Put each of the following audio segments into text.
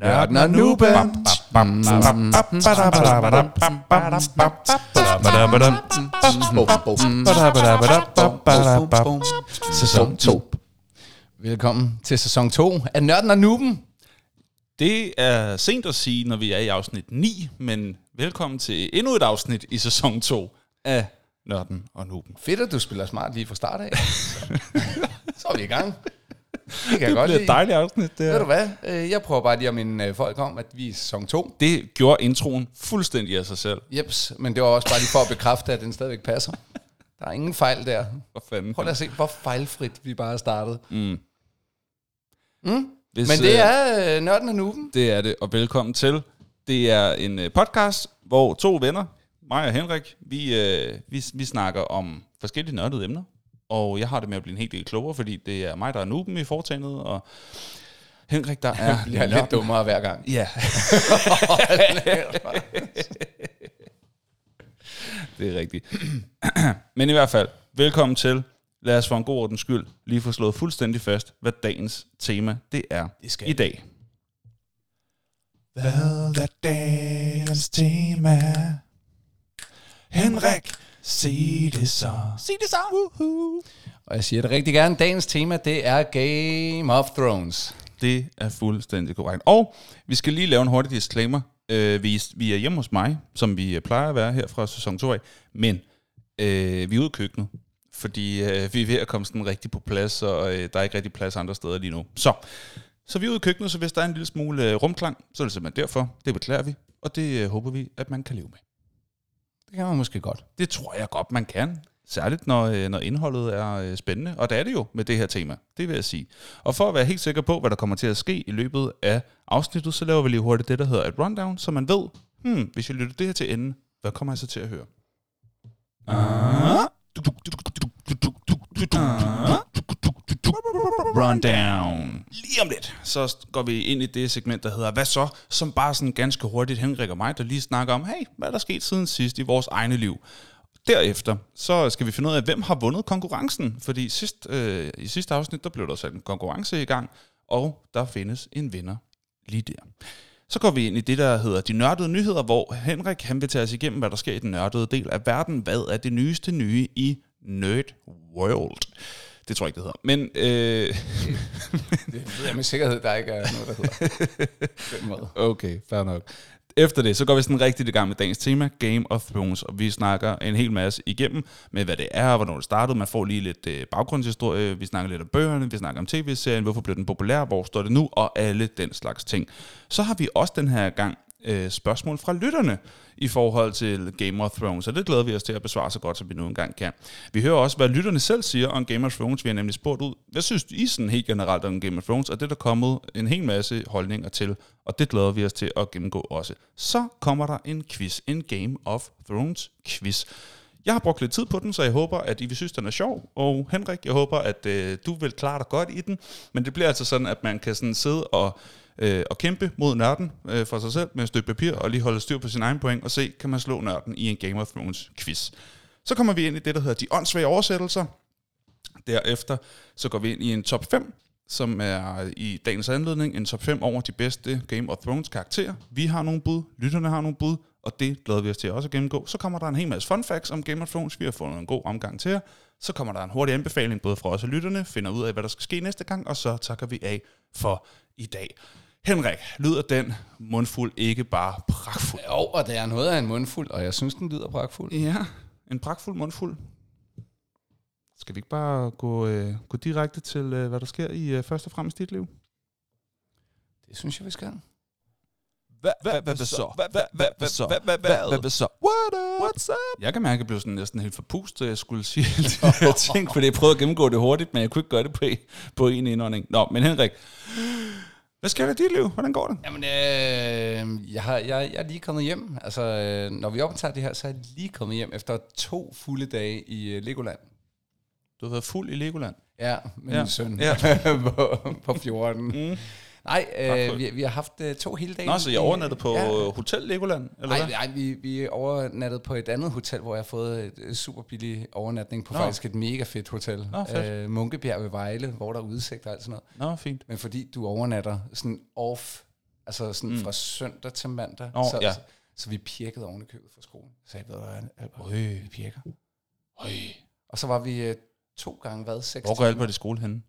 Nørden og Nuben. Sæson 2. Velkommen til sæson 2 af Nørden og Nuben. Det er sent at sige, når vi er i afsnit 9, men velkommen til endnu et afsnit i sæson 2 af Nørden og Nuben. Fedt, at du spiller smart lige fra start af. Så, så er vi i gang. Det kan jeg Det godt bliver et dejligt afsnit, det Ved du hvad? Øh, Jeg prøver bare lige at minde øh, folk om, at vi er sæson 2. Det gjorde introen fuldstændig af sig selv. Jeps, men det var også bare lige for at bekræfte, at den stadigvæk passer. Der er ingen fejl der. For fanden. Prøv at se, hvor fejlfrit vi bare har startet. Mm. Mm? Hvis, Men det øh, er øh, Nørden og Nuben. Det er det, og velkommen til. Det er en podcast, hvor to venner, mig og Henrik, vi, øh, vi, vi snakker om forskellige nørdede emner. Og jeg har det med at blive en helt del klogere, fordi det er mig, der er nuben i foretagendet, og Henrik, der er... Jeg er lidt dummere hver gang. Ja, det er rigtigt. Men i hvert fald, velkommen til. Lad os for en god ordens skyld lige få slået fuldstændig fast, hvad dagens tema det er Det skal i dag. Hvad er dagens tema? Henrik, sig det så. Sig det så! Woohoo. Og jeg siger det rigtig gerne. Dagens tema, det er Game of Thrones. Det er fuldstændig korrekt. Og vi skal lige lave en hurtig disclaimer. Øh, vi, vi er hjemme hos mig, som vi plejer at være her fra sæson 2 af, men øh, vi er ude i køkkenet, fordi øh, vi er ved at komme sådan rigtig på plads, og øh, der er ikke rigtig plads andre steder lige nu. Så, så vi er ude i køkkenet, så hvis der er en lille smule øh, rumklang, så er det simpelthen derfor. Det beklager vi, og det øh, håber vi, at man kan leve med. Det kan man måske godt. Det tror jeg godt, man kan. Særligt når, øh, når indholdet er øh, spændende. Og det er det jo med det her tema. Det vil jeg sige. Og for at være helt sikker på, hvad der kommer til at ske i løbet af afsnittet, så laver vi lige hurtigt det, der hedder et rundown, så man ved, hmm, hvis jeg lytter det her til enden, hvad kommer jeg så til at høre? Rundown. Lige om lidt, så går vi ind i det segment, der hedder Hvad så? Som bare sådan ganske hurtigt Henrik og mig, der lige snakker om, hey, hvad er der sket siden sidst i vores egne liv? Derefter, så skal vi finde ud af, hvem har vundet konkurrencen. Fordi sidst, øh, i sidste afsnit, der blev der sat en konkurrence i gang, og der findes en vinder lige der. Så går vi ind i det, der hedder de nørdede nyheder, hvor Henrik han vil tage os igennem, hvad der sker i den nørdede del af verden. Hvad er det nyeste nye i Nerd World? Det tror jeg ikke, det hedder. Men øh, Det ved jeg med sikkerhed, der ikke er noget, der hedder den måde. Okay, fair nok. Efter det, så går vi sådan rigtig i gang med dagens tema, Game of Thrones, og vi snakker en hel masse igennem med, hvad det er, og hvornår det startede. Man får lige lidt øh, baggrundshistorie, vi snakker lidt om bøgerne, vi snakker om tv-serien, hvorfor blev den populær, hvor står det nu, og alle den slags ting. Så har vi også den her gang øh, spørgsmål fra lytterne i forhold til Game of Thrones, så det glæder vi os til at besvare så godt, som vi nu engang kan. Vi hører også, hvad lytterne selv siger om Game of Thrones. Vi har nemlig spurgt ud, hvad synes I sådan helt generelt om Game of Thrones, og det er der kommet en hel masse holdninger til, og det glæder vi os til at gennemgå også. Så kommer der en quiz, en Game of Thrones quiz. Jeg har brugt lidt tid på den, så jeg håber, at I vil synes, den er sjov. Og Henrik, jeg håber, at øh, du vil klare dig godt i den. Men det bliver altså sådan, at man kan sådan sidde og, øh, at kæmpe mod nørden øh, for sig selv med et stykke papir, og lige holde styr på sin egen point, og se, kan man slå nørden i en Game of Thrones quiz. Så kommer vi ind i det, der hedder de åndssvage oversættelser. Derefter så går vi ind i en top 5, som er i dagens anledning en top 5 over de bedste Game of Thrones karakterer. Vi har nogle bud, lytterne har nogle bud, og det glæder vi os til også at gennemgå. Så kommer der en hel masse fun facts om Game of Thrones, vi har fundet en god omgang til jer. Så kommer der en hurtig anbefaling både fra os og lytterne, finder ud af, hvad der skal ske næste gang, og så takker vi af for i dag. Henrik, lyder den mundfuld ikke bare pragtfuld? Jo, og det er noget af en mundfuld, og jeg synes, den lyder pragtfuld. Ja, en pragtfuld mundfuld. Skal vi ikke bare gå, øh, gå direkte til, øh, hvad der sker i øh, først og fremmest dit liv? Det synes jeg, vi skal. Hvad hvad- hvad så? Hvad hvad- hvad- hvad så? Hvad hvad- hvad- hvad så? What up? What's up? Jeg kan mærke, at jeg blev sådan næsten helt forpustet, at jeg skulle sige alle de her ting, fordi jeg prøvede at gennemgå det hurtigt, men jeg kunne ikke gøre det på, på en indånding. Nå, men Henrik, hvad sker der i dit liv? Hvordan går det? Jamen, øh, jeg, har, jeg, jeg er lige kommet hjem. Altså, øh, når vi optager det her, så er jeg lige kommet hjem efter to fulde dage i øh, Legoland. Du har været fuld i Legoland. Ja, med Ja, min søn ja. på, på 14. Mm. Nej, øh, vi, vi har haft øh, to hele dage. Nå, så jeg overnattet på Ja. Hotel Legoland, eller Nej, nej vi, vi er overnattet på et andet hotel, hvor jeg har fået et øh, super billig overnatning på Nå. faktisk et mega fedt hotel. Nå, fedt. Øh, Munkebjerg ved Vejle, hvor der er udsigt og alt sådan noget. Nå, fint. Men fordi du overnatter sådan off Altså sådan mm. fra søndag til mandag. Nå, så, ja. så, så vi pirkede oven i købet fra skolen. Så sagde jeg, ved Albert, Øj. vi pirker. Øj. Og så var vi øh, to gange, hvad, seks Hvor går Albert i skole henne?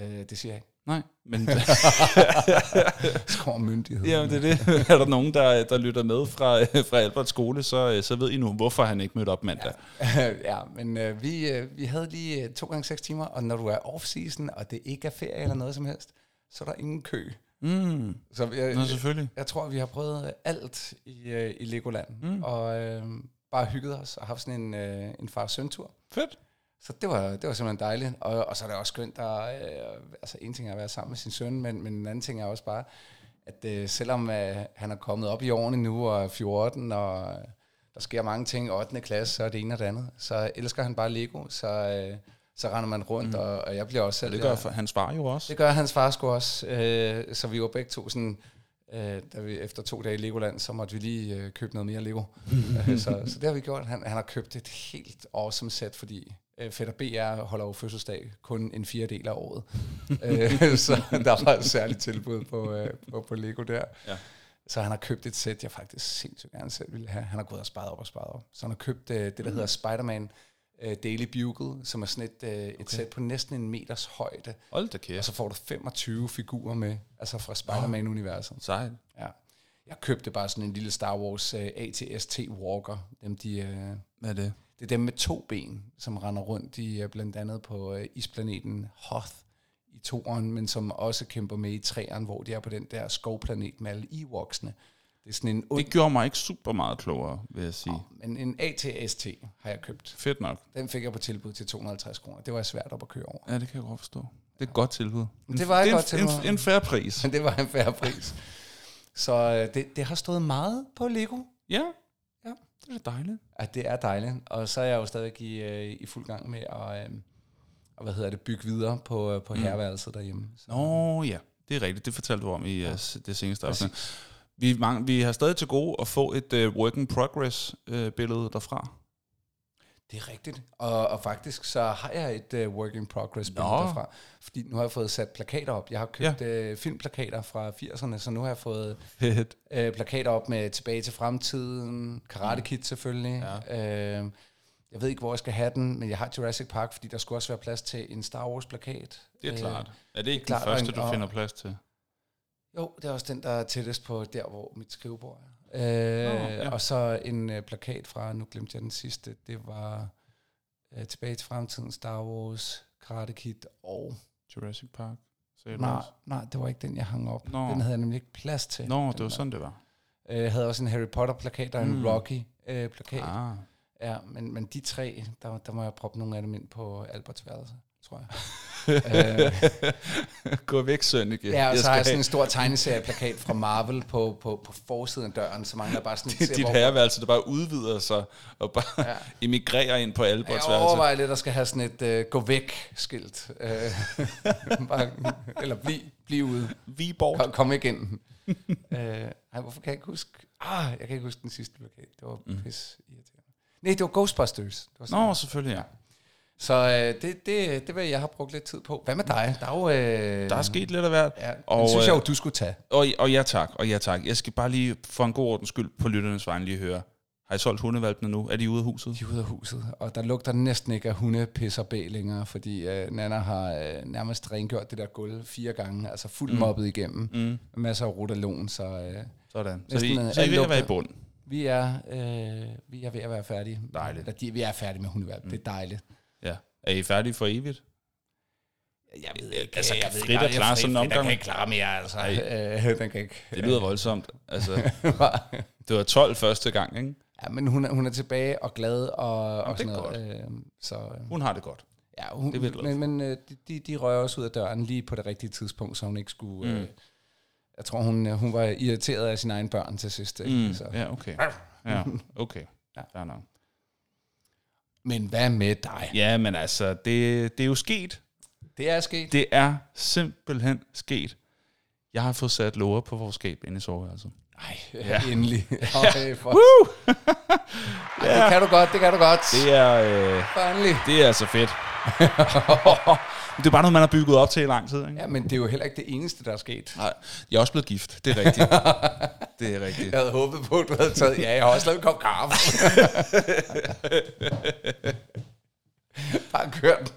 Øh, det siger jeg ikke. Nej, men Så kommer myndigheden. ja, det er det. Er der nogen, der, der lytter med fra, fra Alberts skole, så, så ved I nu, hvorfor han ikke mødte op mandag. ja, men øh, vi, øh, vi havde lige øh, to gange seks timer, og når du er off-season, og det ikke er ferie eller noget som helst, så er der ingen kø. Mm. Så jeg, Nå, selvfølgelig. jeg tror, vi har prøvet øh, alt i, øh, i Legoland, mm. og øh, bare hygget os og haft sådan en, øh, en far-søn-tur. Fedt. Så det var, det var simpelthen dejligt. Og, og så er det også skønt, at, øh, altså en ting er at være sammen med sin søn, men, men en anden ting er også bare, at øh, selvom øh, han er kommet op i årene nu og er 14, og øh, der sker mange ting, 8. klasse, så er det ene og det andet, så elsker han bare Lego, så, øh, så render man rundt, mm. og, og jeg bliver også selv... Og det gør for, hans far jo også. det gør hans far sgu også. Øh, så vi var begge to sådan, øh, da vi efter to dage i Legoland, så måtte vi lige øh, købe noget mere Lego. øh, så, så det har vi gjort. Han, han har købt et helt awesome sæt, fordi øh, Fætter BR holder jo fødselsdag kun en fjerdedel af året. øh, så der var et særligt tilbud på, øh, på, på Lego der. Ja. Så han har købt et sæt, jeg faktisk sindssygt gerne selv ville have. Han har gået og sparet op og sparet op. Så han har købt øh, det, der hedder Spider-Man øh, Daily Bugle, som er sådan et, øh, et okay. sæt på næsten en meters højde. Hold da Og kæft. så får du 25 figurer med, altså fra Spider-Man-universet. Sejt. Ja. Jeg købte bare sådan en lille Star Wars uh, ATST Walker. Dem, de, uh, Hvad er det? Det er dem med to ben, som render rundt i uh, blandt andet på uh, isplaneten Hoth i toeren, men som også kæmper med i treeren, hvor de er på den der skovplanet med alle Ewoksene. Det er sådan en ond, Det gjorde mig ikke super meget klogere, vil jeg sige. men en ATST har jeg købt. Fedt nok. Den fik jeg på tilbud til 250 kroner. Det var svært op at køre over. Ja, det kan jeg godt forstå. Det er et godt tilbud. Det var et godt en, tilbud. En, en færre pris. Men det var en færre pris. Så øh, det, det har stået meget på Lego. Ja. Det er dejligt. At det er dejligt. Og så er jeg jo stadig i, øh, i fuld gang med at, øh, og hvad hedder det, bygge videre på, øh, på mm. herværelset derhjemme. Så, Nå ja, det er rigtigt. Det fortalte du om i ja. det seneste afsnit. Vi, mange, vi har stadig til gode at få et uh, work in progress uh, billede derfra. Det er rigtigt. Og, og faktisk så har jeg et uh, work in progress billede Nå. derfra. Fordi nu har jeg fået sat plakater op. Jeg har købt ja. uh, filmplakater fra 80'erne, så nu har jeg fået Fedt. uh, plakater op med Tilbage til fremtiden, Karate Kid selvfølgelig. Ja. Uh, jeg ved ikke, hvor jeg skal have den, men jeg har Jurassic Park, fordi der skulle også være plads til en Star Wars-plakat. Det er Øh, klart. Er det ikke klart, den første, og- du og- finder plads til? Jo, det er også den, der er tættest på der, hvor mit skrivebord er. Øh, ja. ja. Og så en øh, plakat fra, nu glemte jeg den sidste, det var øh, Tilbage til fremtiden, Star Wars, Karate Kid og... Jurassic Park? Sagde Nej, nej, det var ikke den, jeg hang op. Nå. Den havde jeg nemlig ikke plads til. Nå, det var sådan, det var. Øh, Jeg havde også en Harry Potter-plakat og en Mm. Rocky-plakat. Ah. Ja, men, men de tre, der, der må jeg proppe nogle af dem ind på Alberts værelse, tror jeg. øh, Gå væk, Sønneke. Ja, og Jeg så har jeg sådan en stor tegneserieplakat fra Marvel på, på, på forsiden af døren, så mangler bare sådan have dit herreværelse, der bare udvider sig og bare ja. Emigrerer ind på Alberts Jeg overvejer lidt, at skal have sådan et uh, gå væk skilt. Uh, bare, eller bliv, bliv ude. Vi bort. Kom, kom ikke ind. uh, ej, hvorfor kan jeg ikke huske? Ah, jeg kan ikke huske den sidste plakat. Det var mm. pis irriterende. Nej, det var Ghostbusters. Det var Nå, selvfølgelig, ja. Så uh, det, det, det vil jeg have brugt lidt tid på. Hvad med dig? Der er jo... Uh, Der er sket lidt af hvert. Ja, og, og, synes jeg jo, øh, du skulle tage. Og, og ja tak, og ja tak. Jeg skal bare lige for en god ordens skyld på lytternes vegne lige høre. Har I solgt hundevalpene nu? Er de ude af huset? De er ude af huset, og der lugter næsten ikke af hundepisser bag længere, fordi øh, Nana har øh, nærmest rengjort det der gulv fire gange, altså fuldt mm. mobbet igennem, Mm. masser af rotalon, så øh, Sådan. Så I, øh, så I er alt ved at være i bund. vi, er, øh, vi er ved at være færdige. Dejligt. Eller, de, vi er færdige med hundevalg, mm. det er dejligt. Ja. Er I færdige for evigt? Jeg ved ikke, Altså, jeg kan ved Frida klare sådan en Den omgang? kan ikke klare mere, altså. Øh, den kan ikke. Det lyder voldsomt. Altså, det var 12 første gang, ikke? ja, men hun er, hun er tilbage og glad og, og det sådan er noget. Øh, så, øh, Hun har det godt. Ja, hun, Det er men, men øh, de, de, rører også ud af døren lige på det rigtige tidspunkt, så hun ikke skulle... Mm. Øh, jeg tror, hun, øh, hun var irriteret af sine egne børn til sidst. Ikke? Mm. Så. Ja, okay. Ja, okay. Ja. Fair nok. Men hvad med dig? Ja, men altså, det, det er jo sket. Det er sket. Det er simpelthen sket. Jeg har fået sat låger på vores skab inde i soveværelset. Ej, Ja. ja. endelig. Okay, for... Ej, det kan du godt, det kan du godt. Det er, øh, endelig. det er altså fedt. Det er bare noget, man har bygget op til i lang tid. Ikke? Ja, men det er jo heller ikke det eneste, der er sket. Nej, jeg er også blevet gift. Det er rigtigt. det er rigtigt. Jeg havde håbet på, at du havde taget... Ja, jeg har også lavet en kop kaffe. Bare kørt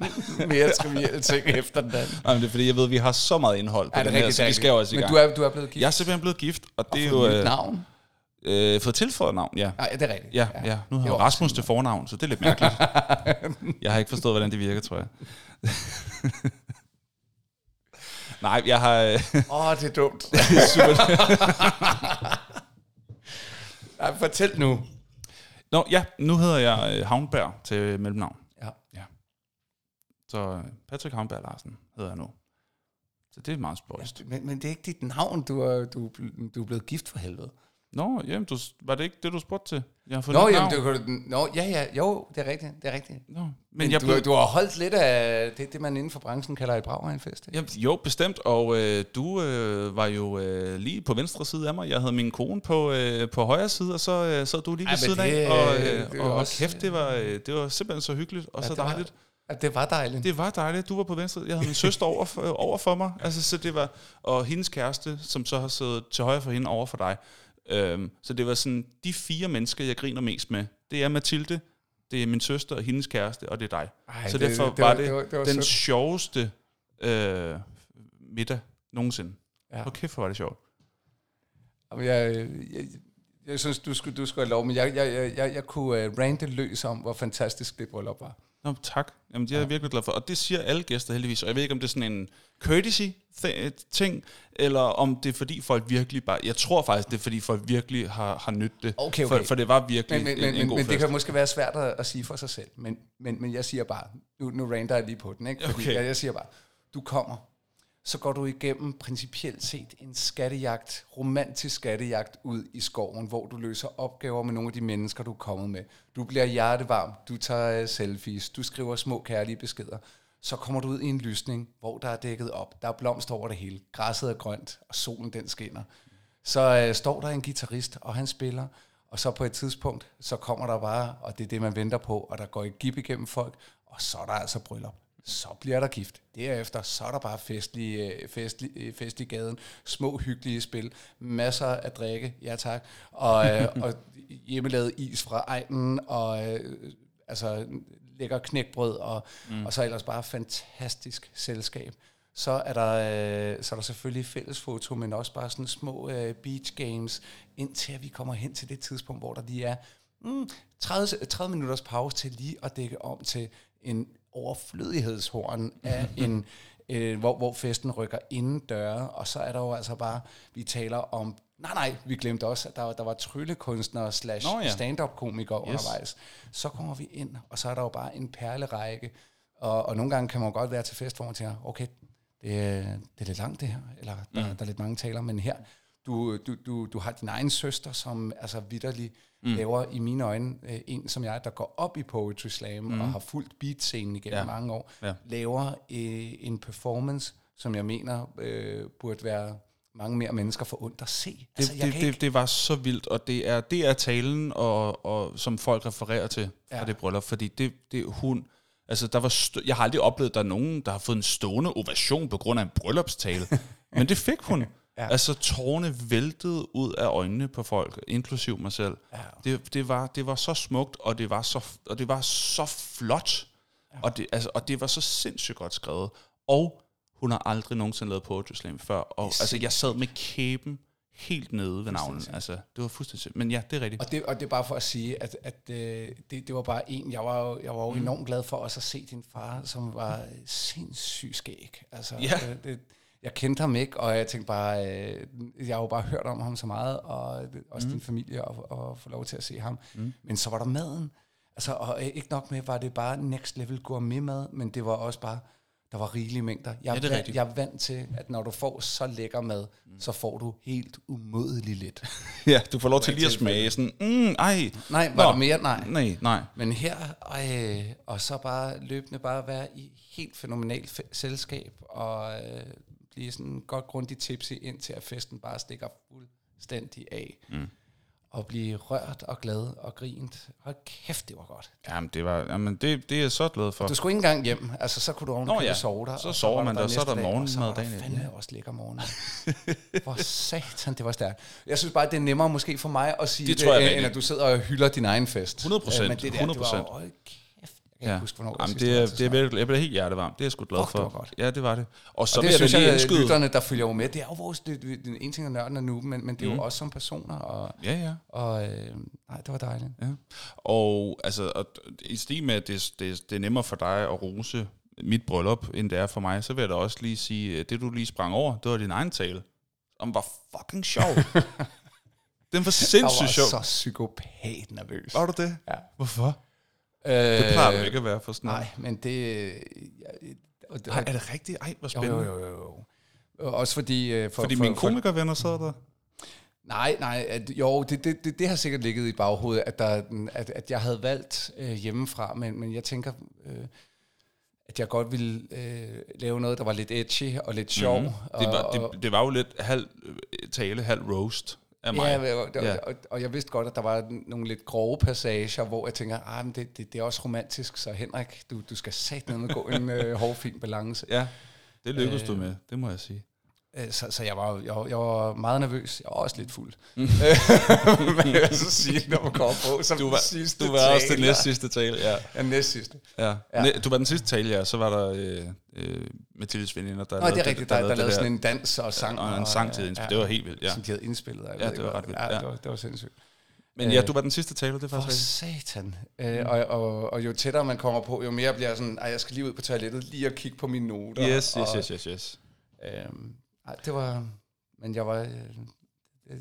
mere trivielle ting efter den anden. Nej, men det er fordi, jeg ved, at vi har så meget indhold på Ja, det den er her, rigtigt. så vi er skal jo rigtigt. også i Men gang. du er, du er blevet gift. Jeg er simpelthen blevet gift, og det er og jo... fået nyt Øh, navn. øh, fået tilføjet navn, ja. Nej, det er rigtigt. Ja, ja. Nu har jeg Rasmus til fornavn, så det er lidt mærkeligt. jeg har ikke forstået, hvordan det virker, tror jeg. Nej, jeg har... øh, Åh, oh, det er dumt. super. Nej, fortæl nu. Nå, ja, nu hedder jeg øh, Havnberg til mellemnavn. Ja. Så øh, Patrick Havnberg Larsen hedder jeg nu. Så det er meget spøjst. Men, men det er ikke dit navn, du er, du, du er blevet gift for helvede. Nå, jamen, du, var det ikke det, du spurgte til? Jeg har fået Nå, jamen, navn. det, du- nå, ja, ja, jo, det er rigtigt, det er rigtigt. Nå, Men, men jeg du, blev, du har holdt lidt af det, det man inden for branchen kalder et bragregnfest. ikke? Jamen, jo, bestemt. Og øh, du øh, var jo øh, lige på venstre side af mig. Jeg havde min kone på, øh, på højre side, og så øh, sad du lige Ej, ved siden det, af. Og, det øh, er og også- kæft, det var, øh, det var simpelthen så hyggeligt og Ja, så det var- dejligt. Ja, det var dejligt. Det var dejligt. Du var på venstre. Jeg havde min søster over for, over for mig. Altså, så det var, og hendes kæreste, som så har siddet til højre for hende over for dig. Øhm, så det var sådan, de fire mennesker, jeg griner mest med, det er Mathilde, det er min søster og hendes kæreste, og det er dig. Ej, så det- derfor det var, var- det, det var- det var den sødt. sjoveste øh, middag nogensinde. Ja. Hvor kæft, hvor var det sjovt. Jamen, Jeg, jeg, jeg synes, du skulle, du skulle have lov, men jeg, jeg, jeg, jeg, jeg kunne uh, rante løs om, hvor fantastisk det bryllup var. Nå, tak. Jamen, det er jeg virkelig glad for. Og det siger alle gæster heldigvis. Og jeg ved ikke, om det er sådan en courtesy-ting, eller om det er fordi folk virkelig bare... Jeg tror faktisk, det er fordi folk virkelig har, har nydt det. Okay, okay. For, for det var virkelig Men, men, en, en men, god men det fest. kan måske være svært at, at sige for sig selv. Men, men, men jeg siger bare, nu, nu ranter jeg lige på den, ikke? Fordi Okay. jeg, jeg siger bare, du kommer, så går du igennem principielt set en skattejagt, romantisk skattejagt ud i skoven, hvor du løser opgaver med nogle af de mennesker, du er kommet med. Du bliver hjertevarm, du tager øh, selfies, du skriver små kærlige beskeder. Så kommer du ud i en lysning, hvor der er dækket op. Der er blomster over det hele. Græsset er grønt, og solen den skinner. Så øh, står der en guitarist, og han spiller, og så på et tidspunkt, så kommer der bare, og det er det, man venter på, og der går et gib igennem folk, og så er der altså bryllup. Så bliver der gift. Derefter, så er der bare festlig, øh, festlig, øh, fest i gaden, små hyggelige spil, masser af drikke, ja tak, og, øh, og hjemmelavet is fra egnen, og altså lækker knækbrød, og, mm. og så ellers bare fantastisk selskab. Så er der, øh, så er der selvfølgelig fællesfoto, men også bare sådan små øh, beach games, indtil vi kommer hen til det tidspunkt, hvor der lige er mm, 30, 30 minutters pause til lige at dække om til en overflødighedshorn af en, øh, hvor, hvor festen rykker inden døre, og så er der jo altså bare, vi taler om, nej nej, vi glemte også, at der, var- der var tryllekunstnere slash ja. stand-up-komikere yes. undervejs. Så kommer vi ind, og så er der jo bare en perlerække, og, og nogle gange kan man godt være til fest, hvor man tænker, okay, det, er- det er lidt langt det her, eller der, mm. der er lidt mange taler, men her, du, du, du, du har din egen søster, som altså vidderligt mm. laver i mine øjne øh, en som jeg, der går op i Poetry Slam mm. og har fulgt beatscenen igennem ja. Mange år, Ja. laver øh, en performance, som jeg mener øh, burde være mange mere mennesker for ondt at se. Det, altså, det, det, ikke, det var så vildt, og det er, det er talen, og, og, som folk refererer til fra Ja. det bryllup, fordi det, det hun... Altså, der var st- jeg har aldrig oplevet, at der er nogen, der har fået en stående ovation på grund af en bryllupstale. Men det fik hun. Ja. Altså, tårerne væltede ud af øjnene på folk, inklusiv mig selv. Ja. Det, det, var, det var så smukt, og det var så, og det var så flot. Ja. Og, det, altså, og det var så sindssygt godt skrevet. Og hun har aldrig nogensinde lavet Poetry Slam før. Og altså, jeg sad med kæben helt nede ved navlen. Altså, det var fuldstændig sindssygt. Men ja, det er rigtigt. Og det, og det er bare for at sige, at, at øh, det, det var bare en, jeg var jeg var jo mm. enormt glad for også at se din far, som var sindssygt skæg. Altså, Ja. øh, det, jeg kendte ham ikke, og jeg tænkte bare, øh, jeg har jo bare hørt om ham så meget, og også mm. din familie, og, og få lov til at se ham. Mm. Men så var der maden. Altså, og øh, ikke nok med, var det bare next level gourmet mad, men det var også bare, der var rigelige mængder. Jeg, Ja, det er vant, jeg er vant til, at når du får så lækker mad, mm. så får du helt umådeligt lidt. Ja, du får lov til lige at smage sådan, mm, ej. Nej, var Nå. der mere? Nej. Nej, nej. Men her, øh, og så bare løbende bare være i helt fænomenalt selskab, og øh, blive sådan godt grundigt tipsy, indtil at festen bare stikker fuldstændig af. Mm. og blive rørt og glad og grint. Hold kæft, det var godt. Jamen, det, var, jamen det, det er jeg så glad for. Du skulle ikke engang hjem. Altså, så kunne du ovenikøbet ja, sove der. så sover man der, og så er der dag, og så morgenmad var der dagen efter. fandme også lækker morgenmad. Hvor satan, det var stærkt. Jeg synes bare, det er nemmere måske for mig at sige Det det, tror jeg end at du sidder og hylder din egen fest. 100%, Øh, Men det der, 100%. det var, kan Ja. ikke huske, hvornår Jamen, det, var er, det er virkelig, jeg bliver helt hjertevarm. Det er jeg sgu glad Fuck, for. det var godt. Ja, det var det. Og så Og det jeg synes lige jeg, indskyde. lytterne, der følger jo med, det er jo vores, det, det, den ene ting er nørden og nu, men, men det er jo også som personer, og, Ja, ja. og øh, nej, det var dejligt. Ja. Og altså, og i stil med, at det, det, det er nemmere for dig at rose mit bryllup, end det er for mig, så vil jeg da også lige sige, at det du lige sprang over, det var din egen tale. Som var fucking sjov. Den var Jeg sindssygt var sjov. så psykopat nervøs. Var du det? Ja. Hvorfor? Øh, Det plejer du ikke at være for sådan. Nej, men det... Jeg, og, Nej, er det rigtigt? Ej, hvor spændende. jo, jo, jo, jo. Også fordi... øh, For, Fordi for, mine komikervenner sad der. Nej, nej, at, jo, det, det, det, det har sikkert ligget i baghovedet, at, der, at, at jeg havde valgt øh, hjemmefra, men, men jeg tænker, øh, at jeg godt ville øh, lave noget, der var lidt edgy og lidt sjov. Mhm. Og, Det var, og, det, det var jo lidt halv øh, tale, halv roast af mig. Ja, og, Ja. og, og jeg vidste godt, at der var nogle lidt grove passager, hvor jeg tænker, ah, men det, det, det er også romantisk, så Henrik, du, du skal satme gå en øh, hårfin balance. ja. Det lykkedes Øh, du med, det må jeg sige. Øh, Så, så jeg, var, jeg, var- jeg var meget nervøs. Jeg var også lidt fuld. Mm. Men jeg så sige, når man kommer på som Du var, sidste du var også den taler. næst sidste tale, ja. Ja, næst sidste. ja. Ja. ja. Du var den sidste tale, ja. Så var der øh, øh, Mathildes veninder, der Nå, det er lavede rigtigt. Der, der, lavede lavede det sådan en dans og sang. og en sang til det. Det var helt vildt, ja. Som de havde indspillet. Jeg Ja, ved det var ret vildt, Ja, ja. det, var, det var sindssygt. Men ja, Øh, du var den sidste taler, det For faktisk rigtigt. satan. Øh, og, og, og jo tættere man kommer på, jo mere bliver jeg sådan, jeg skal lige ud på toilettet, lige at kigge på mine noter. Yes, yes, og, yes, yes, yes. Øhm, ej, det var... Men jeg var... Øh,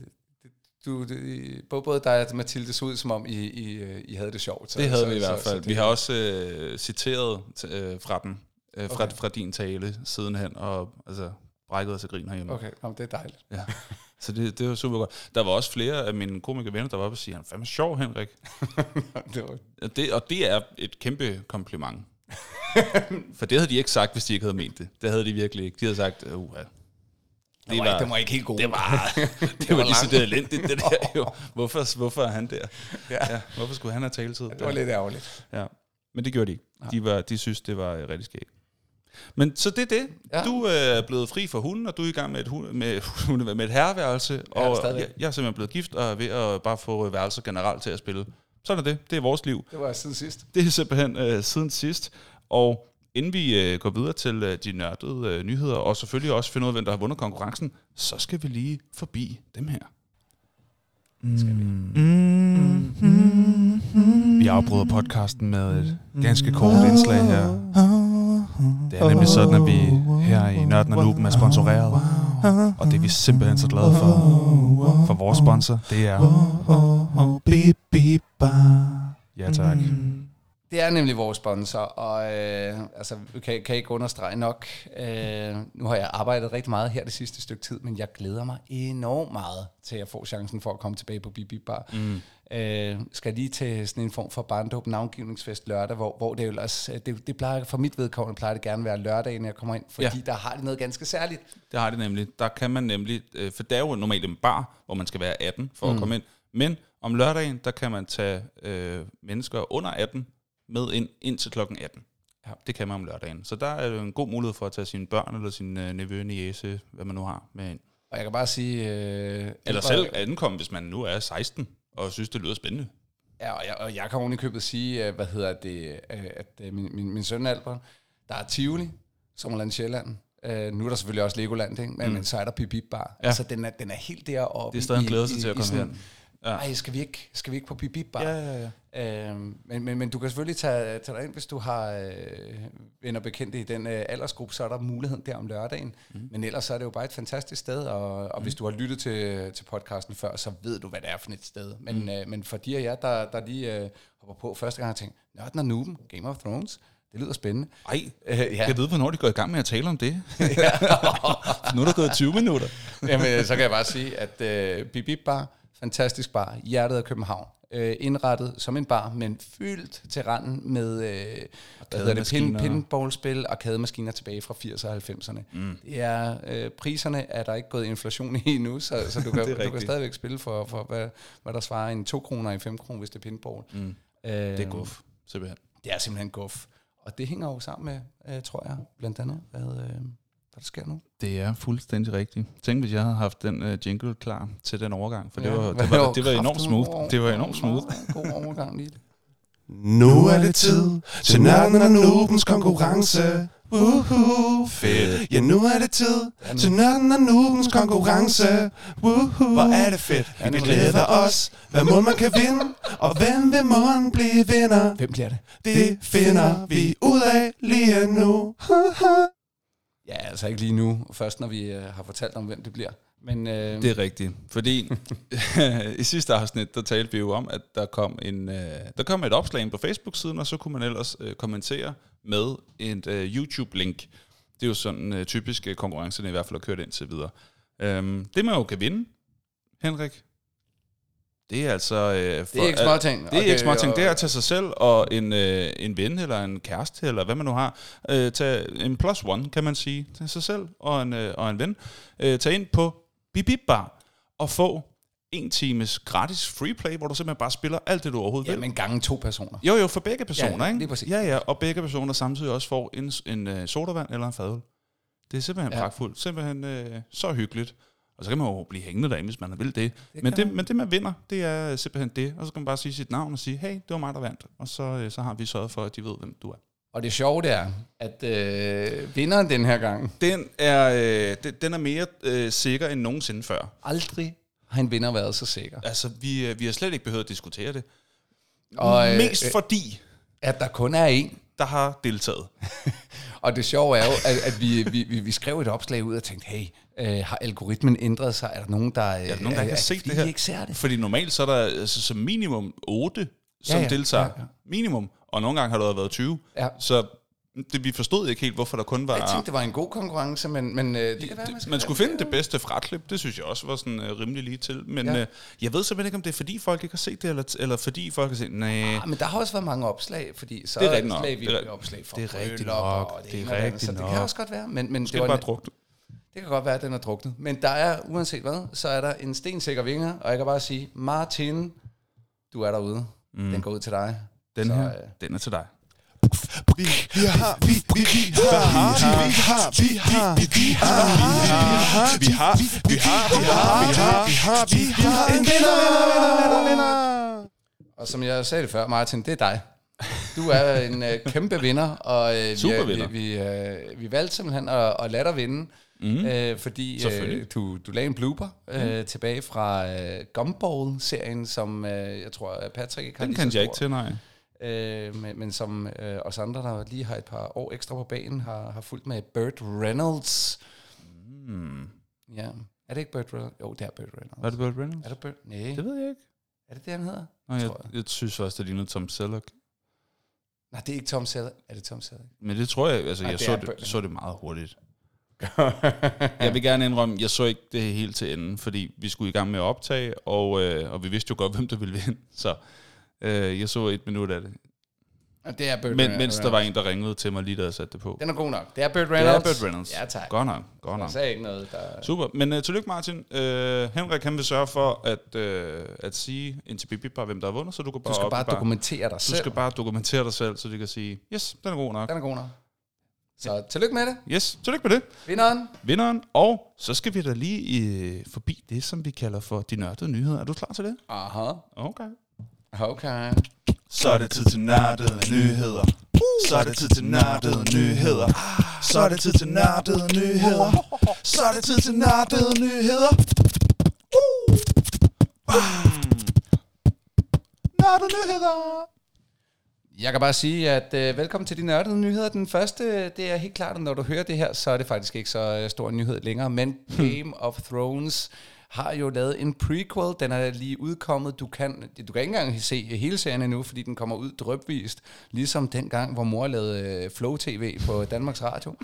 du, det, både, både dig og Mathilde så ud, som om I, I, øh, I havde det sjovt. Så, Det havde så, vi i hvert så- så fald. det- Vi har også øh, citeret øh, fra den, øh, fra, Okay. fra din tale sidenhen, og altså, brækket os af grin herhjemme. Okay, nå, det er dejligt. Ja. Så det, det var super godt. Der var også flere af mine komikervenner, der var oppe og sige, han er fandme sjov, Henrik. det var, Og det, og det er et kæmpe kompliment. For det havde de ikke sagt, hvis de ikke havde ment det. Det havde de virkelig ikke. De havde sagt, uh, det, var, ikke, det var ikke helt god. det var, det var var lige så langt. det elendigt, det der jo. Hvorfor, hvorfor er han der? Ja. Ja, hvorfor skulle han have taletid? det var lidt ærgerligt. Ja. Men det gjorde de ikke. De, var, de synes, det var øh, rigtig skægt. Men så det er det. Ja. Ja. Du øh, er blevet fri for hunden, og du er i gang med et, hund, med, med et herreværelse. og stadigvæk. jeg, jeg er simpelthen blevet gift, og er ved at bare få øh, værelser generelt til at spille. Sådan er det. Det er vores liv. Det var siden sidst. Det er simpelthen øh, siden sidst. Og inden vi øh, går videre til øh, de nørdede øh, nyheder, og selvfølgelig også finde ud af, hvem der har vundet konkurrencen, så skal vi lige forbi dem her. Skal vi? Vi afbryder podcasten med et ganske kort indslag her. Det er nemlig sådan, at vi her i Nørden og Nuben er sponsoreret. Og det er vi simpelthen så glade for. For vores sponsor, det er... Ja tak. Det er nemlig vores sponsor, og øh, altså, kan, kan ikke understrege nok. Øh, nu har jeg arbejdet rigtig meget her det sidste stykke tid, men jeg glæder mig enormt meget til at få chancen for at komme tilbage på Bibi Bar. Mm. Øh, skal lige til sådan en form for barndåb navngivningsfest lørdag, hvor, hvor det jo ellers, det, det plejer, for mit vedkommende plejer det gerne at være lørdag, når jeg kommer ind, fordi Ja. der har det noget ganske særligt. Det har det nemlig. Der kan man nemlig, øh, for det er jo normalt en bar, hvor man skal være 18 for mm. at komme ind. Men om lørdagen, der kan man tage øh, mennesker under 18 med ind indtil klokken 18. Ja. Det kan man om lørdagen. Så der er en god mulighed for at tage sine børn eller sin øh, nevø, niece, hvad man nu har, med ind. Og jeg kan bare sige... Øh, Eller selv ankomme, hvis man nu er 16 og synes, det lyder spændende. Ja, og jeg, og jeg kan oven i købet sige, øh, hvad hedder det, øh, at øh, min, min, min søn Albert, der er Tivoli, Sommerland Sjælland. Uh, nu er der selvfølgelig også Legoland, ikke? Men, mm. men så er der Bip Bar. Ja. Altså, den er, den er helt deroppe. Det er stadig en glædelse i- til at komme sådan-. Ja. Ej, skal vi ikke, skal vi ikke på Bip Bip Bar? ja, ja. Uh, men, men, men du kan selvfølgelig tage, tage dig ind, hvis du har øh, venner bekendte i den øh, aldersgruppe, så er der muligheden der om lørdagen. Mm. Men ellers så er det jo bare et fantastisk sted, og, og mm. hvis du har lyttet til, til podcasten før, så ved du, hvad det er for et sted. Men, mm. øh, men for de af jer, der, der lige øh, hopper på første gang og tænker, Nørden og Nuben, Game of Thrones, det lyder spændende. Ej, Øh, ja. ja. jeg ved, hvornår de går i gang med at tale om det. nu er der gået 20 minutter. Jamen, så kan jeg bare sige, at øh, Bip Bip Bar, fantastisk bar, hjertet af København. øh, indrettet som en bar, men fyldt til randen med øh, hvad hedder det, pin, pinballspil, arkademaskiner tilbage fra 80'erne og 90'erne. Mm. Det er, øh, priserne er der ikke gået inflation i endnu, så, så du, kan, du kan stadigvæk spille for, for hvad, hvad der svarer en 2 kroner i 5 kroner, hvis det er pinball. Mm. Øh, Det er guf, simpelthen. Det er simpelthen guf. Og det hænger jo sammen med, øh, tror jeg, blandt andet, hvad, øh, hvad der sker nu. Det er fuldstændig rigtigt. Tænk, hvis jeg havde haft den uh, jingle klar til den overgang, for det, Ja, var, hvad det, var, var det var enormt kraftedeme smooth. Det var enormt smooth. God overgang lige. Nu er det tid til nørden og noobens konkurrence. Woohoo, fedt. Ja, nu er det tid til nørden og noobens konkurrence. Woohoo, hvor er det fedt. Vi glæder os, hvad må man kan vinde, og hvem vil måden blive vinder. Hvem bliver det? Det finder vi ud af lige nu. Ja, altså ikke lige nu. Først når vi øh, har fortalt om, hvem det bliver. Men øh, Det er rigtigt, fordi i sidste afsnit, der talte vi jo om, at der kom, en, øh, der kom et opslag ind på Facebook-siden, og så kunne man ellers øh, kommentere med et øh, YouTube-link. Det er jo sådan øh, typisk øh, konkurrencerne i hvert fald har kørt indtil videre. Øhm, det man jo kan vinde, Henrik, det er altså... Øh, for, det er ikke småting. Det er ikke småting. Det er at tage sig selv og en, øh, en ven eller en kæreste, eller hvad man nu har, øh, tage en plus one, kan man sige, til sig selv og en, øh, og en ven. Øh, tage ind på Bibib Bar og få en times gratis free play, hvor du simpelthen bare spiller alt det, du overhovedet Ja, vil. men gange to personer. Jo, jo, for begge personer, Ja, ikke? præcis. Ja, ja, og begge personer samtidig også får en, en uh, sodavand eller en fadøl. Det er simpelthen Ja. pragtfuldt. Simpelthen uh, så hyggeligt. Og så kan man jo blive hængende derinde, hvis man vil det. Det men, det men det, man vinder, det er simpelthen det. Og så kan man bare sige sit navn og sige, hey, det var mig, der vandt. Og så, uh, så har vi sørget for, at de ved, hvem du er. Og det sjove det er, at øh, vinderen den her gang, Den er, øh, den, den er mere øh, sikker end nogensinde før. aldrig har en vinder været så sikker. Altså, vi, øh, vi har slet ikke behøvet at diskutere det. Og, øh, Mest øh, fordi, At der kun er en. der har deltaget. Og det sjove er jo, at, at vi, vi, vi, vi skrev et opslag ud og tænkte, hey, øh, har algoritmen ændret sig? Er der nogen, der, øh, Er der nogen, der har set fordi det her? ikke ser det? Fordi normalt så er der altså, som minimum 8, som Ja, ja, deltager. ja, Ja. Minimum. Og nogle gange har der været 20. Ja. Så det, vi forstod ikke helt, hvorfor der kun var... Jeg tænkte, det var en god konkurrence, men, men øh, det kan være, man, det, man skulle finde det bedste fraklip, det synes jeg også var sådan uh, rimelig lige til. Men Ja. uh, jeg ved simpelthen ikke, om det er fordi folk ikke har set det, eller, eller fordi folk har set, nej, Ah, men der har også været mange opslag, fordi så Det er rigtigt nok. lag vi Det er opslag for det er rigtigt nok. og Det er og andet, rigtigt så det nok. kan også godt være. Men, men måske det, var bare en, drukne. Det kan godt være, at den er druknet. Men der er, uanset hvad, så er der en stensikker vinger, og jeg kan bare sige, Martin, du er derude. Mm. Den går ud til dig. Den Så, her, øh, den er til dig. Vi, vi har, vi, vi, vi har, vi har, vi har, vi har, vi har, vi har, vi har, vi har, vi har, vi har, vi har en vinder. Og som jeg sagde det før, Martin, det er dig. Du er en øh, kæmpe vinder, og øh, vi, Super er- vinder. vi, vi, øh, vi valgte simpelthen at, at lade dig vinde, mm. øh, fordi øh, du, du lagde en blooper øh, tilbage fra øh, Gumball-serien, som øh, jeg tror, at Patrick ikke har Den kan jeg ikke til, nej. Øh, men, men som øh, os andre, der lige har et par år ekstra på banen, har, har fulgt med Burt Reynolds. Hmm. Ja. Er det ikke Burt Reynolds? Jo, det er Burt Reynolds. Er det Burt Reynolds? Er det Burt? Nej. Det ved jeg ikke. Er det det, han hedder? Nå, jeg, tror jeg. jeg synes også, det ligner Tom Selleck. Nej, det er ikke Tom Selleck. Er det Tom Selleck? Men det tror jeg, altså Nej, jeg så det, så det meget hurtigt. Jeg vil gerne indrømme, jeg så ikke det helt til enden, fordi vi skulle i gang med at optage, og, øh, og vi vidste jo godt, hvem der ville vinde. Så øh, jeg så et minut af det. Og det er Burt Men, Reynolds. mens der var en, der ringede til mig lige da jeg satte det på. Den er god nok. Det er Burt Det er Reynolds. Burt Reynolds. Ja, tak. Godt nok, godt Jeg nok. sagde ikke noget, der... Super, men uh, tillykke Martin. Uh, Henrik han vil sørge for at, uh, at sige ind til Bibi bare, hvem der har vundet, så du kan bare Du skal op bare dokumentere dig Du selv. skal bare dokumentere dig selv, så de kan sige, yes, den er god nok. Den er god nok. Så tillykke med det. Yes, tillykke med det. Vinderen. Vinderen, og så skal vi da lige i, forbi det, som vi kalder for de nørdede nyheder. Er du klar til det? Aha. Okay. Okay. Så er det tid til nørdede nyheder. Så er det tid til nørdede nyheder. Så er det tid til nørdede nyheder. Så er det tid til nørdede nyheder. Nørdede nyheder. Jeg kan bare sige, at øh, velkommen til de nørdede nyheder. Den første, det er helt klart, at når du hører det her, så er det faktisk ikke så øh, stor en nyhed længere, men Game of Thrones har jo lavet en prequel. Den er lige udkommet. Du kan, du kan ikke engang se hele serien endnu, fordi den kommer ud drøbvist, ligesom dengang, hvor mor lavede øh, Flow TV på Danmarks Radio.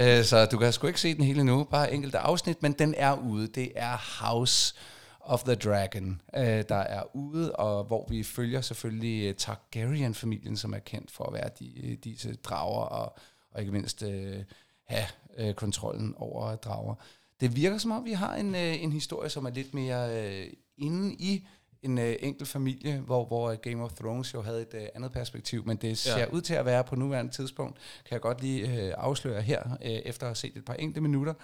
Øh, så du kan sgu ikke se den hele endnu, bare enkelte afsnit, men den er ude. Det er House of the Dragon, øh, der er ude, og hvor vi følger selvfølgelig øh, Targaryen-familien, som er kendt for at være de, øh, disse drager, og, og ikke mindst øh, have øh, kontrollen over drager. Det virker som om, vi har en, øh, en historie, som er lidt mere øh, inde i en øh, enkelt familie, hvor, hvor Game of Thrones jo havde et øh, andet perspektiv, men det ser ja. ud til at være på nuværende tidspunkt, kan jeg godt lige øh, afsløre her, øh, efter at have set et par enkelte minutter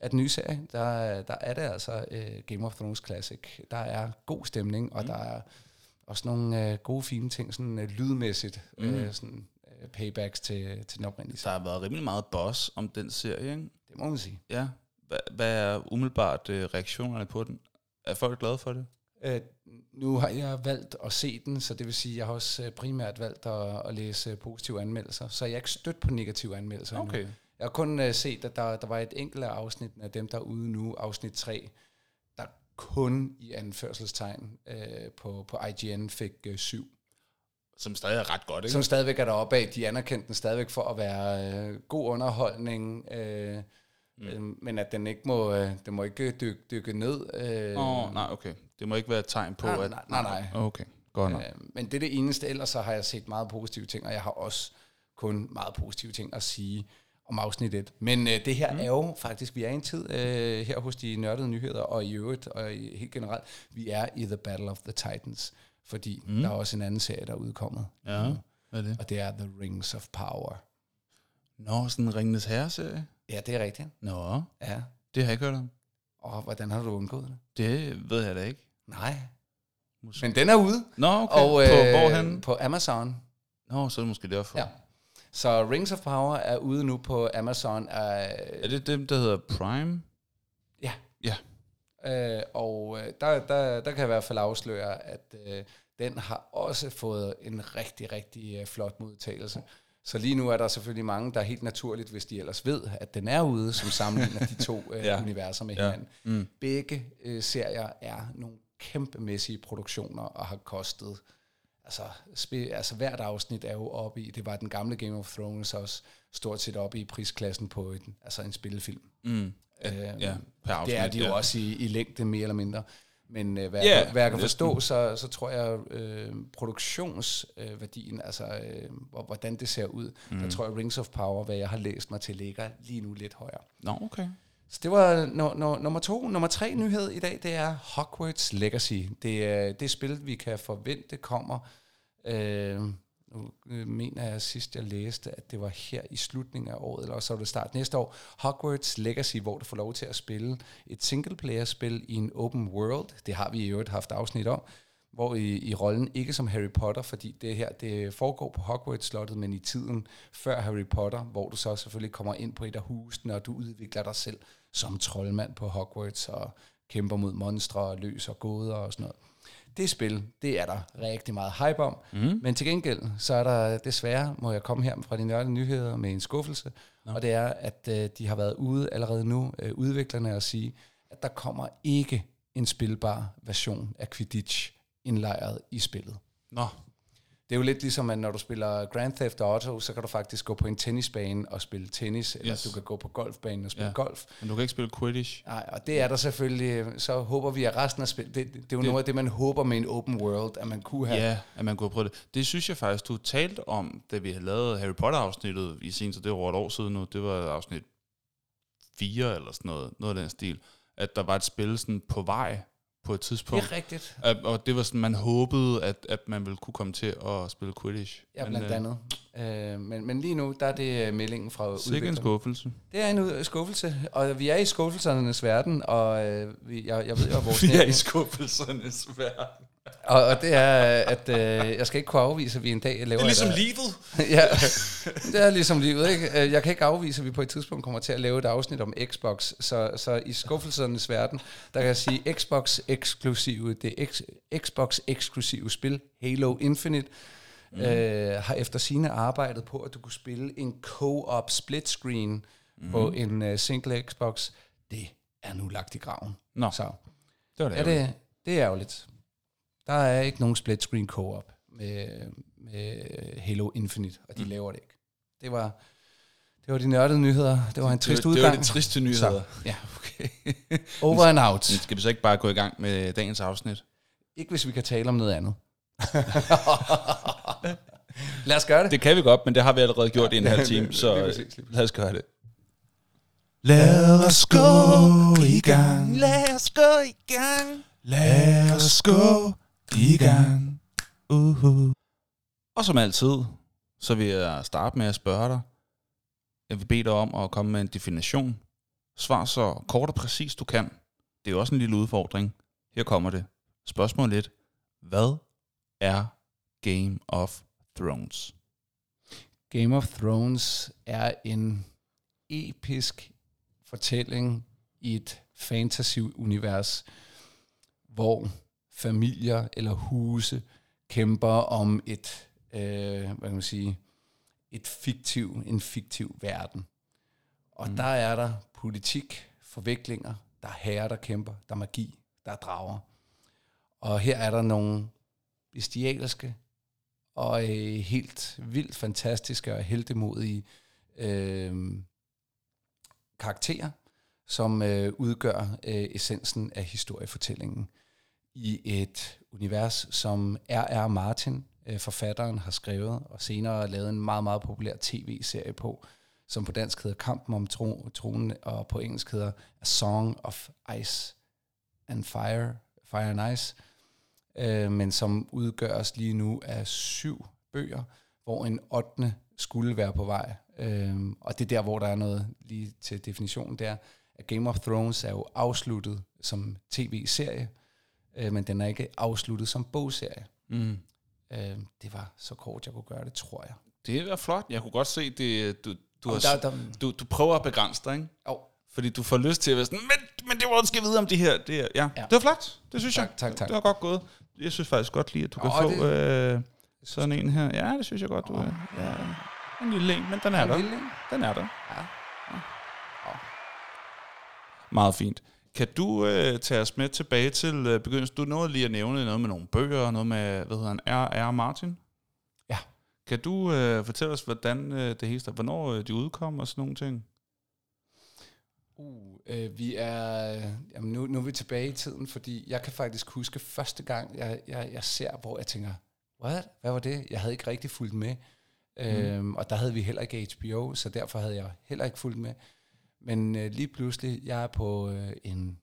af den nye serie, der, der er det altså øh, Game of Thrones Classic. Der er god stemning, og mm. der er også nogle øh, gode, fine ting, sådan øh, lydmæssigt, mm. øh, sådan øh, paybacks til, til den oprindelige Der serie. har været rimelig meget boss om den serie, ikke? Det må man sige. Ja. Hvad, hvad er umiddelbart øh, reaktionerne på den? Er folk glade for det? Øh, nu har jeg valgt at se den, så det vil sige, at jeg har også øh, primært valgt at, at læse positive anmeldelser, så jeg er ikke stødt på negative anmeldelser endnu. Jeg har kun uh, set, at der, der var et enkelt af afsnit af dem, der er ude nu, afsnit 3, der kun i anførselstegn uh, på, på IGN fik uh, 7. Som stadig er ret godt, ikke? Som stadigvæk er deroppe af. De anerkendte den stadigvæk for at være uh, god underholdning, uh, mm. men at den ikke må, uh, den må ikke dykke, dykke ned. Åh, oh, nej, okay. Det må ikke være et tegn på, Nej, at... nej, nej, nej. Okay, godt nok. Øh, men det er det eneste. Ellers så har jeg set meget positive ting, og jeg har også kun meget positive ting at sige om afsnit 1. Men øh, det her mm. er jo faktisk, vi er i en tid øh, her hos de nørdede nyheder, og i øvrigt, og i, helt generelt, vi er i The Battle of the Titans, fordi mm. der er også en anden serie, der er udkommet, Ja, hvad er det? og det er The Rings of Power. Nå, sådan en Ringenes Herre-serie? Ja, det er rigtigt. Nå, Ja. det har jeg ikke hørt om. Og hvordan har du undgået det? Det ved jeg da ikke. Nej. Måske. Men den er ude. Nå, okay. Og, øh, på hvorhen? På Amazon. Nå, så er det måske derfor. Ja. Så Rings of Power er ude nu på Amazon. Er, Er det dem, der hedder Prime? Ja. Ja. Øh, og øh, der, der, der kan jeg i hvert fald afsløre, at øh, den har også fået en rigtig, rigtig øh, flot modtagelse. Så lige nu er der selvfølgelig mange, der er helt naturligt, hvis de ellers ved, at den er ude, som sammenligner de to øh, Ja. universer med Ja. hinanden. Mm. Begge øh, serier er nogle kæmpemæssige produktioner og har kostet altså, spe, altså hvert afsnit er jo oppe i, det var den gamle Game of Thrones også, stort set oppe i prisklassen på en, altså en spillefilm. Mm. Øh, Ja, per afsnit. det er de jo ja. også i, i længde mere eller mindre. Men øh, hvad, yeah, hvad jeg kan forstå, så, så tror jeg, øh, produktionsværdien, øh, altså øh, hvor- hvordan det ser ud, mm. der tror jeg Rings of Power, hvad jeg har læst mig til, ligger lige nu lidt højere. Nå, okay. Så det var no, no, nummer to. Nummer tre nyhed i dag, det er Hogwarts Legacy. Det er det spil, vi kan forvente kommer. Øh, nu øh, mener jeg sidst, jeg læste, at det var her i slutningen af året, eller også så var det start næste år. Hogwarts Legacy, hvor du får lov til at spille et single-player-spil i en open world. Det har vi i øvrigt haft afsnit om hvor i, i rollen, ikke som Harry Potter, fordi det her det foregår på Hogwarts-slottet, men i tiden før Harry Potter, hvor du så selvfølgelig kommer ind på et af husene, og du udvikler dig selv som troldmand på Hogwarts, og kæmper mod monstre, og løser gåder og sådan noget. Det spil, det er der rigtig meget hype om, mm. men til gengæld, så er der desværre, må jeg komme her fra de nørdede nyheder med en skuffelse, no. og det er, at øh, de har været ude allerede nu, øh, udviklerne, og sige, at der kommer ikke en spilbar version af Quidditch indlejret i spillet. Nå, Det er jo lidt ligesom, at når du spiller Grand Theft Auto, så kan du faktisk gå på en tennisbane og spille tennis, eller Yes. du kan gå på golfbanen og spille Ja. golf. men du kan ikke spille Quidditch. Nej, og det er der selvfølgelig, så håber vi, at resten af spillet, det, det, er jo Det- noget af det, man håber med en open world, at man kunne have. Ja, at man kunne prøve det. Det synes jeg faktisk, du talte om, da vi havde lavet Harry Potter-afsnittet i sin tid. Det var over et år siden nu. Det var afsnit 4 eller sådan noget. Noget af den stil. At der var et spil sådan på vej på et det tidspunkt. er rigtigt. At, og det var sådan, man håbede, at, at man ville kunne komme til at spille Quidditch. Ja, Men, blandt øh, andet. Øh, men, men lige nu, der er det øh, meldingen fra Sikke en skuffelse. Det er en ud- skuffelse, og vi er i skuffelsernes verden, og øh, vi, jeg, jeg ved jo, vores Vi er i skuffelsernes verden. Og, og det er, at øh, jeg skal ikke kunne afvise, at vi en dag laver... et, øh, livet. ja, det er ligesom livet, ikke? Øh, Jeg kan ikke afvise, at vi på et tidspunkt kommer til at lave et afsnit om Xbox, så, så i skuffelsernes verden, der kan jeg sige, Xbox eksklusive, det X, Xbox eksklusive spil, Halo Infinite, mm. øh, har efter sine arbejdet på, at du kunne spille en co-op split screen mm. på en uh, single Xbox. Det er nu lagt i graven. Nå, Så det var det. er det, det er ærgerligt. Der er ikke nogen split screen co-op med, med Halo Infinite, og de mm. laver det ikke. Det var, det var de nørdede nyheder. Det var en trist det, udgang. det var de triste nyheder. Så, ja, okay. Over and out. Skal vi så ikke bare gå i gang med dagens afsnit? Ikke hvis vi kan tale om noget andet. Lad os gøre det. Det kan vi godt, men det har vi allerede gjort i en halv time, så Lige præcis, lige præcis. lad os gøre det. Lad os gå i gang. Lad os gå i gang. Lad os gå i gang. Uh-huh. Og som altid, så vil jeg starte med at spørge dig. Jeg vil bede dig om at komme med en definition. Svar så kort og præcist du kan. Det er jo også en lille udfordring. Her kommer det. Spørgsmål 1. Hvad er Game of Thrones? Game of Thrones er en episk fortælling i et fantasy-univers, hvor familier eller huse kæmper om et, øh, hvad kan man sige, et fiktiv, en fiktiv verden. Og mm. der er der politik, forviklinger, der er herrer, der kæmper, der er magi, der er drager. Og her er der nogle bestialske og øh, helt vildt fantastiske og heldemodige øh, karakterer, som øh, udgør øh, essensen af historiefortællingen i et univers, som R.R. Martin, øh, forfatteren, har skrevet og senere lavet en meget, meget populær tv-serie på, som på dansk hedder Kampen om tronen, og på engelsk hedder A Song of Ice and Fire, Fire and Ice, øh, men som udgøres lige nu af syv bøger, hvor en 8. skulle være på vej. Øh, og det er der, hvor der er noget lige til definitionen der, at Game of Thrones er jo afsluttet som tv-serie, øh, men den er ikke afsluttet som bogserie. Mm. Øh, det var så kort, jeg kunne gøre det, tror jeg. Det er flot. Jeg kunne godt se, det, du, du, har, der- der- du, du prøver at begrænse dig, ikke? Oh, Fordi du får lyst til at være sådan, men, men det var skal vide om de her. Det, er, ja. Ja. det var flot. Det synes Tak, jeg. tak, tak. Det var godt gået. Jeg synes faktisk godt lige, at du kan Åh, få øh, sådan en her. Ja, det synes jeg godt, du er. Ja. En lille en, men den er en der. lille en. Den er der. Ja. Meget fint. Kan du øh, tage os med tilbage til øh, begyndelsen? Du nåede lige at nævne noget med nogle bøger, noget med, hvad hedder han, R.R. Martin? Ja. Kan du øh, fortælle os, hvordan øh, det hele startede? Hvornår øh, de udkom og sådan nogle ting? Uh, øh, vi er, jamen nu, nu er vi tilbage i tiden, fordi jeg kan faktisk huske første gang, jeg, jeg, jeg ser, hvor jeg tænker, what? Hvad var det? Jeg havde ikke rigtig fulgt med. Mm. Øhm, og der havde vi heller ikke HBO, så derfor havde jeg heller ikke fulgt med. Men øh, lige pludselig, jeg er på øh, en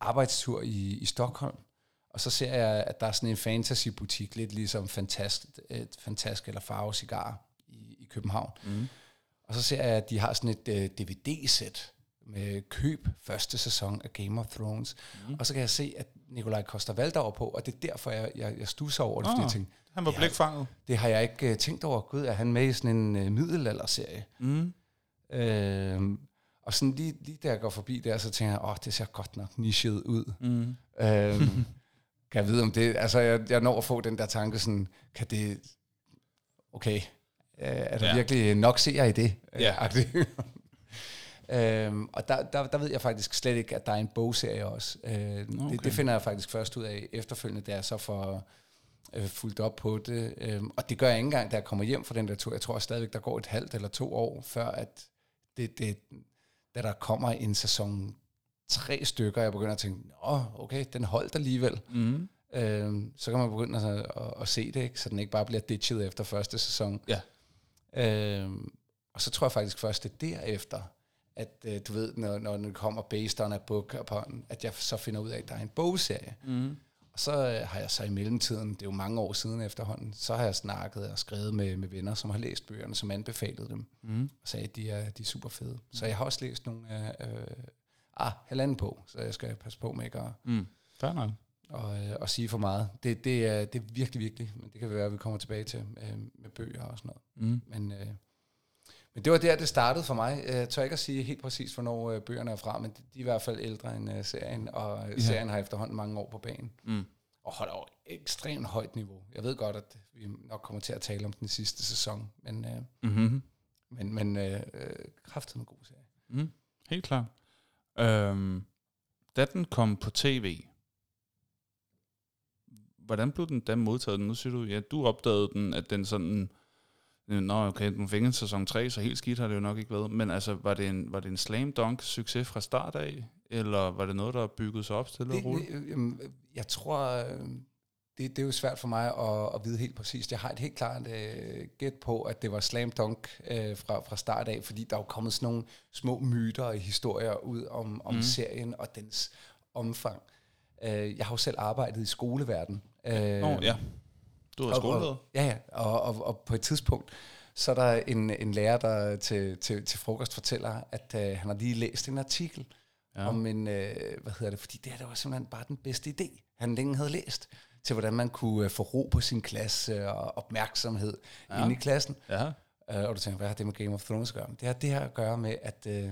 arbejdstur i, i Stockholm, og så ser jeg, at der er sådan en fantasy-butik, lidt ligesom Fantast, et Fantask eller Farve Cigar i, i København. Mm. Og så ser jeg, at de har sådan et øh, DVD-sæt med køb første sæson af Game of Thrones. Mm. Og så kan jeg se, at Nikolaj Koster Valdauer på, og det er derfor, jeg, jeg, jeg stusser over det, fordi Ah. jeg tænkte, Han var blikfanget. det har jeg ikke øh, tænkt over. Gud, er han med i sådan en øh, middelalderserie? Mm. Øh, og sådan lige, lige da jeg går forbi der, så tænker jeg, åh, det ser godt nok nichet ud. Mm. Øh, kan jeg vide om det? Altså, jeg, jeg når at få den der tanke sådan, kan det... Okay, øh, er der Ja. ja. virkelig nok ser i det? Ja. agtigt? øhm, og der, der, der ved jeg faktisk slet ikke, at der er en bogserie også. Øh, okay. Det, det finder jeg faktisk først ud af efterfølgende, da jeg så får øh, fulgt op på det. Øhm, og det gør jeg ikke engang, da jeg kommer hjem fra den der tur. Jeg tror stadigvæk, der går et halvt eller to år, før at det, det, da der kommer en sæson tre stykker, jeg begynder at tænke, Nå, okay, den holdt alligevel. Mm. Øhm, så kan man begynde at, at, at se det, ikke? så den ikke bare bliver ditchet efter første sæson. Ja. Øhm, og så tror jeg faktisk først, det er derefter, at øh, du ved, når, når den kommer based on a book upon, at jeg så finder ud af, at der er en bogserie. Mm. Og så øh, har jeg så i mellemtiden, det er jo mange år siden efterhånden, så har jeg snakket og skrevet med, med venner, som har læst bøgerne, som anbefalede dem, Mm. og sagde, at de er, de er super fede. Så jeg har også læst nogle af, øh, ah, halvanden på, så jeg skal passe på med ikke at, Mm. Fair nok. og, øh, og sige for meget. Det, det, er, det er virkelig, virkelig, men det kan være, at vi kommer tilbage til øh, med bøger og sådan noget. Mm. Men, øh, men det var der, det startede for mig. Jeg tør ikke at sige helt præcis, hvornår øh, bøgerne er fra, men de, er i hvert fald ældre end øh, serien, og ja. Serien har efterhånden mange år på banen. Mm. Og holder over et ekstremt højt niveau. Jeg ved godt, at vi nok kommer til at tale om den sidste sæson, men, øh, Mm-hmm. men, men øh, kraftet med god serie. Mm. Helt klart. Øhm, da den kom på tv, hvordan blev den da modtaget? Nu siger du, ja, du opdagede den, at den sådan Nå, okay, den fik en sæson 3, så helt skidt har det jo nok ikke været. Men altså, var det en, var det en slam dunk succes fra start af? Eller var det noget, der er bygget sig op til at Det, rulle? det, jamen, jeg tror, øh, det, det er jo svært for mig at, at vide helt præcist. Jeg har et helt klart øh, gæt på, at det var slam dunk øh, fra, fra start af, fordi der er jo kommet sådan nogle små myter og historier ud om, om mm. serien og dens omfang. Øh, jeg har jo selv arbejdet i skoleverden. Øh, Nå, ja. Du har og, skoleleder. ja, ja. Og, og, og på et tidspunkt, så er der en, en lærer, der til, til, til frokost fortæller, at øh, han har lige læst en artikel Ja. om en, øh, hvad hedder det, fordi det her det var simpelthen bare den bedste idé, han længe havde læst, til hvordan man kunne øh, få ro på sin klasse og opmærksomhed ja. inde i klassen. Ja. Øh, og du tænker, hvad har det med Game of Thrones at gøre? Det har det her at gøre med, at øh,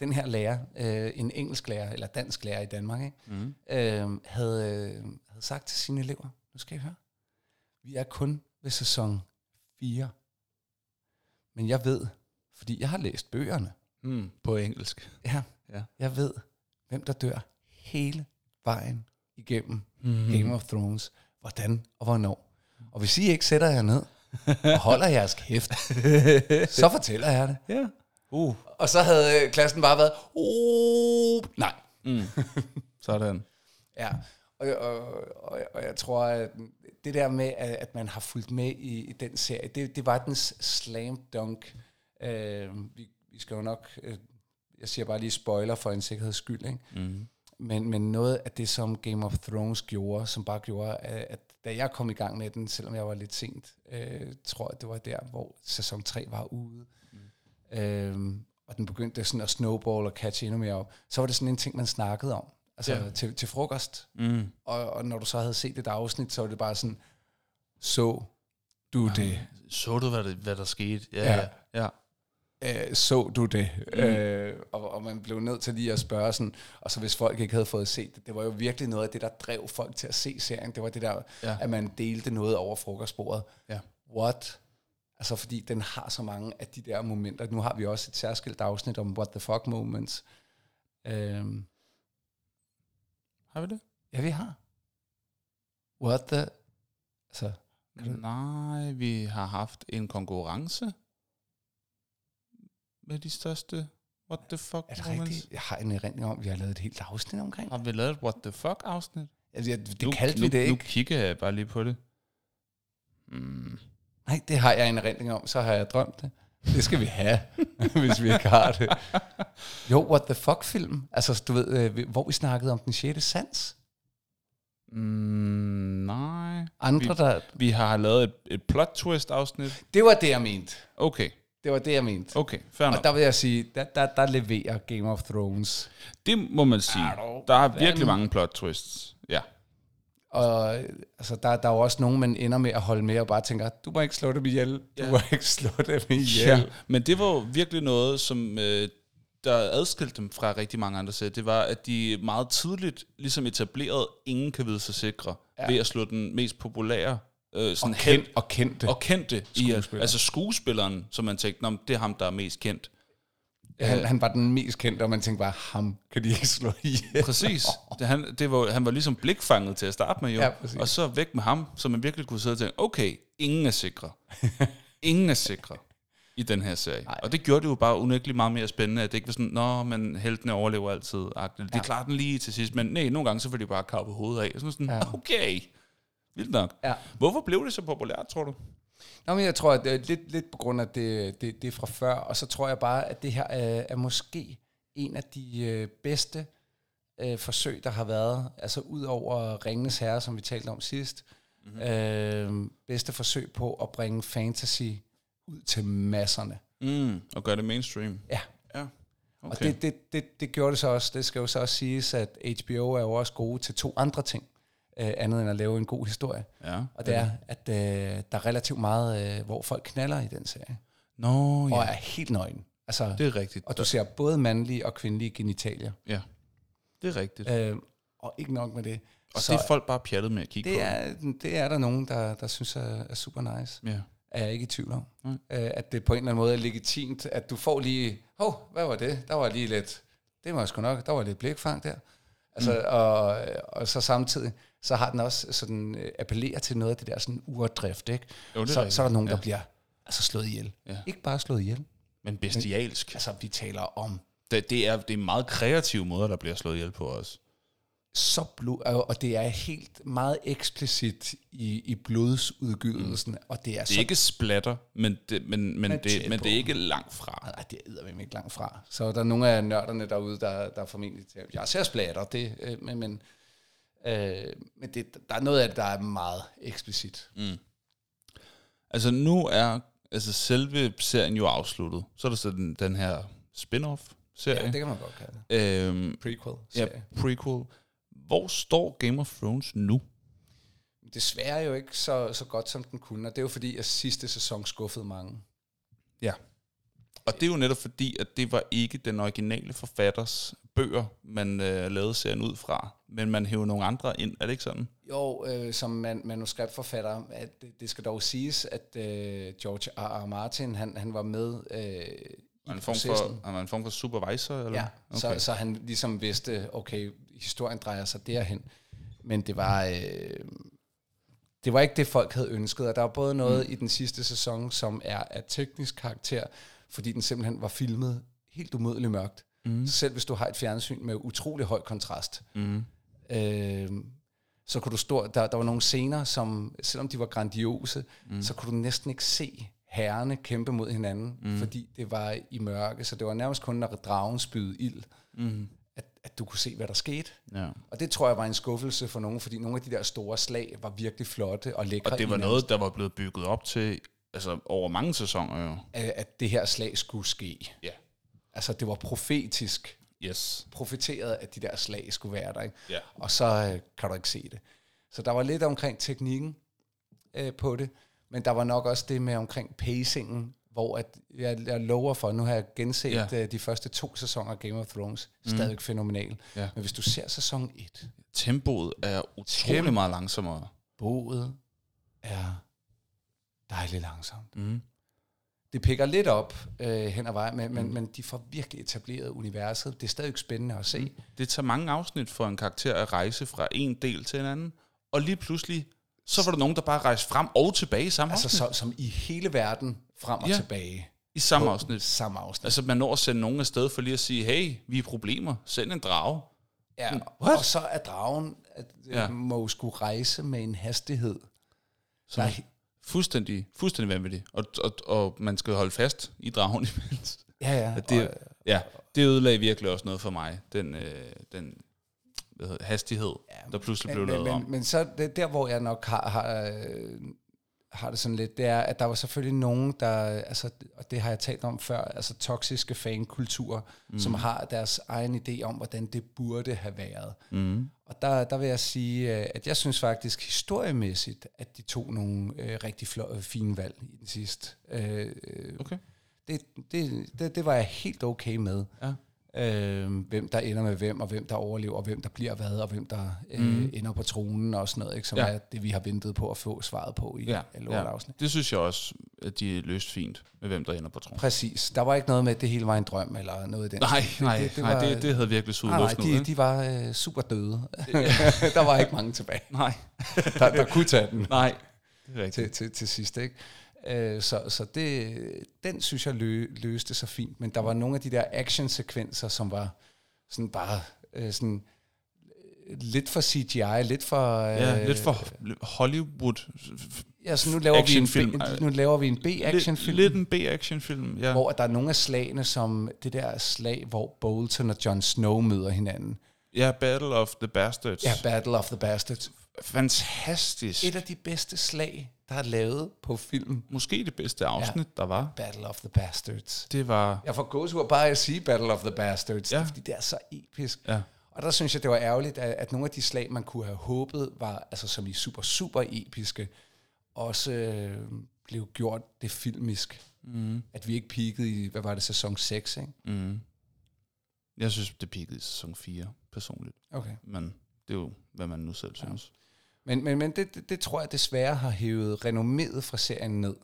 den her lærer, øh, en engelsk lærer, eller dansk lærer i Danmark, ikke, Mm. øh, havde, øh, havde sagt til sine elever, nu skal I høre, vi er kun ved sæson 4. Men jeg ved, fordi jeg har læst bøgerne, Mm. På engelsk. ja, Ja. jeg ved, hvem der dør hele vejen igennem Mm. mm. Game of Thrones, hvordan og hvornår. Og hvis I ikke sætter jer ned og holder jeres kæft, så fortæller jeg det. Ja. Uh. Og så havde øh, klassen bare været, oh, nej. Mm. Sådan. Ja, og, og, og, og jeg tror, at det der med, at, at man har fulgt med i, i den serie, det, det var den slam dunk. Øh, vi, vi skal jo nok, øh, jeg siger bare lige spoiler for en sikkerheds skyld, ikke? Mm. Men, men noget af det, som Game of Thrones gjorde, som bare gjorde, at, at da jeg kom i gang med den, selvom jeg var lidt sent, øh, tror jeg, det var der, hvor sæson 3 var ude. Mm. Øh, og den begyndte sådan at snowball og catche endnu mere op. Så var det sådan en ting, man snakkede om. Altså Ja. til, til frokost. Mm. Og, og når du så havde set et afsnit, så var det bare sådan, så du det? Så du, hvad, det, hvad der skete? Ja, Ja. ja. Øh, så du det? Mm. Øh, og, og man blev nødt til lige at spørge sådan, og så hvis folk ikke havde fået set det, det var jo virkelig noget af det, der drev folk til at se serien. Det var det der, ja. at man delte noget over frokostbordet. Ja. What? Altså fordi den har så mange af de der momenter. Nu har vi også et særskilt afsnit om what the fuck moments. Øhm, Har vi det? ja, vi har. What the... Altså, Nej, vi har haft en konkurrence med de største what the fuck er det rigtigt? Jeg har en erindring om, at vi har lavet et helt afsnit omkring. Har vi lavet et what the fuck afsnit? Altså, det nu, kaldte nu, vi det Nu ikke. kigger jeg bare lige på det. Mm. Nej, det har jeg en erindring om, så har jeg drømt det. Det skal vi have, hvis vi ikke har det. Jo, What the Fuck film. Altså, du ved, øh, hvor vi snakkede om den sjette sans. Mm, nej. Andre, Vi- der... Vi har lavet et, et plot twist afsnit. Det var det, jeg mente. Okay, Det var det, jeg mente. okay, fair Og nok. der vil jeg sige, der, der, der leverer Game of Thrones. Det må man sige. Er Der er virkelig mange plot twists. Ja. Og øh, altså, der, der er jo også nogen, man ender med at holde med og bare tænker, du må ikke slå dem ihjel. Du Ja. må ikke slå dem ihjel. Men det var jo virkelig noget, som øh, der adskilte dem fra rigtig mange andre serier. Det var, at de meget tidligt ligesom etablerede, ingen kan vide sig sikre, ja. ved at slå den mest populære øh, sådan Og, kendt, og kendte. og kendte i, Skuespiller. altså skuespilleren, som man tænkte, "Nå, det er ham, der er mest kendt. Han, han var den mest kendte, og man tænkte bare, ham kan de ikke slå ihjel. Præcis. Det, han, det var, han var ligesom blikfanget til at starte med, jo. Ja, præcis. og så væk med ham, så man virkelig kunne sidde og tænke, okay, ingen er sikre. ingen er sikre i den her serie. Nej. Og det gjorde det jo bare unægteligt meget mere spændende, at det ikke var sådan, nå, men heltene overlever altid. -agtigt. Det Ja. klarer den lige til sidst, men nej, nogle gange så får de bare kappet hovedet af. Sådan, sådan Ja. okay, vildt nok. Ja. Hvorfor blev det så populært, tror du? Nå, men jeg tror, at det er lidt, lidt på grund af det, det, det er fra før, og så tror jeg bare, at det her er, er måske en af de øh, bedste øh, forsøg, der har været, altså ud over Ringenes Herre, som vi talte om sidst, mm-hmm. øh, bedste forsøg på at bringe fantasy ud til masserne. Mm, og gøre det mainstream. Ja. Ja. Okay. Og det, det, det, det gjorde det så også. Det skal jo så også siges, at HBO er jo også gode til to andre ting, øh, andet end at lave en god historie. ja. Og det er, at øh, der er relativt meget, øh, hvor folk knaller i den serie. Nå, og ja. er helt nøgen. Altså, Det er rigtigt. og du ser både mandlige og kvindelige genitalier. Ja, det er rigtigt. Øh, og ikke nok med det. Og så det er folk bare pjattet med at kigge det, på. er, det er der nogen, der, der synes er, er super nice. Ja. Er jeg ikke i tvivl om. Nej. Øh, at det på en eller anden måde er legitimt, at du får lige, hov, hvad var det? Der var lige lidt, det var sgu nok, der var lidt blikfang der. Altså, mm. og, og så samtidig, så har den også sådan, øh, appellerer til noget af det der sådan urdrift, ikke? Jo, så, rigtigt. så er der nogen, der Ja. bliver Altså slået ihjel. Ja. Ikke bare slået ihjel. Men bestialsk. Altså, vi taler om Det, det, er, det er meget kreative måder, der bliver slået ihjel på os. Så blod, og det er helt meget eksplicit i, i blodsudgydelsen, mm. og det er, Det så er ikke splatter, men det, men, men, det, men det er ikke langt fra. Nej, det er vi ikke langt fra. Så er der nogle af nørderne derude, der, der er formentlig til, jeg ser splatter, det, øh, men, men, øh, men det, der er noget af det, der er meget eksplicit. Mm. Altså nu er altså selve serien jo afsluttet. Så er der så den, den her spin-off-serie. Ja, det kan man godt kalde det. øhm, Prequel. ja, serie. prequel. Hvor står Game of Thrones nu? Desværre jo ikke så, så godt, som den kunne, og det er jo fordi, at sidste sæson skuffede mange. Ja. Og det er jo netop fordi, at det var ikke den originale forfatters bøger, man øh, lavede serien ud fra, men man hævde nogle andre ind. Er det ikke sådan? Jo, øh, som man, manuskriptforfatter, at det, det skal dog siges, at øh, George R. R. Martin, han, han var med øh, i en form processen. for, er man en form for supervisor? Eller? Ja, okay. så, så han ligesom vidste, okay, historien drejer sig derhen. Men det var, øh, det var ikke det, folk havde ønsket. Og der var både noget mm. i den sidste sæson, som er af teknisk karakter, fordi den simpelthen var filmet helt umådeligt mørkt. Mm. Så selv hvis du har et fjernsyn med utrolig høj kontrast, Mm. øh, så kunne du stå, der, der var nogle scener, som selvom de var grandiose, mm. så kunne du næsten ikke se herrene kæmpe mod hinanden, mm. fordi det var i mørke, så det var nærmest kun, når dragen spydede ild, Mm. At, du kunne se, hvad der skete. Ja. Og det tror jeg var en skuffelse for nogen, fordi nogle af de der store slag var virkelig flotte og lækre. Og det var noget, der var blevet bygget op til altså, over mange sæsoner jo. at at det her slag skulle ske. Ja. Altså, det var profetisk Yes. profeteret, at de der slag skulle være der. Ikke? Ja. Og så øh, kan du ikke se det. Så der var lidt omkring teknikken øh, på det, men der var nok også det med omkring pacingen, hvor at jeg, jeg lover for, nu har jeg genset Ja. ja. de første to sæsoner af Game of Thrones, stadig fænomenal. Ja. Men hvis du ser sæson 1, Tempoet er utrolig Tempo. meget langsommere. boet er dejligt langsomt. Mm. Det pikker lidt op øh, hen ad vejen, men, men, men de får virkelig etableret universet. Det er stadig spændende at se. Det tager mange afsnit for en karakter at rejse fra en del til en anden, og lige pludselig, så var der nogen, der bare rejste frem og tilbage i samme Altså afsnit. så, som i hele verden frem og Ja. tilbage. I samme På afsnit. Samme afsnit. Altså man når at sende nogen afsted for lige at sige, hey, vi er problemer, send en drage. Ja, What? og så er dragen, at Ja. ja. må skulle rejse med en hastighed. Er er, fuldstændig, fuldstændig vanvittigt. Og, og, og man skal holde fast i dragen imens. ja, ja. At det, og, ja, det ødelagde virkelig også noget for mig, den, øh, den hvad hedder, hastighed, der pludselig blev men, lavet men, om. men, men så det, der, hvor jeg nok har, har, øh, har det sådan lidt, det er, at der var selvfølgelig nogen, der, altså, og det har jeg talt om før, altså toksiske fankulturer, mm. som har deres egen idé om, hvordan det burde have været. Mm. Og der, der vil jeg sige, øh, at jeg synes faktisk historiemæssigt, at de tog nogle øh, rigtig flot, øh, fine valg i den sidste. Øh, øh, Okay. det, det, det, det var jeg helt okay med. Ja. Øh, hvem der ender med hvem, og hvem der overlever, og hvem der bliver hvad, og hvem der øh, mm. ender på tronen og sådan noget, ikke? som Ja. er det, vi har ventet på at få svaret på i Ja, alle ja. afsnit. Det synes jeg også, at de løst fint med, hvem der ender på tronen. Præcis. Der var ikke noget med, at det hele var en drøm, eller noget i den. Nej, stil. nej, det, det, nej, var- det, det havde virkelig suget nej, nej, luften de, de var øh, super døde. der var ikke mange tilbage, Nej, der, der kunne tage den. nej. Det er rigtigt. til, til, til sidst. Ikke? Øh, så så det, den synes jeg lø, løste sig fint, men der var nogle af de der actionsekvenser, som var sådan bare øh, sådan øh, lidt for CGI, lidt for... Øh, Ja, lidt for Hollywood. Ja, så nu laver, vi en, B, nu laver vi en B-actionfilm, Lidt, lidt en B-actionfilm, ja. hvor der er nogle af slagene, som det der slag, hvor Bolton og Jon Snow møder hinanden. Ja, Battle of the Bastards. Ja, Battle of the Bastards. Fantastisk. Et af de bedste slag, der er lavet på film. Måske det bedste afsnit, ja. der var. Battle of the Bastards. Det var... Jeg får gåsehud bare at sige Battle of the Bastards, Ja. fordi det er så episk. Ja. Og der synes jeg, det var ærgerligt, at, at nogle af de slag, man kunne have håbet, var altså som i super, super episke, også øh, blev gjort det filmisk. Mm. At vi ikke peakede i, hvad var det, sæson 6, ikke? Mm. Jeg synes, det peakede i sæson 4, personligt. Okay. Men det er jo, hvad man nu selv synes. Men, men, men det, det, det tror jeg desværre har hævet renomméet fra serien ned.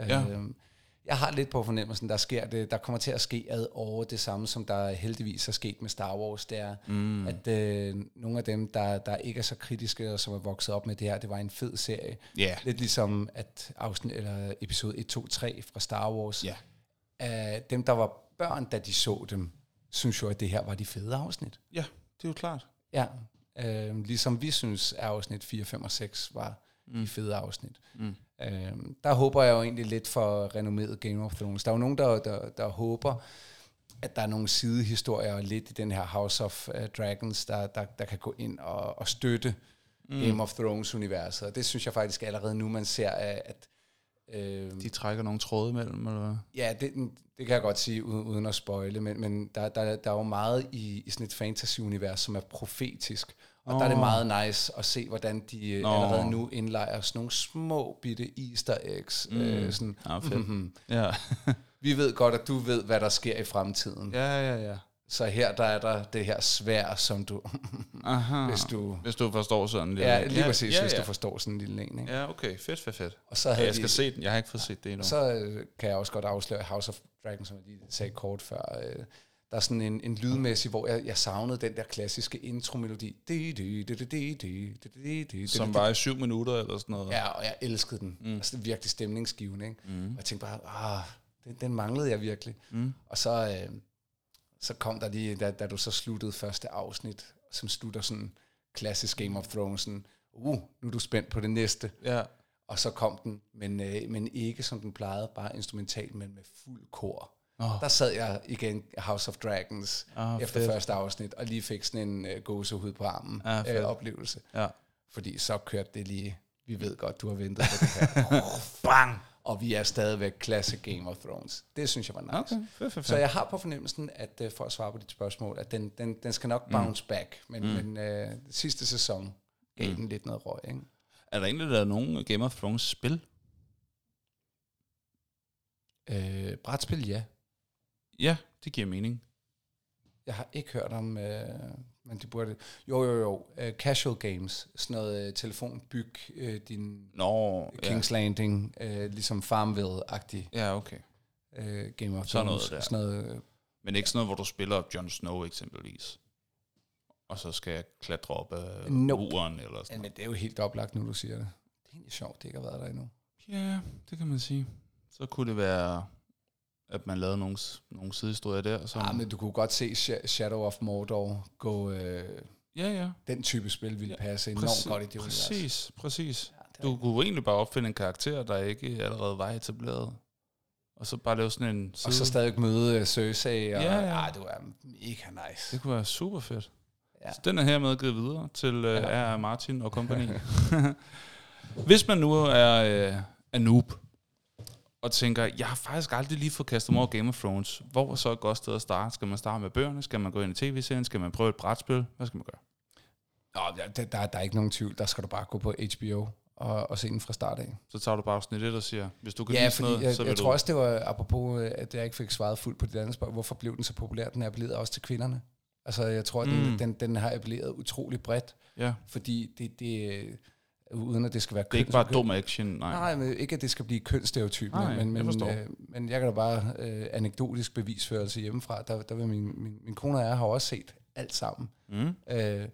Ja. Øhm, jeg har lidt på fornemmelsen, der sker det, der kommer til at ske ad over det samme, som der heldigvis er sket med Star Wars. Det er, mm. at øh, nogle af dem, der, der ikke er så kritiske, og som er vokset op med det her, det var en fed serie. Ja. Lidt ligesom at afsnit, eller episode 1, 2, 3 fra Star Wars. Ja. Uh, dem, der var børn, da de så dem, synes jo, at det her var de fede afsnit. Ja, det er jo klart. Ja, øh, ligesom vi synes, at afsnit 4, 5 og 6 var mm. de fede afsnit. Mm. Øh, der håber jeg jo egentlig lidt for renommeret Game of Thrones. Der er jo nogen, der, der, der håber, at der er nogle sidehistorier lidt i den her House of uh, Dragons, der, der, der kan gå ind og, og støtte mm. Game of Thrones-universet. Og det synes jeg faktisk allerede nu, man ser, at... Øh, De trækker nogle tråde imellem, eller hvad? Ja, det, det kan jeg godt sige, uden, uden at spoile, men, men der, der, der er jo meget i, i sådan et fantasy-univers, som er profetisk. Og oh. der er det meget nice at se, hvordan de oh. allerede nu indlejer sådan nogle små bitte easter eggs. Mm. Øh, sådan, ah, fedt. Mm-hmm. ja. Vi ved godt, at du ved, hvad der sker i fremtiden. Ja, ja, ja. Så her der er der det her svær, som du... Aha. hvis du... Hvis du forstår sådan en lille Ja, lige præcis, ja, ja. hvis du forstår sådan en lille en. Ikke? Ja, okay. Fedt, fedt, fedt. Og så havde jeg skal de, se den. Jeg har ikke fået set det endnu. Så øh, kan jeg også godt afsløre House of Dragons, som jeg lige sagde kort før. Øh, der er sådan en, en lydmæssig, hvor jeg, jeg savnede den der klassiske intro-melodi. Som var i syv minutter eller sådan noget. Ja, og jeg elskede den. Mm. Altså, det er virkelig stemningsgivende. Ikke? Mm. Og jeg tænkte bare, ah, den, den manglede jeg virkelig. Mm. Og så, øh, så kom der lige, da, da du så sluttede første afsnit, som slutter sådan klassisk Game of Thrones, sådan, uh, nu er du spændt på det næste. Ja. Og så kom den, men, øh, men ikke som den plejede, bare instrumental, men med fuld kor. Oh. Der sad jeg igen House of Dragons oh, efter fedt. første afsnit, og lige fik sådan en uh, gåsehud på armen ah, øh, oplevelse. Ja. Fordi så kørte det lige, vi ved godt, du har ventet på det her. Bang! Og vi er stadigvæk classic Game of Thrones. Det synes jeg var nice. Okay, fedt, fedt, Så jeg har på fornemmelsen, at uh, for at svare på dit spørgsmål, at den, den, den skal nok bounce mm. back. Men, mm. men uh, sidste sæson gav mm. den lidt noget røg. Ikke? Er der egentlig der er nogen Game of Thrones spil? Øh, brætspil, ja. Ja, det giver mening. Jeg har ikke hørt om, øh, men det burde... Jo, jo, jo. Uh, casual games. Sådan noget uh, telefonbyg, uh, din Nå, King's ja. Landing, uh, ligesom Farmville-agtig. Ja, okay. Uh, Game of sådan noget der. Sådan noget, uh, men ikke sådan noget, hvor du spiller Jon Snow eksempelvis. Og så skal jeg klatre op af nope. uren eller sådan ja, men det er jo helt oplagt nu, du siger det. Det er egentlig sjovt, det ikke har været der endnu. Ja, det kan man sige. Så kunne det være at man lavede nogle, nogle sidehistorier der. Som ja, men du kunne godt se Shadow of Mordor gå... Øh, ja, ja. Den type spil ville ja, passe enormt præcis, godt i det Præcis, univers. præcis. Ja, du kunne egentlig bare opfinde en karakter, der ikke allerede var etableret. Og så bare lave sådan en side. Og så stadig møde uh, Cersei. Og, ja, ja. Ah, det var mega nice. Det kunne være super fedt. Ja. Så den er hermed givet videre til uh, ja. R. Martin og company. Hvis man nu er, uh, er noob, og tænker, jeg har faktisk aldrig lige fået kastet mig over Game of Thrones. Hvor er så et godt sted at starte? Skal man starte med bøgerne? Skal man gå ind i tv-serien? Skal man prøve et brætspil? Hvad skal man gøre? Nå, der, der, der er ikke nogen tvivl. Der skal du bare gå på HBO og, og se den fra start af. Så tager du bare snit et og siger, hvis du kan ja, lide fordi noget, jeg, så vil jeg du... tror også, det var apropos, at jeg ikke fik svaret fuldt på det andet spørgsmål. Hvorfor blev den så populær? Den er appelleret også til kvinderne. Altså, jeg tror, mm. den, den, den har appelleret utrolig bredt. Ja. Fordi det, det uden at det skal være Det er ikke bare dum action, nej. Nej, men ikke at det skal blive kønsstereotyp, nej, men, men, jeg øh, men jeg kan da bare øh, anekdotisk bevisførelse hjemmefra, der, der vil min, min, min kone og jeg har også set alt sammen. Mm. Øh,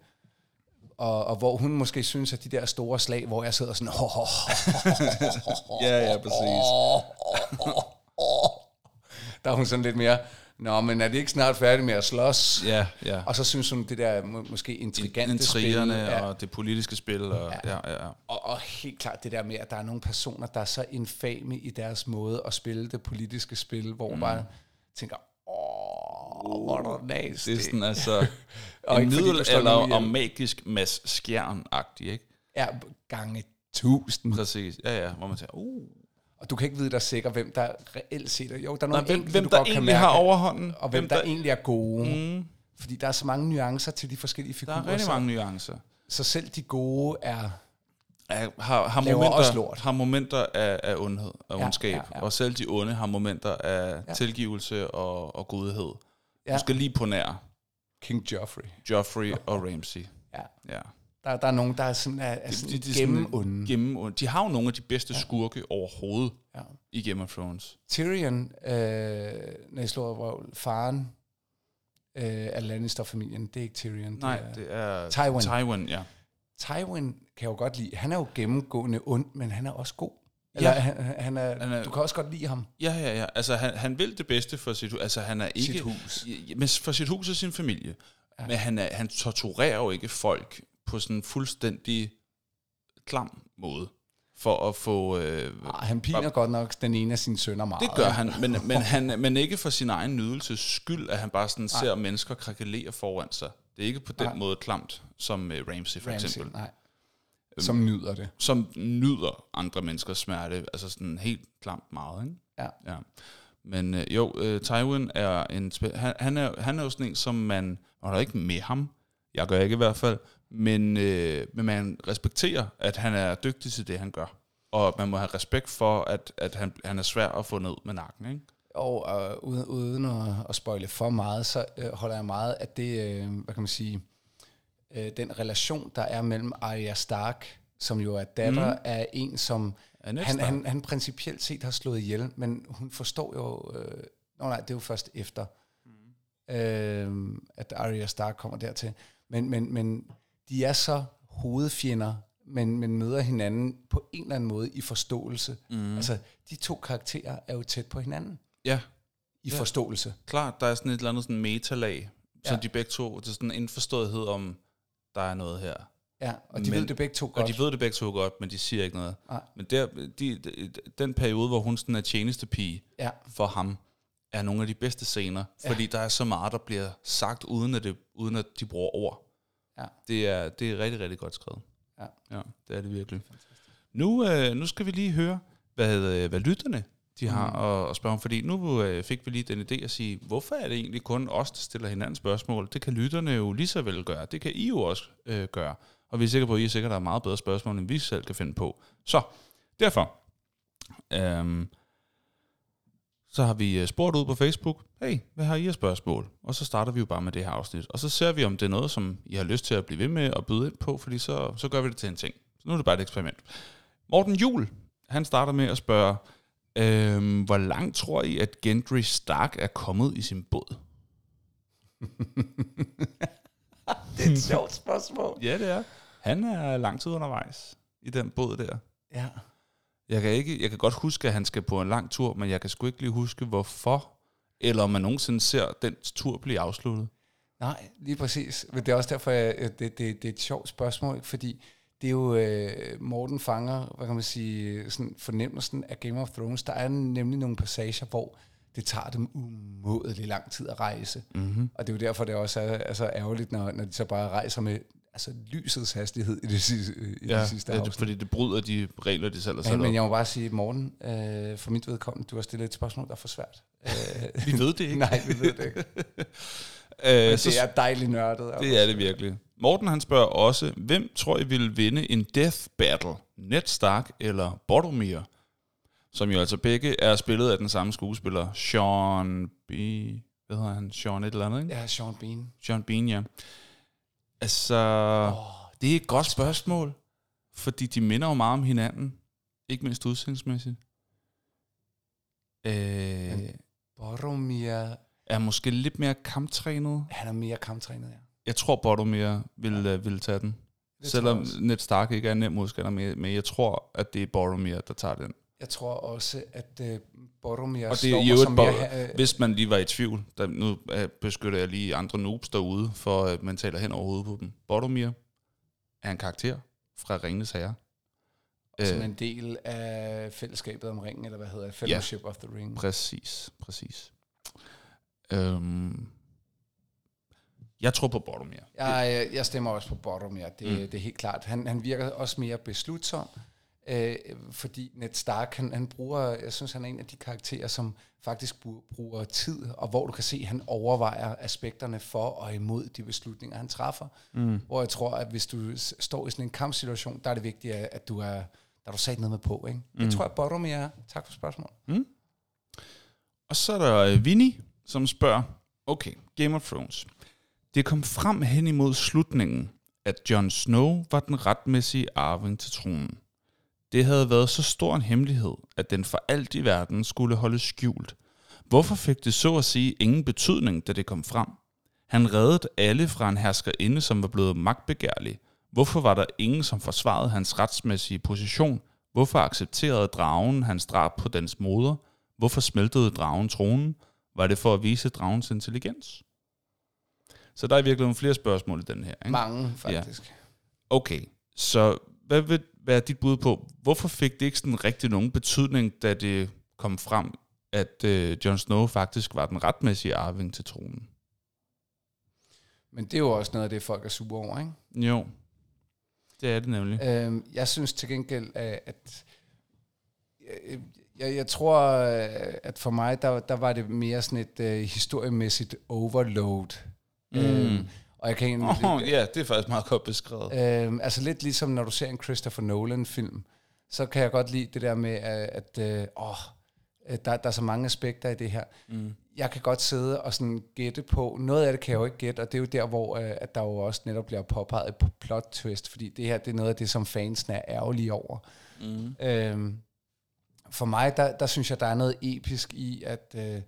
og, og hvor hun måske synes, at de der store slag, hvor jeg sidder sådan... Oh, oh, oh, ja, ja, præcis. der er hun sådan lidt mere... Nå, men er det ikke snart færdigt med at slås? Ja, ja. Og så synes hun, det der må, måske intrigante Intrigerne spil... Ja. og det politiske spil. Og, ja. Ja, ja. Og, og helt klart det der med, at der er nogle personer, der er så infame i deres måde at spille det politiske spil, hvor mm. man tænker, åh, hvor er det nasty. Det er sådan altså og en middelalder og magisk Mads Skjern-agtig, ikke? Ja, gange tusind. Præcis, ja, ja, hvor man siger, uh, og du kan ikke vide dig sikker, hvem der reelt set er. Jo, der er nogle Nej, hvem, hvem du der godt egentlig mærke, har overhånden. Og hvem, hvem der, der egentlig er gode. Mm. Fordi der er så mange nuancer til de forskellige figurer. Der er rigtig mange nuancer. Så selv de gode er... Er, har, har, momenter, har momenter af, af ondhed og ja, ondskab. Ja, ja. Og selv de onde har momenter af ja. tilgivelse og, og godhed. Ja. Du skal lige på nær. King Joffrey. Joffrey og Ramsey. Ja. ja. Der Der, er nogen, der er sådan, er, er sådan de, de, gennemunde. gennem, de har jo nogle af de bedste skurke overhovedet Ja. i Game of Thrones. Tyrion, øh, når jeg slår røv, faren øh, af Lannister-familien, det er ikke Tyrion. Nej, det er, det er Tywin. Tywin, ja. Tywin kan jeg jo godt lide. Han er jo gennemgående ond, men han er også god. Eller Ja. han, han, er, Han er- du kan også godt lide ham. Ja, ja, ja. Altså, han, han vil det bedste for sit hus. Altså, han er ikke... Sit hus. Ja, men for sit hus og sin familie. Ja. Men han, er, han torturerer jo ikke folk på sådan en fuldstændig klam måde. For at få... Øh, Arh, han piner godt nok den ene af sine sønner meget. det gør han, men, men, han, men ikke for sin egen nydelses skyld, at han bare sådan ser mennesker krakelere foran sig. Det er ikke på den Nej. måde klamt, som uh, Ramsey for Ramsay, eksempel. nej. Som nyder det. Som nyder andre menneskers smerte, altså sådan helt klamt meget, ikke? Ja. Ja. Men øh, jo, øh, Tywin er en... Han, han, er, han er jo sådan en, som man... Man er ikke med ham. Jeg gør ikke i hvert fald. Men, øh, men man respekterer, at han er dygtig til det, han gør. Og man må have respekt for, at, at han, han er svær at få ned med nakken, ikke? Og øh, uden, uden at, at spoile for meget, så øh, holder jeg meget af det, øh, hvad kan man sige, øh, den relation, der er mellem Arya Stark, som jo er datter mm. af en, som han, han, han principielt set har slået ihjel, men hun forstår jo... Øh, nå nej, det er jo først efter, mm. øh, at Arya Stark kommer dertil. Men, men, men de er så hovedfjender, men, men møder hinanden på en eller anden måde i forståelse. Mm. Altså, de to karakterer er jo tæt på hinanden Ja, i Ja. forståelse. klart. Der er sådan et eller andet sådan metalag, så Ja. de begge to, det er sådan en indforståethed om, der er noget her. Ja, og de Men- ved det begge to Og godt. de ved det begge to godt, men de siger ikke noget. Nej. Men der, de, de, den periode, hvor hun sådan er tjenestepige Ja, for ham, er nogle af de bedste scener, Ja. fordi der er så meget, der bliver sagt, uden at, det, uden at de bruger ord. Ja. Det er, det er rigtig, rigtig godt skrevet. Ja. ja det er det virkelig. Nu, øh, nu skal vi lige høre, hvad, øh, hvad lytterne de har mm. at, at spørge om, fordi nu øh, fik vi lige den idé at sige, hvorfor er det egentlig kun os, der stiller hinanden spørgsmål? Det kan lytterne jo lige så vel gøre. Det kan I jo også øh, gøre. Og vi er sikre på, at I er sikkert der er meget bedre spørgsmål, end vi selv kan finde på. Så, derfor, øhm, så har vi øh, spurgt ud på Facebook, hey, hvad har I af spørgsmål? Og så starter vi jo bare med det her afsnit. Og så ser vi, om det er noget, som I har lyst til at blive ved med at byde ind på, fordi så, så gør vi det til en ting. Så nu er det bare et eksperiment. Morten Jul, han starter med at spørge, øhm, hvor langt tror I, at Gendry Stark er kommet i sin båd? det er et sjovt spørgsmål. Ja, det er. Han er lang tid undervejs i den båd der. Ja. Jeg kan, ikke, jeg kan godt huske, at han skal på en lang tur, men jeg kan sgu ikke lige huske, hvorfor. Eller om man nogensinde ser den tur blive afsluttet. Nej, lige præcis. Men det er også derfor, jeg, det, det, det er et sjovt spørgsmål, fordi det er jo øh, Morten fanger, hvad kan man sige, sådan fornemmelsen af Game of Thrones. Der er nemlig nogle passager, hvor det tager dem umådelig lang tid at rejse. Mm-hmm. Og det er jo derfor, det også er, er så ærgerligt, når, når de så bare rejser med altså, lysets hastighed i det sidste, i Ja, det sidste afsnit. fordi det bryder de regler, de selv har sat Men, men op. jeg må bare sige, Morten, øh, for mit vedkommende, du har stillet et spørgsmål, der er for svært. Øh, Vi ved det ikke. Nej, vi ved det ikke. Øh, så, det er dejligt nørdet. det er det virkelig. Morten han spørger også, hvem tror I vil vinde en death battle? Ned Stark eller Boromir? Som jo altså begge er spillet af den samme skuespiller, Sean B... Hvad hedder han? Sean et eller andet, ikke? Ja, Sean Bean. Sean Bean, ja. Altså, Oh, det er et godt spørgsmål, fordi de minder jo meget om hinanden. Ikke mindst udseendsmæssigt. Øh, Men- Boromir, er måske lidt mere kamptrænet. han er mere kamptrænet, ja. Jeg tror, Boromir vil, ja. vil tage den. Det Selvom. Ned Stark ikke er en nem modstander, men men jeg tror, at det er Boromir, der tager den. Jeg tror også, at uh, Boromir Og det er øvrigt som Uh, Hvis man lige var i tvivl, der, nu øh, beskytter jeg lige andre noobs derude, for at man taler hen over hovedet på dem. Boromir er en karakter fra Ringenes Herre. som Øh, en del af fællesskabet om ringen, eller hvad hedder det? Fellowship of the Ring. Præcis, præcis. Øhm, jeg tror på Boromir. Jeg, jeg, stemmer også på Boromir, det, mm. det er helt klart. Han, han virker også mere beslutsom, øh, fordi Ned Stark, han, han bruger, jeg synes, han er en af de karakterer, som faktisk bru- bruger tid, og hvor du kan se, at han overvejer aspekterne for og imod de beslutninger, han træffer. Mm. Hvor jeg tror, at hvis du står i sådan en kampsituation, der er det vigtigt, at du er, der er du sat noget med på. Ikke? Det Mm. tror jeg, Boromir er. Tak for spørgsmålet. Og så er der øh, Vinny, som spørger, okay, Game of Thrones. Det kom frem hen imod slutningen, at Jon Snow var den retmæssige arving til tronen. Det havde været så stor en hemmelighed, at den for alt i verden skulle holdes skjult. Hvorfor fik det så at sige ingen betydning, da det kom frem? Han reddede alle fra en herskerinde, som var blevet magtbegærlig. Hvorfor var der ingen, som forsvarede hans retsmæssige position? Hvorfor accepterede dragen hans drab på dens moder? Hvorfor smeltede dragen tronen? Var det for at vise dragens intelligens? Så der er virkelig nogle flere spørgsmål i den her. Ikke? Mange, faktisk. Okay, så hvad vil være dit bud på, hvorfor fik det ikke sådan rigtig nogen betydning, da det kom frem, at øh, Jon Snow faktisk var den retmæssige arving til tronen? Men det er jo også noget af det, folk er sure over, ikke? Jo, det er det nemlig. Øhm, jeg synes til gengæld, at, at jeg, jeg, jeg tror, øh, at for mig, der, der var det mere sådan et uh, historiemæssigt overload. Mm. Øhm, og jeg kan egentlig... Oh, ja, det er faktisk meget godt beskrevet. Øhm, altså lidt ligesom når du ser en Christopher Nolan-film, så kan jeg godt lide det der med, at, at øh, åh, der, der er så mange aspekter i det her. Mm. Jeg kan godt sidde og sådan gætte på, noget af det kan jeg jo ikke gætte, og det er jo der, hvor øh, at der jo også netop bliver påpeget et plot twist, fordi det her, det er noget af det, som fansen er ærgerlige over. Mm. Øhm, for mig, der, der synes jeg, der er noget episk i, at, øh,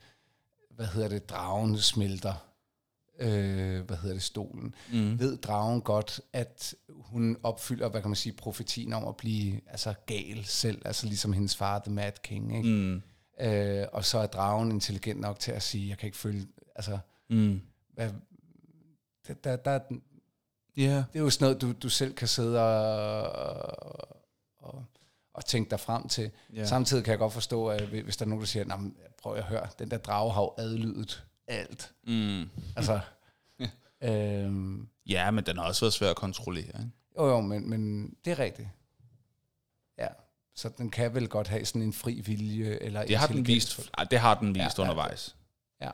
hvad hedder det, dragen smelter, øh, hvad hedder det, stolen. Mm. Ved dragen godt, at hun opfylder, hvad kan man sige, profetien om at blive altså, gal selv, altså ligesom hendes far, The Mad King, ikke? Mm. Øh, og så er dragen intelligent nok til at sige, jeg kan ikke følge, altså, Mm. hvad, der, der, der. Yeah. det er jo sådan noget, du, du selv kan sidde og, og, og tænke dig frem til. Ja. Samtidig kan jeg godt forstå, at hvis der er nogen, der siger, "Nå, men prøv at høre, den der drage har jo adlydet alt. Mm. Altså, øhm, Ja, men den har også været svær at kontrollere. Ikke? jo jo, men, men det er rigtigt. Ja, så den kan vel godt have sådan en fri vilje, eller Det har den vist, ej, det har den vist Ja, ja, ja. undervejs. Ja.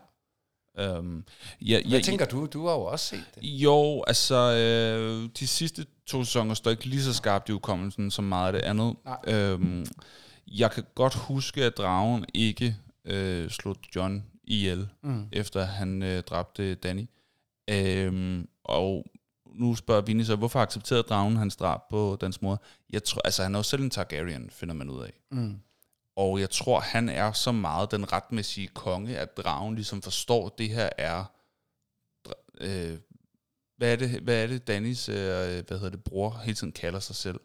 Øhm, ja, Hvad tænker du? Du har jo også set det. Jo, altså øh, de sidste to sæsoner står ikke lige så skarpt i hukommelsen som meget af det andet. Nej. Øhm, jeg kan godt huske, at dragen ikke øh, slog John ihjel, Mm. efter han øh, dræbte Danny. Øhm, og nu spørger Vinnie så, hvorfor accepterede dragen hans drab på dens mor? Jeg tror, altså han er jo selv en Targaryen, finder man ud af. Mm. Og jeg tror, han er så meget den retmæssige konge, at dragen ligesom forstår, at det her er... Øh, hvad, er det, hvad er det, Dannys øh, hvad hedder det, bror hele tiden kalder sig selv?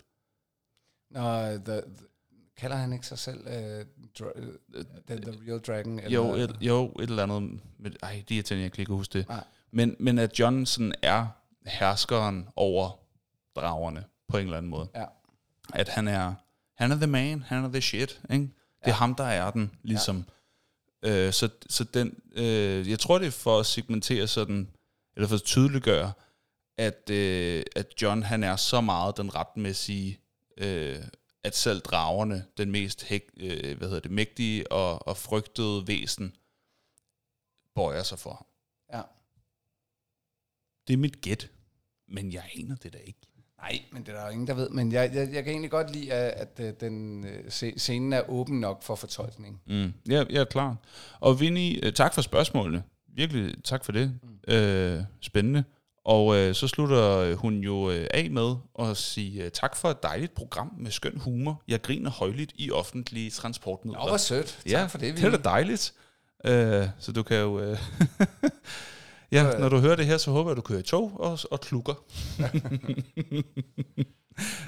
Nå, the, the, kalder han ikke sig selv uh, dra- the, the Real Dragon? Jo et, jo, et eller andet... Med, ej, det er irriterende, jeg kan ikke huske det. Nej. Men, men at John sådan er herskeren over dragerne, på en eller anden måde. Ja. At han er, han er the man, han er the shit, ikke? Det er Ja. ham, der er den, ligesom. Ja. Øh, så, så den, øh, jeg tror, det er for at segmentere sådan, eller for at tydeliggøre, at, øh, at John, han er så meget den retmæssige, øh, at selv dragerne, den mest hæk, øh, hvad hedder det, mægtige og, og frygtede væsen, bøjer sig for ham. Ja. Det er mit gæt, men jeg aner det da ikke. Nej, men det er der jo ingen, der ved. Men jeg, jeg, jeg kan egentlig godt lide, at, at øh, den øh, sce- scenen er åben nok for fortolkning. Mm. Ja, er klar. Og Vinnie, øh, tak for spørgsmålene. Virkelig tak for det. Mm. Øh, spændende. Og øh, så slutter øh, hun jo øh, af med at sige øh, tak for et dejligt program med skøn humor. Jeg griner højligt i offentlige transportmidler. Nå, hvor sødt. Tak ja, for det, det er da dejligt. Øh, så du kan jo... Øh, ja, når du hører det her, så håber jeg, du kører i tog og, og klukker.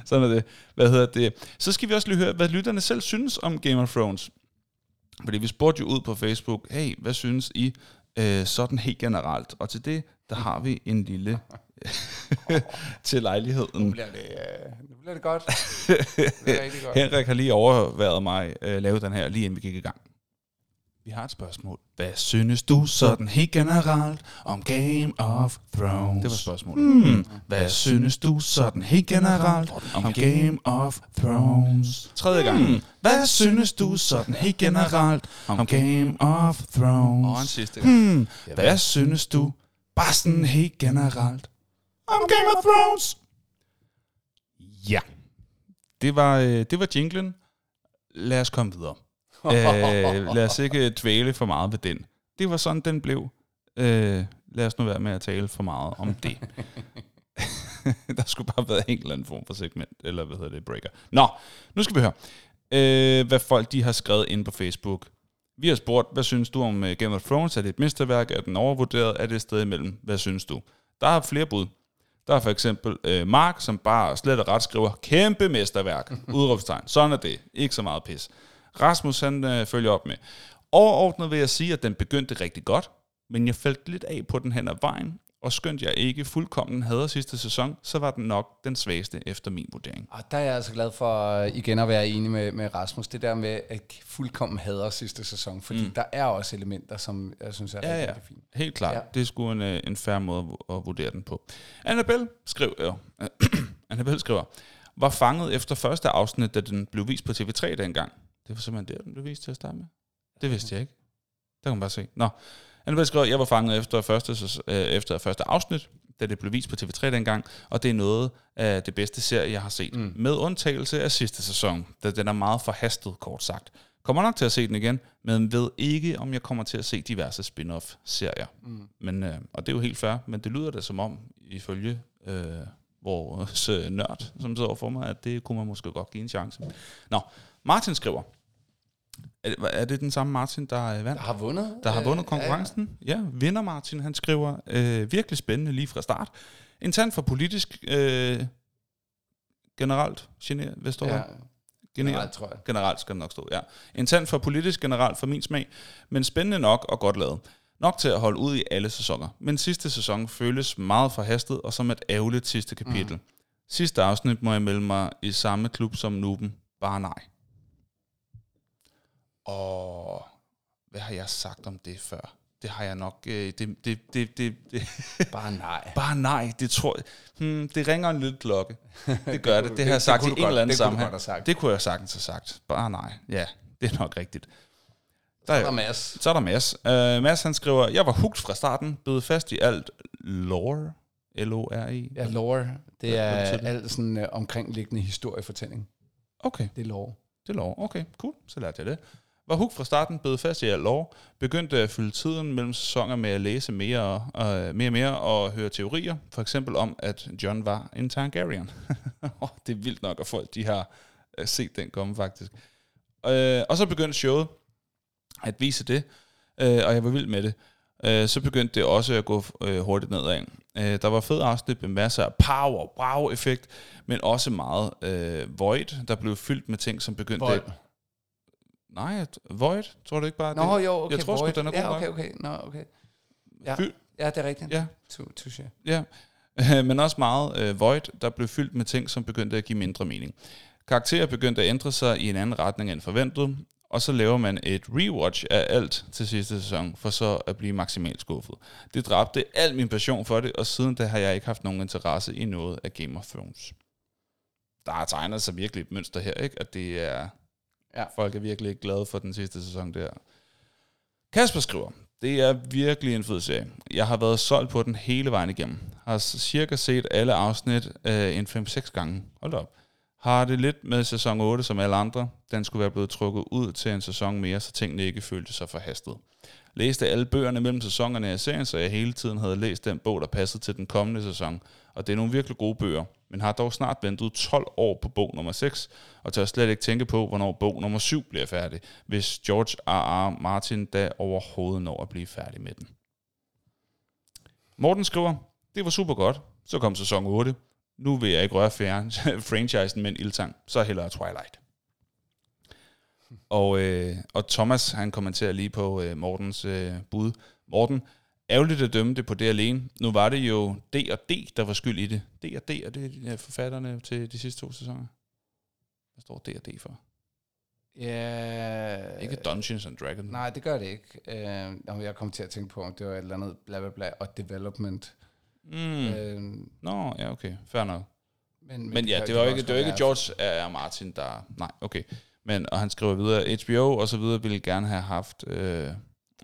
Sådan er det. Hvad hedder det? Så skal vi også lige høre, hvad lytterne selv synes om Game of Thrones. Fordi vi spurgte jo ud på Facebook, hey, hvad synes I øh, sådan helt generelt? Og til det, der har vi en lille til Nu lejligheden. bliver det, øh, nu bliver det godt. Det bliver godt. Henrik har lige overværet mig øh, lave den her, lige inden vi gik i gang. Vi har et spørgsmål. Hvad synes du sådan helt generelt om Game of Thrones? Det var spørgsmålet. Hmm. Hvad synes du sådan helt generelt om Game of Thrones? Tredje gang. Hmm. Hvad synes du sådan helt generelt om Game of Thrones? Og en sidste gang. Hmm. Hvad synes du bare sådan helt generelt om Game of Thrones? Ja. Det var, øh, det var jinglen. Lad os komme videre. øh, lad os ikke dvæle for meget ved den. Det var sådan, den blev. Øh, lad os nu være med at tale for meget om det. der skulle bare være en eller anden form for segment, eller hvad hedder det, breaker. Nå, nu skal vi høre, øh, hvad folk de har skrevet ind på Facebook. Vi har spurgt, hvad synes du om uh, Game of Thrones? Er det et mesterværk? Er den overvurderet? Er det et sted imellem? Hvad synes du? Der er flere bud. Der er for eksempel øh, Mark, som bare slet og ret skriver, kæmpe mesterværk, udråbstegn. Sådan er det. Ikke så meget pis. Rasmus, han øh, følger op med, overordnet vil jeg sige, at den begyndte rigtig godt, men jeg faldt lidt af på den hen ad vejen, og skønt jeg ikke fuldkommen havde sidste sæson, så var den nok den svageste efter min vurdering. Og der er jeg altså glad for øh, igen at være enig med, med Rasmus. Det der med at fuldkommen hader sidste sæson, fordi mm. der er også elementer, som jeg synes er Ja, rigtig, ja, rigtig fint. helt klart. Ja. Det er sgu en, øh, en færre måde at vurdere den på. Annabelle skriver, øh, Annabelle skriver, var fanget efter første afsnit, da den blev vist på TV3 dengang. Det var simpelthen der, den blev vist til at starte med. Det vidste jeg ikke. Der kan man bare se. Nå, Annabelle skriver, jeg var fanget efter første, øh, efter første afsnit, da det blev vist på TV3 dengang, og det er noget af det bedste serie, jeg har set. Mm. Med undtagelse af sidste sæson, da den er meget forhastet, kort sagt. Kommer nok til at se den igen, men ved ikke, om jeg kommer til at se diverse spin-off-serier. Mm. Men, øh, og det er jo helt fair, men det lyder da som om, ifølge øh, vores øh, nørd, som sidder for mig, at det kunne man måske godt give en chance. Nå, Martin skriver, er det, er det den samme Martin, der er vandt? Der har vundet. der har øh, vundet konkurrencen. Ja, ja. vinder Martin, han skriver, øh, virkelig spændende lige fra start. En tand for politisk øh, generelt, gener, hvad står Ja, der? ja. Generelt. Nej, tror jeg. Generelt skal det nok stå, ja. En tand for politisk generelt for min smag, men spændende nok og godt lavet. Nok til at holde ud i alle sæsoner. Men sidste sæson føles meget forhastet og som et ærgerligt sidste kapitel. Mm. Sidste afsnit må jeg melde mig i samme klub som Nuben. Bare nej. Og hvad har jeg sagt om det før? Det har jeg nok... Øh, det, det, det, det, det, Bare nej. bare nej, det tror jeg... Hmm, det ringer en lille klokke. Det gør det. Det, det- har jeg sagt i kunne en godt- eller anden det kunne sammenhæng. have sagt. Det kunne jeg sagtens have sagt. Bare nej. Ja, det er nok rigtigt. Der Der er Mads. så er der Mads. Uh, Mads han skriver, jeg var hugt fra starten, blev fast i alt lore, L-O-R-E. Ja, lore. Det Hvad- hvad er det? alt sådan uh, omkringliggende historiefortælling. Okay, Det er lore. det er lore. Okay, cool. Så lærte jeg det. Var Hug fra starten, blevet fast i alt år, begyndte at fylde tiden mellem sæsoner med at læse mere og mere og mere og høre teorier, for eksempel om, at John var en Targaryen. Det er vildt nok, at folk de har øh, set den komme faktisk. Øh, og så begyndte showet at vise det, øh, og jeg var vild med det. Øh, så begyndte det også at gå øh, hurtigt nedad. Øh, der var fed afsnit med masser af power, wow effekt, men også meget øh, void, der blev fyldt med ting, som begyndte... Void. Nej, void, tror du ikke bare? Nå, det? jo, okay. jeg tror sgu, Void. den er god Ja, okay, okay. Nå, okay. Ja, Fyld- ja det er rigtigt. Ja, Tu- Touché. Ja, men også meget øh, void, der blev fyldt med ting, som begyndte at give mindre mening. Karakterer begyndte at ændre sig i en anden retning end forventet, og så laver man et rewatch af alt til sidste sæson, for så at blive maksimalt skuffet. Det dræbte al min passion for det, og siden da har jeg ikke haft nogen interesse i noget af Game of Thrones. Der er tegnet sig virkelig et mønster her, ikke? At det er... Ja. Folk er virkelig ikke glade for den sidste sæson der. Kasper skriver, det er virkelig en fed serie. Jeg har været solgt på den hele vejen igennem. Har cirka set alle afsnit øh, en 5-6 gange. Hold op. Har det lidt med sæson 8 som alle andre. Den skulle være blevet trukket ud til en sæson mere, så tingene ikke følte sig forhastet. Læste alle bøgerne mellem sæsonerne af serien, så jeg hele tiden havde læst den bog, der passede til den kommende sæson. Og det er nogle virkelig gode bøger, men har dog snart ventet 12 år på bog nummer 6, og tør slet ikke tænke på, hvornår bog nummer 7 bliver færdig, hvis George R. R. Martin da overhovedet når at blive færdig med den. Morten skriver, det var super godt, så kom sæson 8. Nu vil jeg ikke røre franchisen med en ildtang, så hellere Twilight. Og, øh, og Thomas, han kommenterer lige på øh, Mortens øh, bud. Morten, ærgerligt at dømme det på det alene. Nu var det jo D og D, der var skyld i det. D og D, er det ja, forfatterne til de sidste to sæsoner? Hvad står D og D for? Ja... Ikke Dungeons and Dragons. Nej, det gør det ikke. Øh, jeg kom til at tænke på, om det var et eller andet bla bla bla og development. Mm. Øh, Nå, ja, okay. Fair nok. men, Men ja, kan- det var ikke, det var ikke George R. R. Martin, der... Nej, okay. Men, og han skriver videre, HBO og så videre ville gerne have haft øh,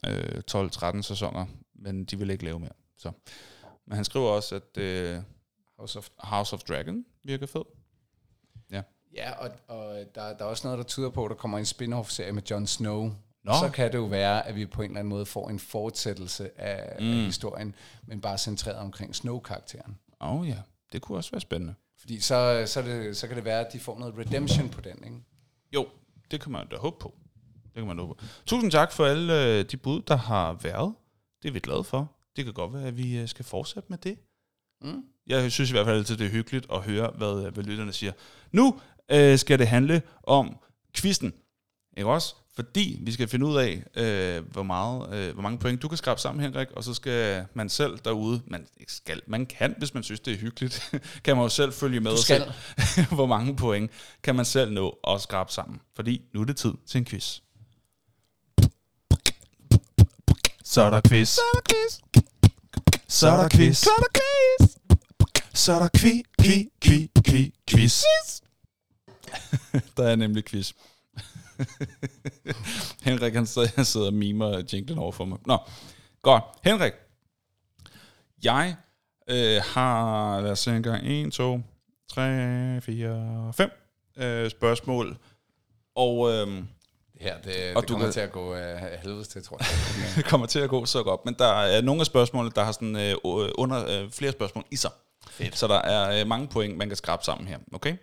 øh, 12-13 sæsoner, men de ville ikke lave mere. Så. Men han skriver også, at øh, House of House of Dragon virker fed. Ja, og, og der, der er også noget, der tyder på, at der kommer en spin-off-serie med Jon Snow. Nå. Så kan det jo være, at vi på en eller anden måde får en fortsættelse af, mm. af historien, men bare centreret omkring Snow-karakteren. Åh oh, ja, Det kunne også være spændende. Fordi så, så, det, så kan det være, at de får noget redemption på den, ikke? Jo, det kan man da håbe på. Det kan man håbe på. Tusind tak for alle øh, de bud, der har været. Det er vi glade for. Det kan godt være, at vi øh, skal fortsætte med det. Mm. Jeg synes i hvert fald altid, det er hyggeligt at høre, hvad, øh, hvad lytterne siger. Nu øh, skal det handle om quizzen. Ikke også? Fordi vi skal finde ud af, øh, hvor, meget, øh, hvor mange point du kan skrabe sammen, Henrik, og så skal man selv derude, man ikke skal, man kan, hvis man synes, det er hyggeligt, kan man jo selv følge med Du og skal. se, hvor mange point kan man selv nå at skrabe sammen. Fordi nu er det tid til en quiz. Så er der quiz. Så er der quiz. Så er der quiz. Så er der quiz. Så er der kvi, kvi, kvi, kvi, quiz. Der er nemlig quiz. Henrik, han sidder, han sidder og mimer jinglen over for mig. Nå, godt. Henrik, jeg øh, har, lad os se en gang, 1, 2, 3, 4, 5 øh, spørgsmål. Og øh, Ja, det, Og det du kommer kan- til at gå af helvedes til, tror jeg. det kommer til at gå så godt. Men der er nogle af spørgsmålene, der har sådan, øh, under, øh, flere spørgsmål i sig. Fedt. Så der er øh, mange point, man kan skrabe sammen her. Okay?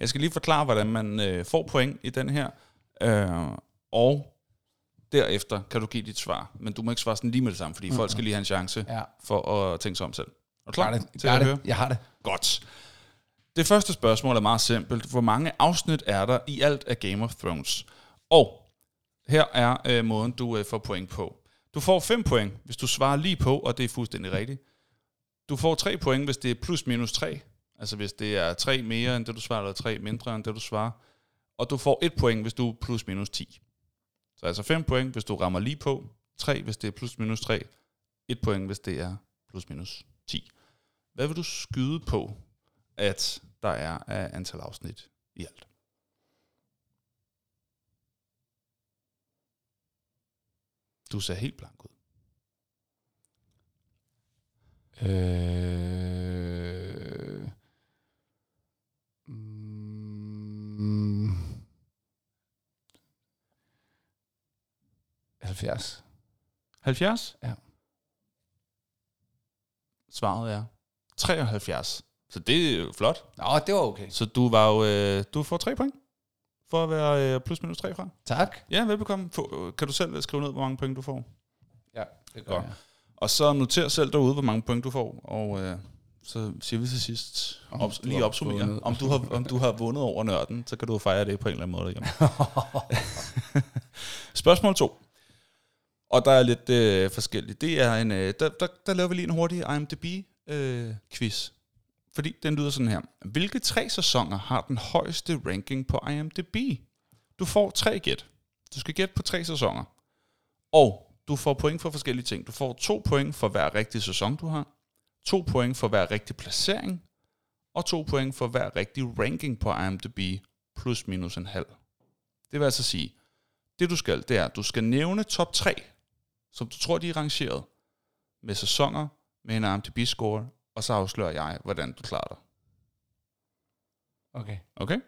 Jeg skal lige forklare, hvordan man øh, får point i den her. Øh, og derefter kan du give dit svar. Men du må ikke svare sådan lige med det samme, fordi folk skal lige have en chance Ja. for at tænke sig om selv. Er du klar det. til at høre? det. Jeg har det. Godt. Det første spørgsmål er meget simpelt. Hvor mange afsnit er der i alt af Game of Thrones? Og her er øh, måden, du øh, får point på. Du får 5 point, hvis du svarer lige på, og det er fuldstændig rigtigt. Du får 3 point, hvis det er plus minus 3. Altså hvis det er 3 mere end det, du svarer, eller 3 mindre end det, du svarer. Og du får 1 point, hvis du er plus minus 10. Så altså 5 point, hvis du rammer lige på. 3, hvis det er plus minus 3. 1 point, hvis det er plus minus 10. Hvad vil du skyde på, at der er af antal afsnit i alt? Du ser helt blank ud. Øh, mm, 70. 70? Ja. Svaret er 73. Så det er jo flot. Nå, det var okay. Så du var jo, øh, du får 3 point for at være øh, plus minus 3 fra. Tak. Ja, velbekomme. Få, kan du selv skrive ned, hvor mange point du får? Ja, det Godt. gør jeg. Og så noter selv derude, hvor mange point du får, og øh, så siger vi til sidst, Om du lige opsummere, om du, har, om du har vundet over nørden, så kan du fejre det på en eller anden måde derhjemme. Spørgsmål 2. Og der er lidt øh, forskelligt. Det er en, øh, der, der, der laver vi lige en hurtig IMDb-quiz. Fordi den lyder sådan her. Hvilke tre sæsoner har den højeste ranking på IMDb? Du får tre gæt. Du skal gætte på tre sæsoner. Og du får point for forskellige ting. Du får to point for hver rigtig sæson, du har. To point for hver rigtig placering. Og to point for hver rigtig ranking på IMDb. Plus minus en halv. Det vil altså sige, det du skal, det er, at du skal nævne top 3, som du tror, de er rangeret, med sæsoner, med en IMDb-score, og så afslører jeg, hvordan du klarer dig. Okay. Okay?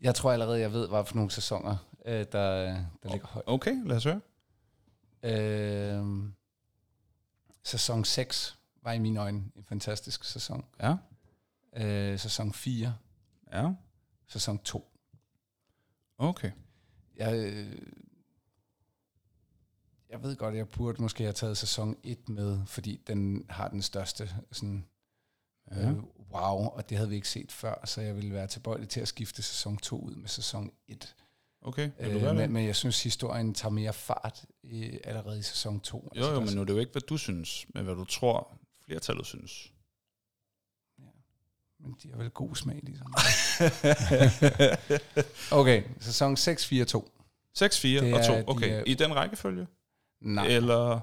Jeg tror allerede, jeg ved, hvad for nogle sæsoner, øh, der, der ligger højt. Okay, lad os høre. Øh, sæson 6 var i mine øjne en fantastisk sæson. Ja, Øh, sæson 4, ja, sæson 2. okay. Jeg, øh, jeg ved godt, jeg burde måske have taget sæson 1 med, fordi den har den største sådan, Ja. øh, wow, og det havde vi ikke set før, så jeg ville være tilbøjelig til at skifte sæson 2 ud med sæson 1. Okay, vil du Øh, gøre det? men, men jeg synes, historien tager mere fart i, allerede i sæson 2. Jo, jo, men nu er det jo ikke, hvad du synes, men hvad du tror, flertallet synes. Men de har vel god smag, ligesom. okay, sæson 6, 4, 2. 6, 4 Det og er 2. de, Okay, øh, i den rækkefølge? Nej, Eller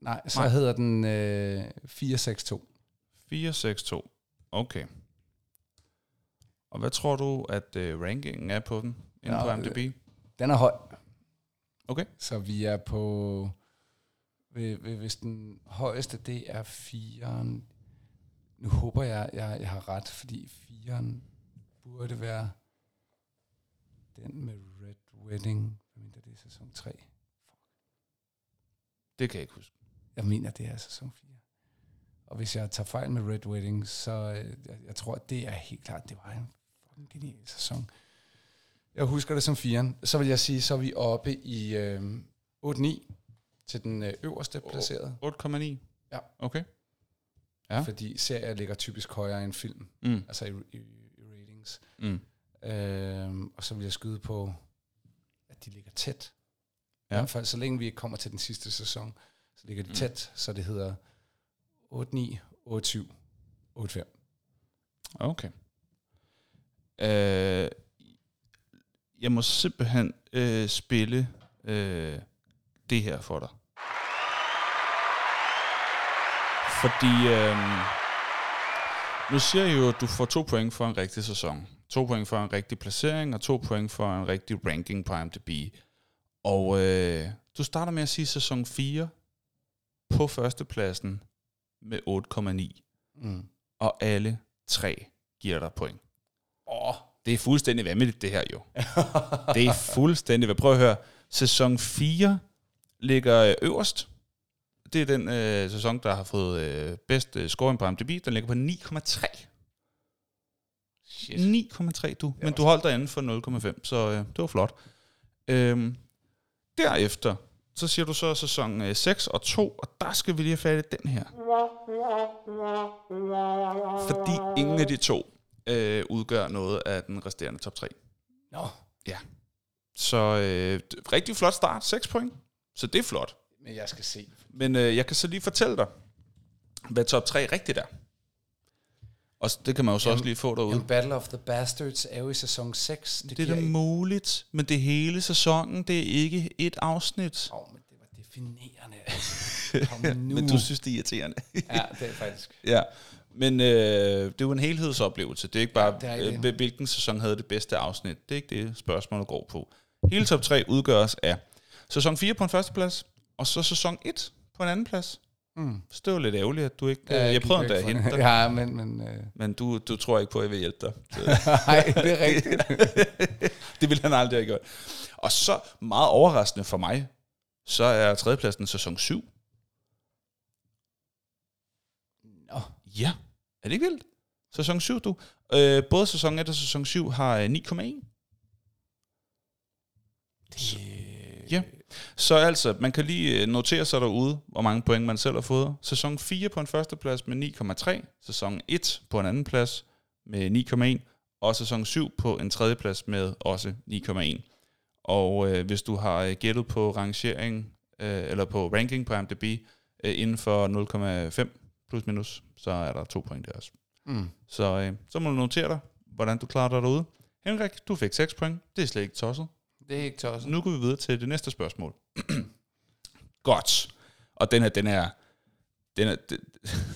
nej så nej. hedder den øh, 4, 6, 2. 4, 6, 2. Okay. Og hvad tror du, at uh, rankingen er på den inde Nå, på IMDb? Den er høj. Okay. Så vi er på... Hvis den højeste, det er 4'eren. Nu håber jeg, jeg, jeg har ret, fordi 4'eren burde være den med Red Wedding. Mener, det er sæson 3. Det kan jeg ikke huske. Jeg mener, det er sæson 4. Og hvis jeg tager fejl med Red Wedding, så øh, jeg, jeg tror, det er helt klart, det var en fucking genial sæson. Jeg husker det som firen. Så vil jeg sige, så er vi oppe i øh, 8-9 til den øh, øverste placerede. 8,9? Ja. Okay. Ja. Ja. Fordi serier ligger typisk højere end film, Mm. altså i, i, i ratings. Mm. Øhm, og så vil jeg skyde på, at de ligger tæt. Ja. Fald, så længe vi kommer til den sidste sæson, så ligger de Mm. tæt, så det hedder 8-9, 8-7, 8-5. Okay. Øh, jeg må simpelthen øh, spille øh, det her for dig. Fordi øh, nu siger jeg jo, at du får to point for en rigtig sæson. To point for en rigtig placering, og to point for en rigtig ranking på IMDb. Og øh, du starter med at sige sæson 4 på førstepladsen med 8,9 Mm. og alle tre giver dig point. Åh, Det er fuldstændig vanvittigt, det her jo. det er fuldstændig. Prøv at høre. Sæson 4 ligger øh, øverst. Det er den øh, sæson, der har fået øh, bedst øh, scoring på IMDb. Den ligger på 9,3. shit. 9,3 du. Men du holdt dig inden for 0,5, så øh, det var flot. Øhm, derefter, så siger du så sæson øh, 6 og 2, og der skal vi lige have fat i den her. Fordi ingen af de to øh, udgør noget af den resterende top 3. Nå, Så øh, rigtig flot start, 6 point. Så det er flot. men jeg skal se. Men øh, jeg kan så lige fortælle dig, hvad top 3 rigtigt er. Og det kan man jo så Jamen, også lige få derude. Jamen, Battle of the Bastards er jo i sæson 6. Det er giver da ikke- muligt, men det hele sæsonen, det er ikke et afsnit. Åh, men det var definerende. altså. Kom nu. Men du synes, det er irriterende. ja, det er faktisk. ja. Men øh, det er jo en helhedsoplevelse. Det er ikke bare, Ja, det er det. øh, hvilken sæson havde det bedste afsnit. Det er ikke det, spørgsmålet går på. Hele top 3 udgøres af sæson 4 på en første plads, og så sæson 1 på en anden plads. Mm. Så det var lidt ærgerligt, at du ikke... Ja, jeg gik prøvede endda at hente dig, Ja, men... men øh, men du, du tror ikke på, at jeg vil hjælpe dig. nej, det er rigtigt. det ville han aldrig have gjort. Og så meget overraskende for mig, så er tredjepladsen sæson 7. Nå, Ja, er det ikke vildt? Sæson 7, du. Øh, både sæson 1 og sæson 7 har øh, 9,1. det, Ja. Så altså, man kan lige øh, notere sig derude, hvor mange point man selv har fået. Sæson 4 på en førsteplads med 9,3. Sæson 1 på en anden plads med 9,1. Og sæson 7 på en tredje plads med også 9,1. Og øh, hvis du har øh, gættet på rangering, øh, eller på ranking på IMDb, øh, inden for 0,5 plus minus, så er der to point der også. Mm. Så, øh, så må du notere dig, hvordan du klarer dig derude. Henrik, du fik 6 point. Det er slet ikke tosset. Det er ikke tosset. Nu går vi videre til det næste spørgsmål. Godt. Og den her, den her, den er, den,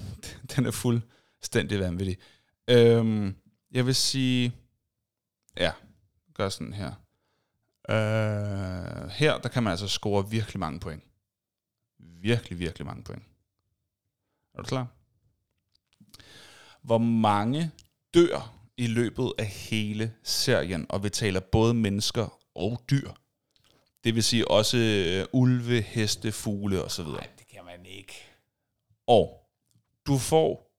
den er fuldstændig vanvittig. Øhm, jeg vil sige, ja, gør sådan her. Øh, her, der kan man altså score virkelig mange point. Virkelig, virkelig mange point. Er du klar? Hvor mange dør i løbet af hele serien, og vi taler både mennesker og dyr. Det vil sige også øh, ulve, heste, fugle osv. Nej, det kan man ikke. Og du får,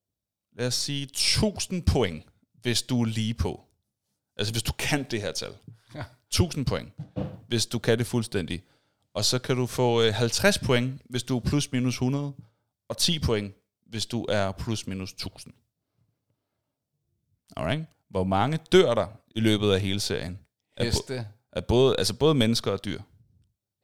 lad os sige, 1000 point, hvis du er lige på. Altså hvis du kan det her tal. Ja. 1000 point, hvis du kan det fuldstændig. Og så kan du få øh, 50 point, hvis du er plus minus 100, og 10 point, hvis du er plus minus 1000. Alright? Hvor mange dør der i løbet af hele serien? Heste. Af både, altså både mennesker og dyr.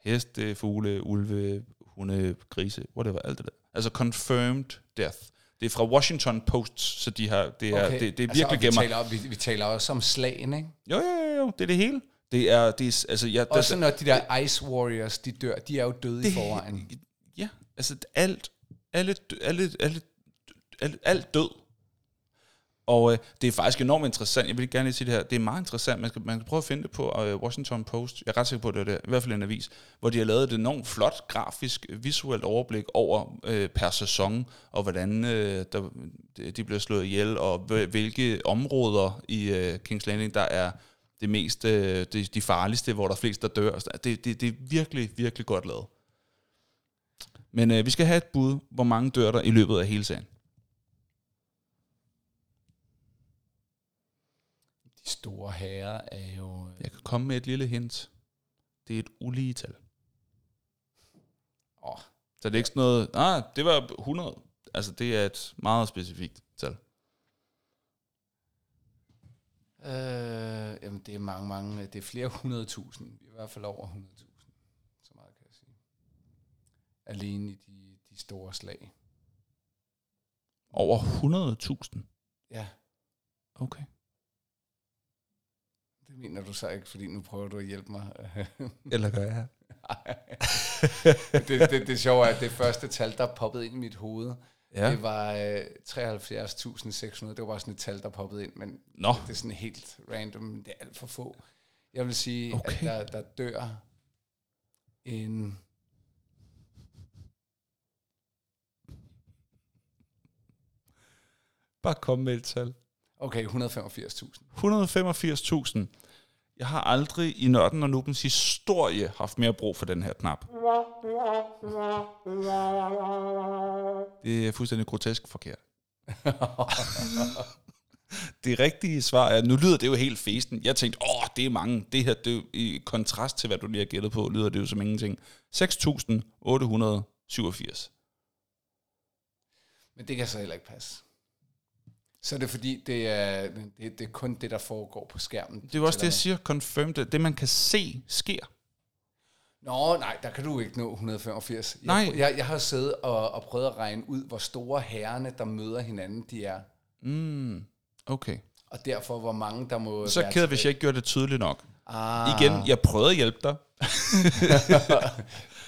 Heste, fugle, ulve, hunde, grise, whatever, alt det der. Altså confirmed death. Det er fra Washington Post, så de har, det, er, okay. det, det er altså, virkelig og vi gemmer. taler, vi, vi taler også om slagen, ikke? Jo, jo, jo, jo, det er det hele. Det er, det er altså, jeg, Også når de der Ice Warriors, de dør, de er jo døde det, i forvejen. Ja, altså alt, alle, alle, alle, alle, alt død. Og øh, det er faktisk enormt interessant. Jeg vil gerne lige sige det her. Det er meget interessant. Man skal, man kan prøve at finde det på øh, Washington Post. Jeg er ret sikker på, at det er det. I hvert fald en avis. Hvor de har lavet et enormt flot, grafisk, øh, visuelt overblik over øh, per sæson, og hvordan øh, der, øh, de bliver slået ihjel, og hvilke områder i øh, Kings Landing, der er det mest, øh, de, de farligste, hvor der er flest, der dør. Altså, det, det, det er virkelig, virkelig godt lavet. Men øh, vi skal have et bud, hvor mange dør der i løbet af hele sagen. Store herrer er jo... Jeg kan komme med et lille hint. Det er et ulige tal. Åh, Så det er ikke sådan noget, ah, det var 100. Altså, det er et meget specifikt tal. øh, jamen, det er mange, mange... Det er flere hundredtusind. I hvert fald over 100.000. Så meget kan jeg sige. Alene i de, de store slag. Over 100.000. Ja, Okay. Det mener du så ikke, fordi nu prøver du at hjælpe mig. Eller gør jeg? det, det, det sjove er, at det første tal, der poppede ind i mit hoved, Ja. det var øh, 73.600. Det var bare sådan et tal, der poppede ind, men Nå, det er sådan helt random, men det er alt for få. Jeg vil sige, okay. at der, der dør en... bare kom med et tal. Okay, 185.000. 185.000. Jeg har aldrig i Nørden og Nubens historie haft mere brug for den her knap. Det er fuldstændig grotesk forkert. det rigtige svar er, nu lyder det jo helt festen. Jeg tænkte, åh, det er mange. Det her, det er jo, i kontrast til, hvad du lige har gættet på, lyder det jo som ingenting. 6.887. Men det kan så heller ikke passe. Så er det fordi, det er, det, det er kun det, der foregår på skærmen. Det er jo også det, jeg siger, confirmed. Det, man kan se, sker. Nå, nej, der kan du ikke nå 185. Nej. Jeg, jeg, jeg har siddet og, og prøvet at regne ud, hvor store herrerne, der møder hinanden, de er. Mm, okay. Og derfor, hvor mange der må Så ked, hvis jeg ikke gjorde det tydeligt nok. Ah, Igen, jeg prøvede at hjælpe dig.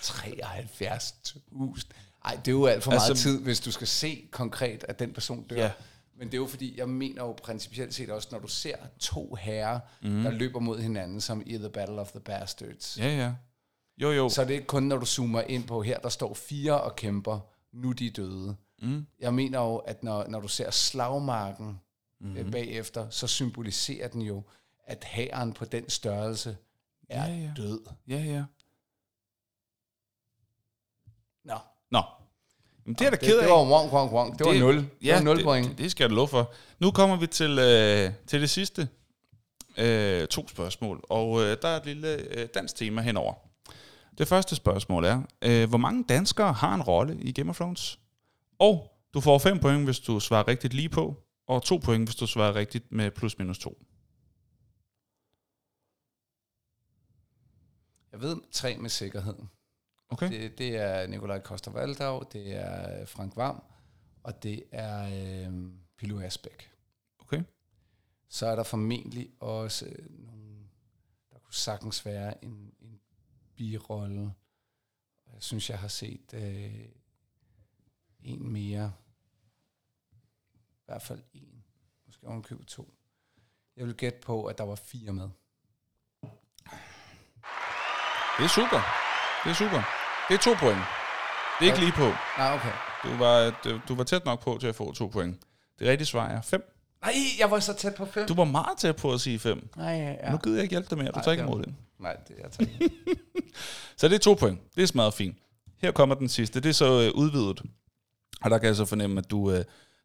73.000. Ej, det er jo alt for meget Altså- tid, hvis du skal se konkret, at den person dør. Ja. Men det er jo fordi, jeg mener jo principielt set også, når du ser to herrer, mm. der løber mod hinanden, som i The Battle of the Bastards, Ja, ja. Jo, jo. så er det ikke kun, når du zoomer ind på, her der står fire og kæmper, nu er de døde. Mm. Jeg mener jo, at når, når du ser slagmarken mm. bagefter, så symboliserer den jo, at hæren på den størrelse er Ja, ja. død. Ja, ja. Nå, Nå. Jamen, det er da det, ked af. det var wong, wong, wong. Det, var 0. Det Ja, var 0 det, point. Det, det skal jeg love for. Nu kommer vi til, øh, til det sidste. Øh, to spørgsmål. Og øh, der er et lille øh, dansk tema henover. Det første spørgsmål er, øh, hvor mange danskere har en rolle i Game of Thrones? Og du får 5 point, hvis du svarer rigtigt lige på, og 2 point, hvis du svarer rigtigt med plus minus 2. Jeg ved tre med sikkerhed. Okay? Det, det er Nikolaj koster Valdau, det er Frank Vam, og det er øh, Pilo Asbæk. Okay. Så er der formentlig også øh, nogle, der kunne sagtens være en, en birolle. Jeg synes, jeg har set øh, en mere. I hvert fald en. Måske ovenkøbet to. Jeg vil gætte på, at der var fire med. Det er super. Det er super. Det er to point. Det er ikke lige på. Nej, okay. Du var, du, du var tæt nok på til at få to point. Det rigtige svar er 5. Nej, jeg var så tæt på fem. Du var meget tæt på at sige 5. Nej, ja, Ja. Nu gider jeg ikke hjælpe dig mere. Du Nej, tager ikke det imod det. Nej, det er jeg. Så det er to point. Det er smadret fint. Her kommer den sidste. Det er så øh, udvidet. Og der kan jeg så fornemme, at du, øh,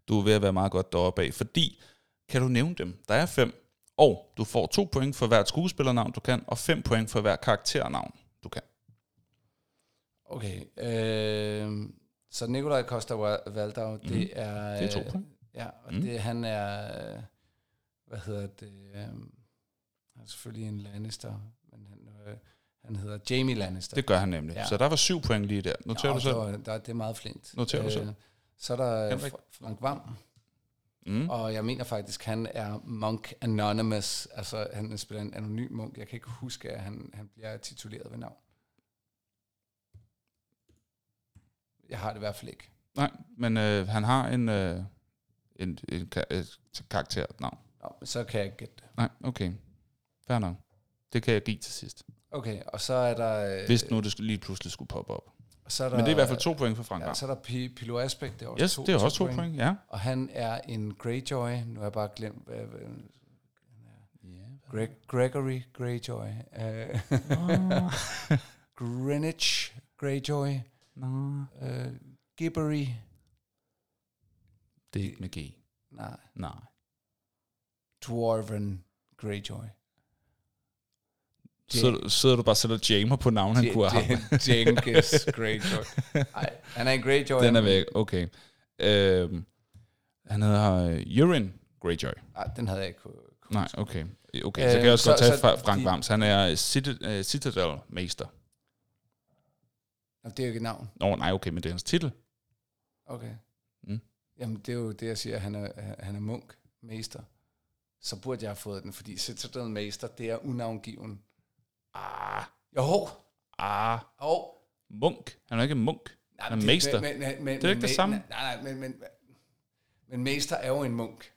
du er ved at være meget godt deroppe af. Fordi, kan du nævne dem? Der er fem. Og du får to point for hvert skuespillernavn, du kan, og fem point for hver karakternavn. Okay. Øh, så Nikolaj Koster Valdau, mm. det er... Det er to point. Ja, og Mm. det, han er... øh, Hvad hedder det? Øh, han er selvfølgelig en Lannister, men han, øh, han hedder Jamie Lannister. Det gør han nemlig. Ja. Så der var syv point lige der. Noterer Ja, du selv? Der, der, det er meget flint. Noterer du selv? Så er der Henrik? Fra- Frank Vam, Mm. og jeg mener faktisk, han er Monk Anonymous. Altså, han spiller en anonym munk. Jeg kan ikke huske, at han, han bliver tituleret ved navn. Jeg har det i hvert fald ikke. Nej, men øh, han har en, øh, en, en, et karakternavn. Nå, men så kan jeg ikke gætte det. Nej, okay. Fair nok. Det kan jeg give til sidst. Okay, og så er der... øh, Hvis nu det skulle- lige pludselig skulle poppe op. så er der Men det er i hvert fald to point for Frank Ja, så er der P- Pilo Asbæk, det er også, Yes, to, det er også to point. Ja. Og han er en Greyjoy. Nu har jeg bare glemt... Hvad, hvad, Greg, Gregory Greyjoy. Uh, Greenwich Greyjoy. Nå. Uh, Gibbery. Det er ikke med G. Nej. Nej. Dwarven Greyjoy. Så sidder du bare og sætter jammer på navn, han kunne have haft. Jenkins Greyjoy. Nej, han er en Greyjoy. Den er væk, okay. Øhm, han hedder uh, Urine Greyjoy. Nej, den havde jeg ikke kunne. Nej, okay. Okay, så Øh, kan jeg også så- godt tage så fra Frank de- Vams. Han er Cit- Citadel Meister. Nå, Det er jo ikke et navn. Nå, nej, okay, men det er hans titel. Okay. Mm. Jamen, det er jo det, jeg siger, han er, han er munk, mester. Så burde jeg have fået den, fordi Citadel Mester, det er unavngiven. Ah, Jo, ah, jo. munk. Han er ikke munk. Nej, Han er mester. Men, men, men, Det er ikke det samme. Nej, nej, men, men, men mester er jo en munk.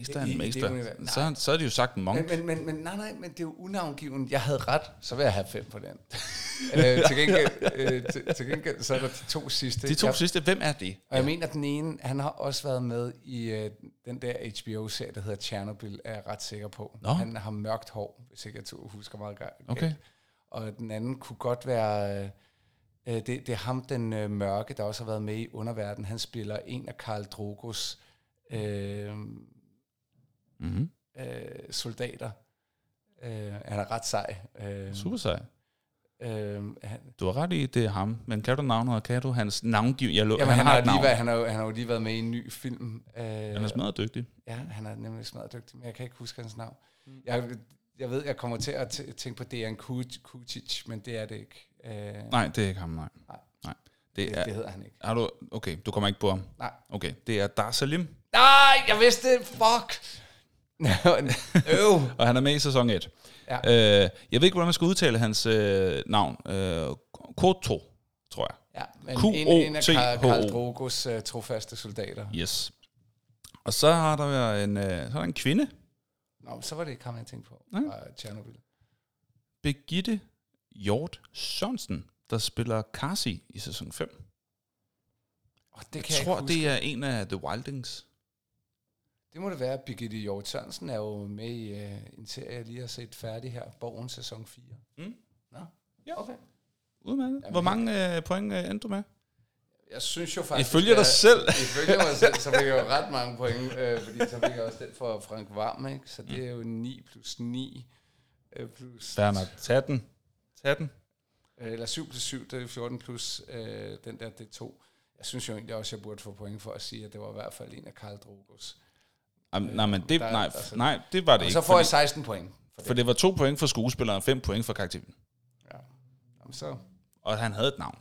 Mester er I- en i det mester. Så, så er det jo sagt monk. Men, men, men, men, nej, nej, men det er jo unavngiven. Jeg havde ret, så vil jeg have fem på den. øh, til, gengæld, øh, til, til gengæld, så er der de to sidste. De to jeg, sidste, hvem er det? Og jeg mener, at den ene, han har også været med i øh, den der HBO-serie, der hedder Chernobyl, er jeg ret sikker på. Nå. Han har mørkt hår, hvis ikke jeg to husker meget galt. Okay. Og den anden kunne godt være... Øh, øh, det, det er ham, den øh, mørke, der også har været med i Underverden. Han spiller en af Karl Drogos øh, Mm-hmm. øh, soldater. Øh, han er ret sej. Øh, Super sej. Øh, han, Du har ret i, det er ham. Men kan du navnet, og kan du hans navngiv? Jeg lo- jamen, han, har har lige navn. været, han, har, jo- han har jo lige været med i en ny film. Øh, Han er smadret dygtig. Ja, han er nemlig smadret dygtig, men jeg kan ikke huske hans navn. Mm. Jeg, jeg ved, jeg kommer til at tænke på Dejan Kuc- Kucic, men det er det ikke. Øh, Nej, det er ikke ham, nej. Nej. nej. Det det, er, det hedder han ikke. har du, okay, du kommer ikke på ham. Nej. Okay, det er Dar Salim, Nej, jeg vidste det! Fuck! Øv! og han er med i sæson 1. Ja. Øh, jeg ved ikke, hvordan man skal udtale hans øh, navn. Øh, Koto, tror jeg. Ja, men Q-O-T-H-O. en, en af Karl, Karl Drogos uh, trofaste soldater. Yes. Og så har der været en, øh, så er der en kvinde, Nå, så var det ikke ham, jeg tænkte på. Nej. Fra Chernobyl. Birgitte Hjort Sørensen, der spiller Kasi i sæson 5. Oh, det Jeg kan jeg tror, huske. det er en af The Wildings. Det må det være. Birgitte Hjort Sørensen er jo med i uh, en serie, jeg lige har set færdig her. Borgen sæson 4. Mm. Nå, Ja. okay. Udmærket. Hvor mange øh, point øh, endte du med? Jeg synes jo faktisk... Ifølge dig selv. Ifølge mig selv, så fik jeg jo ret mange point, øh, fordi så fik jeg også den for Frank Varm, ikke? Så det er jo 9 plus 9 øh, plus... Fair nok. Tag den. Tag den. Øh, eller 7 plus 7, det er 14 plus øh, den der, det er 2. Jeg synes jo egentlig også, jeg burde få point for at sige, at det var i hvert fald en af Karl Drogos. Am, nej, men det, Der- nej, altså- nej, det var det ikke. så får jeg fordi, 16 point for det. for det var to point for skuespilleren og fem point for karakteren. Ja. Jamen, så Og han havde et navn.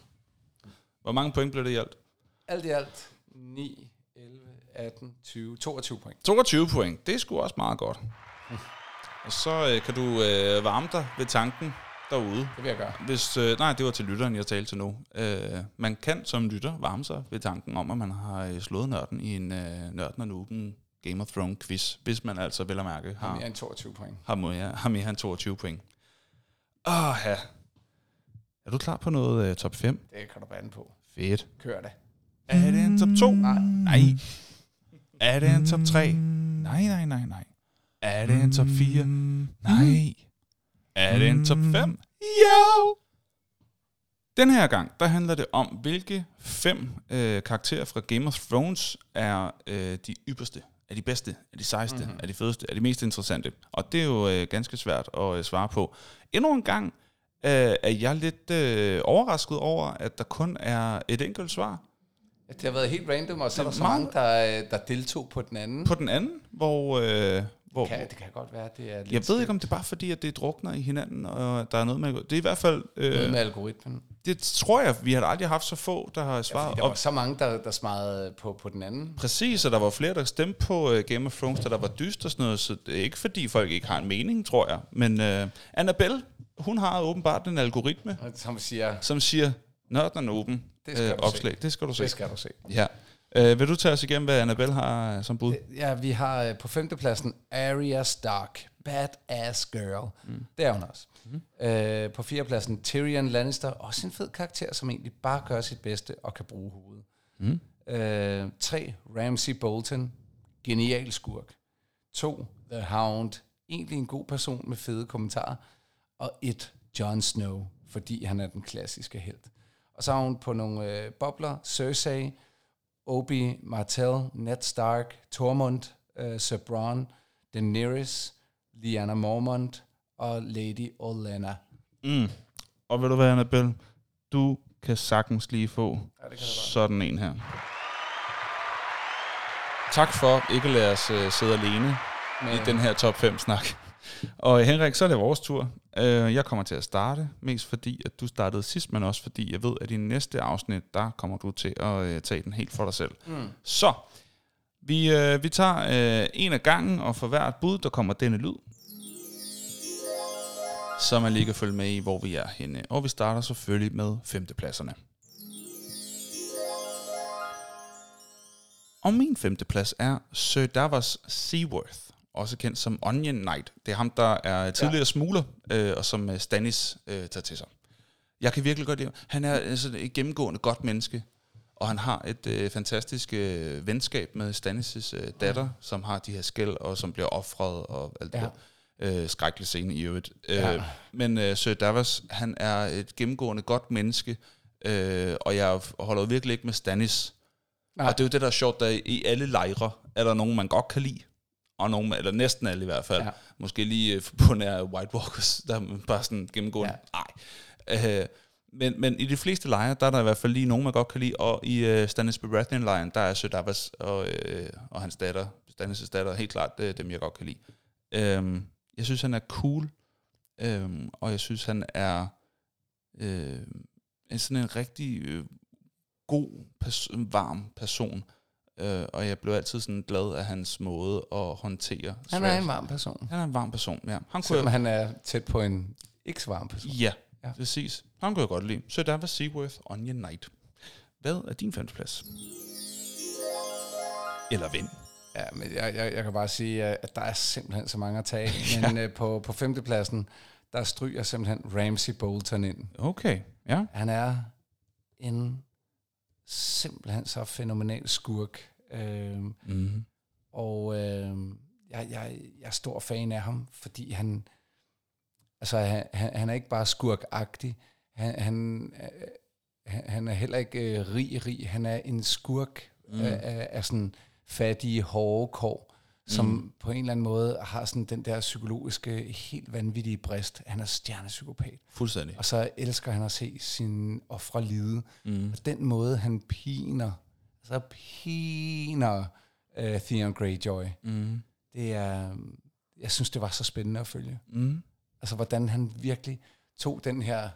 Hvor mange point blev det i alt? alt i alt 9, 11, 18, 20, 22 point. 22 point. Det er sgu også meget godt. Og så øh, kan du øh, varme dig ved tanken derude. Det vil jeg gøre. Hvis, øh, nej, det var til lytteren, jeg talte til nu. Øh, man kan som lytter varme sig ved tanken om, at man har øh, slået nørden i en øh, nørden og nuben Game of Thrones quiz, hvis man altså vel at mærke Har har, mere end 22 point. har, mere, har mere end 22 point. Åh, ja. Er du klar på noget øh, top 5? Det kan du bande på. Fedt. Kør det. Er det en top 2? Nej. Nej. Er det en top 3? Nej, nej, nej, nej. Er det en top 4? Nej. Er det en top 5? Jo! Den her gang, der handler det om, hvilke fem øh, karakterer fra Game of Thrones er øh, de ypperste, er de bedste, er de sejste, mm-hmm. er de fedeste, er de mest interessante. Og det er jo øh, ganske svært at øh, svare på. Endnu en gang øh, er jeg lidt øh, overrasket over, at der kun er et enkelt svar. Det har været helt random, og så er der er så mange, der, der deltog på den anden. På den anden, hvor... Øh, hvor Kan, det kan godt være, det er lidt jeg ved ikke, om det er bare fordi, at det drukner i hinanden, og der er noget med... Det er i hvert fald... noget Øh, med algoritmen. Det tror jeg, vi har aldrig haft så få, der har Ja, svaret. fordi der og var så mange, der, der smarede på, på den anden. Præcis, og der var flere, der stemte på uh, Game of Thrones, da der var dyst og sådan noget, så det er ikke fordi folk ikke har en mening, tror jeg. Men uh, Annabelle, hun har åbenbart en algoritme, som siger, som siger, nørden er åben. Det skal øh, opslag. Det skal du se. det skal du se. Ja. Uh, vil du tage os igennem, hvad Annabelle har uh, som bud? Ja, vi har øh, på femtepladsen Arya Stark, badass girl. Mm. Det er hun også. Mm. Øh, på fjerdepladsen Tyrion Lannister, også en fed karakter, som egentlig bare gør sit bedste og kan bruge hovedet. Mm. Øh, tre, Ramsey Bolton, genial skurk. To, The Hound, egentlig en god person med fede kommentarer. Og et, Jon Snow, fordi han er den klassiske held. Og så har hun på nogle øh, bobler, Cersei, Obi Martell, Ned Stark, Tormund, øh, Sir Bronn, Daenerys, Lyanna Mormont og Lady Olenna. Mm. Og ved du hvad, Annabelle? Du kan sagtens lige få Ja, sådan en her. Tak for ikke at lade os uh, sidde alene Men, i den her top 5 snak. Og Henrik, så er det vores tur. Uh, jeg kommer til at starte, mest fordi, at du startede sidst, men også fordi, jeg ved, at i næste afsnit, der kommer du til at uh, tage den helt for dig selv. Mm. Så, vi, uh, vi tager uh, en af gangen, og for hvert bud, der kommer denne lyd. Så man lige kan følge med i, hvor vi er henne. Og vi starter selvfølgelig med femtepladserne. Og min femteplads er Sir Davos Seaworth, også kendt som Onion Knight. Det er ham, der er tidligere ja. smugler, øh, og som øh, Stannis øh, tager til sig. Jeg kan virkelig godt lide ham. Han er altså, et gennemgående godt menneske, og han har et øh, fantastisk øh, venskab med Stannis' øh, datter, mm. som har de her skæld, og som bliver offret, og alt det Ja. der. Øh, skrækkelig scene i øvrigt. Øh, Ja. Men øh, Sir Davos, han er et gennemgående godt menneske, øh, og jeg holder virkelig ikke med Stannis. Nej. Og det er jo det, der er sjovt, der i alle lejre er der nogen, man godt kan lide, og nogen, eller næsten alle i hvert fald. Ja. Ja. Måske lige øh, på nær White Walkers, der er bare sådan gennemgående. Ja. Nej. Øh, men, men i de fleste lejre, der er der i hvert fald lige nogen, man godt kan lide, og i øh, Stannis Baratheon-lejren, der er Sir Davos og, øh, og hans datter, Stannis' datter, helt klart øh, dem, jeg godt kan lide. Øhm, jeg synes, han er cool, øhm, og jeg synes, han er øh, en sådan en rigtig øh, god, pers- varm person. Øh, og jeg blev altid sådan glad af hans måde at håndtere Han er en varm person. Han er en varm person, ja. Han kunne Selvom han er tæt på en ikke så varm person. Ja. ja, præcis. Han kunne jeg godt lide. Så der var Seaworth Onion Knight. Hvad er din femteplads? Eller vind. Ja, men jeg, jeg, jeg kan bare sige, at der er simpelthen så mange at tage. Men øh, på, på femtepladsen, der stryger simpelthen Ramsey Bolton ind. Okay, ja. Han er en simpelthen så fænomenal skurk. Øhm, Mm. og øhm, jeg, jeg, jeg er stor fan af ham, fordi han, altså, han han er ikke bare skurkagtig. Han, han, øh, han, han er heller ikke øh, rig, rig. Han er en skurk mm. af, af, sådan fattige, hårde kår, som mm. på en eller anden måde har sådan den der psykologiske, helt vanvittige brist. Han er stjernepsykopat. Fuldstændig. Og så elsker han at se sine ofre lide. Mm. Og den måde, han piner, altså piner uh, Theon Greyjoy, Mm. det er, jeg synes, det var så spændende at følge. Mm. Altså, hvordan han virkelig tog den her,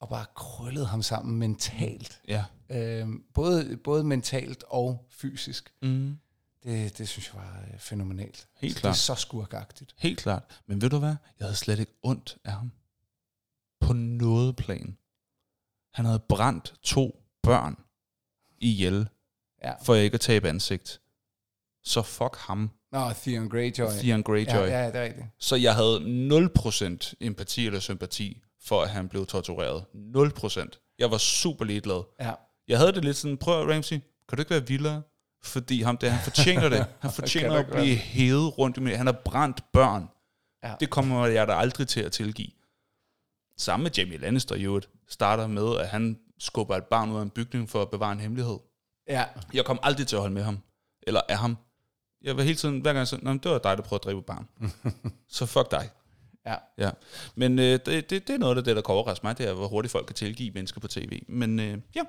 og bare krøllede ham sammen mentalt. Ja. Øh, både, både mentalt og fysisk. Mm. Det, det synes jeg var øh, fænomenalt. Helt Så klart. Det er så skurkagtigt. Helt klart. Men ved du hvad? Jeg havde slet ikke ondt af ham. På noget plan. Han havde brændt to børn ihjel, Ja. for ikke at tabe ansigt. Så fuck ham, Nå, Theon Greyjoy. Theon Greyjoy. Ja, ja, det er rigtigt. Så jeg havde 0% empati eller sympati for, at han blev tortureret. 0%. Jeg var super ligeglad. Ja. Jeg havde det lidt sådan, prøv Ramsey, kan du ikke være vildere? Fordi ham der, han fortjener det. Han fortjener at blive hævet rundt i mig. Han har brændt børn. Ja. Det kommer jeg da aldrig til at tilgive. Samme med Jamie Lannister i øvrigt, starter med, at han skubber et barn ud af en bygning for at bevare en hemmelighed. Ja, Jeg kom aldrig til at holde med ham. Eller af ham. Jeg var hele tiden, hver gang "Nå, men det var dig, der prøvede at dræbe barn. så fuck dig. Ja. Ja. Men øh, det, det, det er noget af det, der kan overraske mig, det er, hvor hurtigt folk kan tilgive mennesker på tv. Men øh, ja,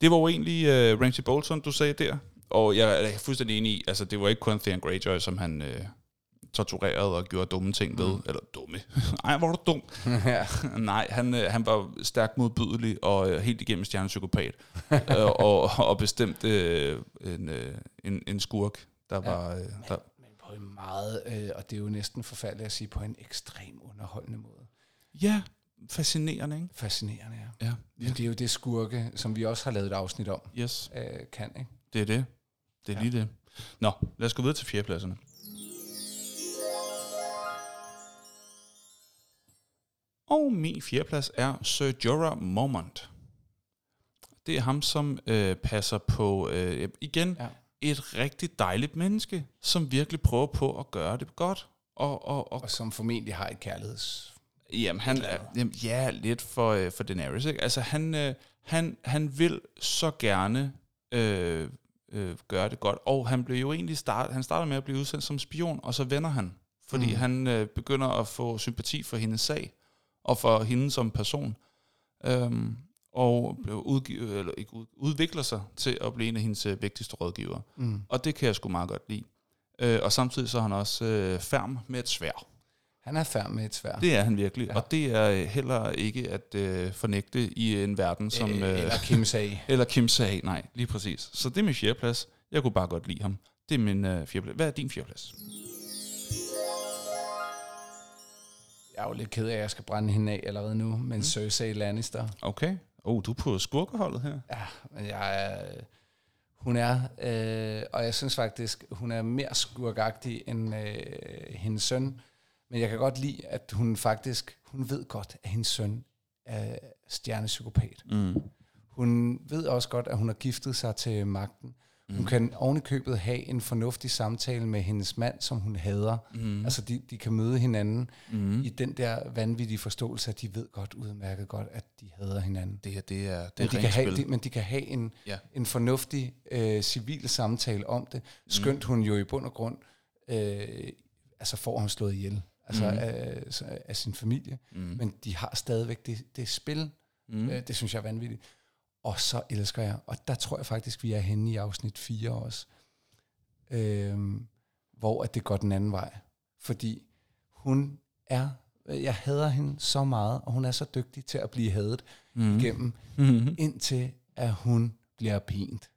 det var jo egentlig øh, Ramsey Bolton, du sagde der. Og jeg er fuldstændig enig i, altså det var ikke kun Theon Greyjoy, som han øh, torturerede og gjorde dumme ting ved. Eller dumme. Ej, hvor er du dum. ja. Nej, han, øh, han var stærkt modbydelig og øh, helt igennem stjernepsykopat. øh, og, og bestemt øh, en, øh, en, en skurk, der Ja. var... Øh, der, En meget, øh, og det er jo næsten forfærdeligt at sige, på en ekstrem underholdende måde. ja, fascinerende, ikke? Fascinerende, ja. Ja, Men det er jo det skurke, som vi også har lavet et afsnit om, yes. øh, kan, ikke? Det er det. Det er Ja. ja. lige det. Nå, lad os gå videre til fjerdepladserne. Og min fjerdeplads er Sir Jorah Mormont. Det er ham, som øh, passer på, øh, igen, Ja. Et rigtig dejligt menneske, som virkelig prøver på at gøre det godt. Og, og, og Og som formentlig har et kærligheds... Jamen, han er, jamen, ja, lidt for, øh, for Daenerys, ikke? Altså, han, øh, han, han vil så gerne øh, øh, gøre det godt. Og han blev jo egentlig start, han starter med at blive udsendt som spion, og så vender han, fordi mm. han øh, begynder at få sympati for hendes sag, og for hende som person. Øhm, og blev udgivet, eller ikke ud, udvikler sig til at blive en af hendes øh, vigtigste rådgivere. Mm. Og det kan jeg sgu meget godt lide. Øh, og samtidig så er han også øh, færm med et svær. Han er færdig med et svær. Det er han virkelig. Ja. Og det er øh, heller ikke at øh, fornægte i en verden, som... øh, eller Kim sag. eller Kim sagde, nej, lige præcis. Så det er min fjerdeplads. Jeg kunne bare godt lide ham. Det er min øh, fjerdeplads. Hvad er din fjerdeplads? Jeg er jo lidt ked af, at jeg skal brænde hende af allerede nu, men mm. Cersei Lannister. Okay. Oh, du er på skurkeholdet her. Ja, men jeg er, hun er, øh, og jeg synes faktisk, hun er mere skurkagtig end øh, hendes søn. Men jeg kan godt lide, at hun faktisk, hun ved godt, at hendes søn er stjernepsykopat. Mm. Hun ved også godt, at hun har giftet sig til magten. Hun Mm. kan ovenikøbet have en fornuftig samtale med hendes mand, som hun hader. Mm. Altså, de, de kan møde hinanden Mm. i den der vanvittige forståelse, at de ved godt, udmærket godt, at de hader hinanden. Det her, det er, det Men de, kan have, de, men de kan have en, Ja. en fornuftig øh, civil samtale om det. Skønt hun jo i bund og grund øh, altså får ham slået ihjel altså Mhm. af, af sin familie. Mm. Men de har stadigvæk det, det spil. Mm. Mm. Øh, det synes jeg er vanvittigt. Og så elsker jeg, og der tror jeg faktisk, vi er henne i afsnit 4 også, øh, hvor at det går den anden vej. Fordi hun er, jeg hader hende så meget, og hun er så dygtig til at blive hadet Mm. igennem, Mm. indtil at hun bliver pint.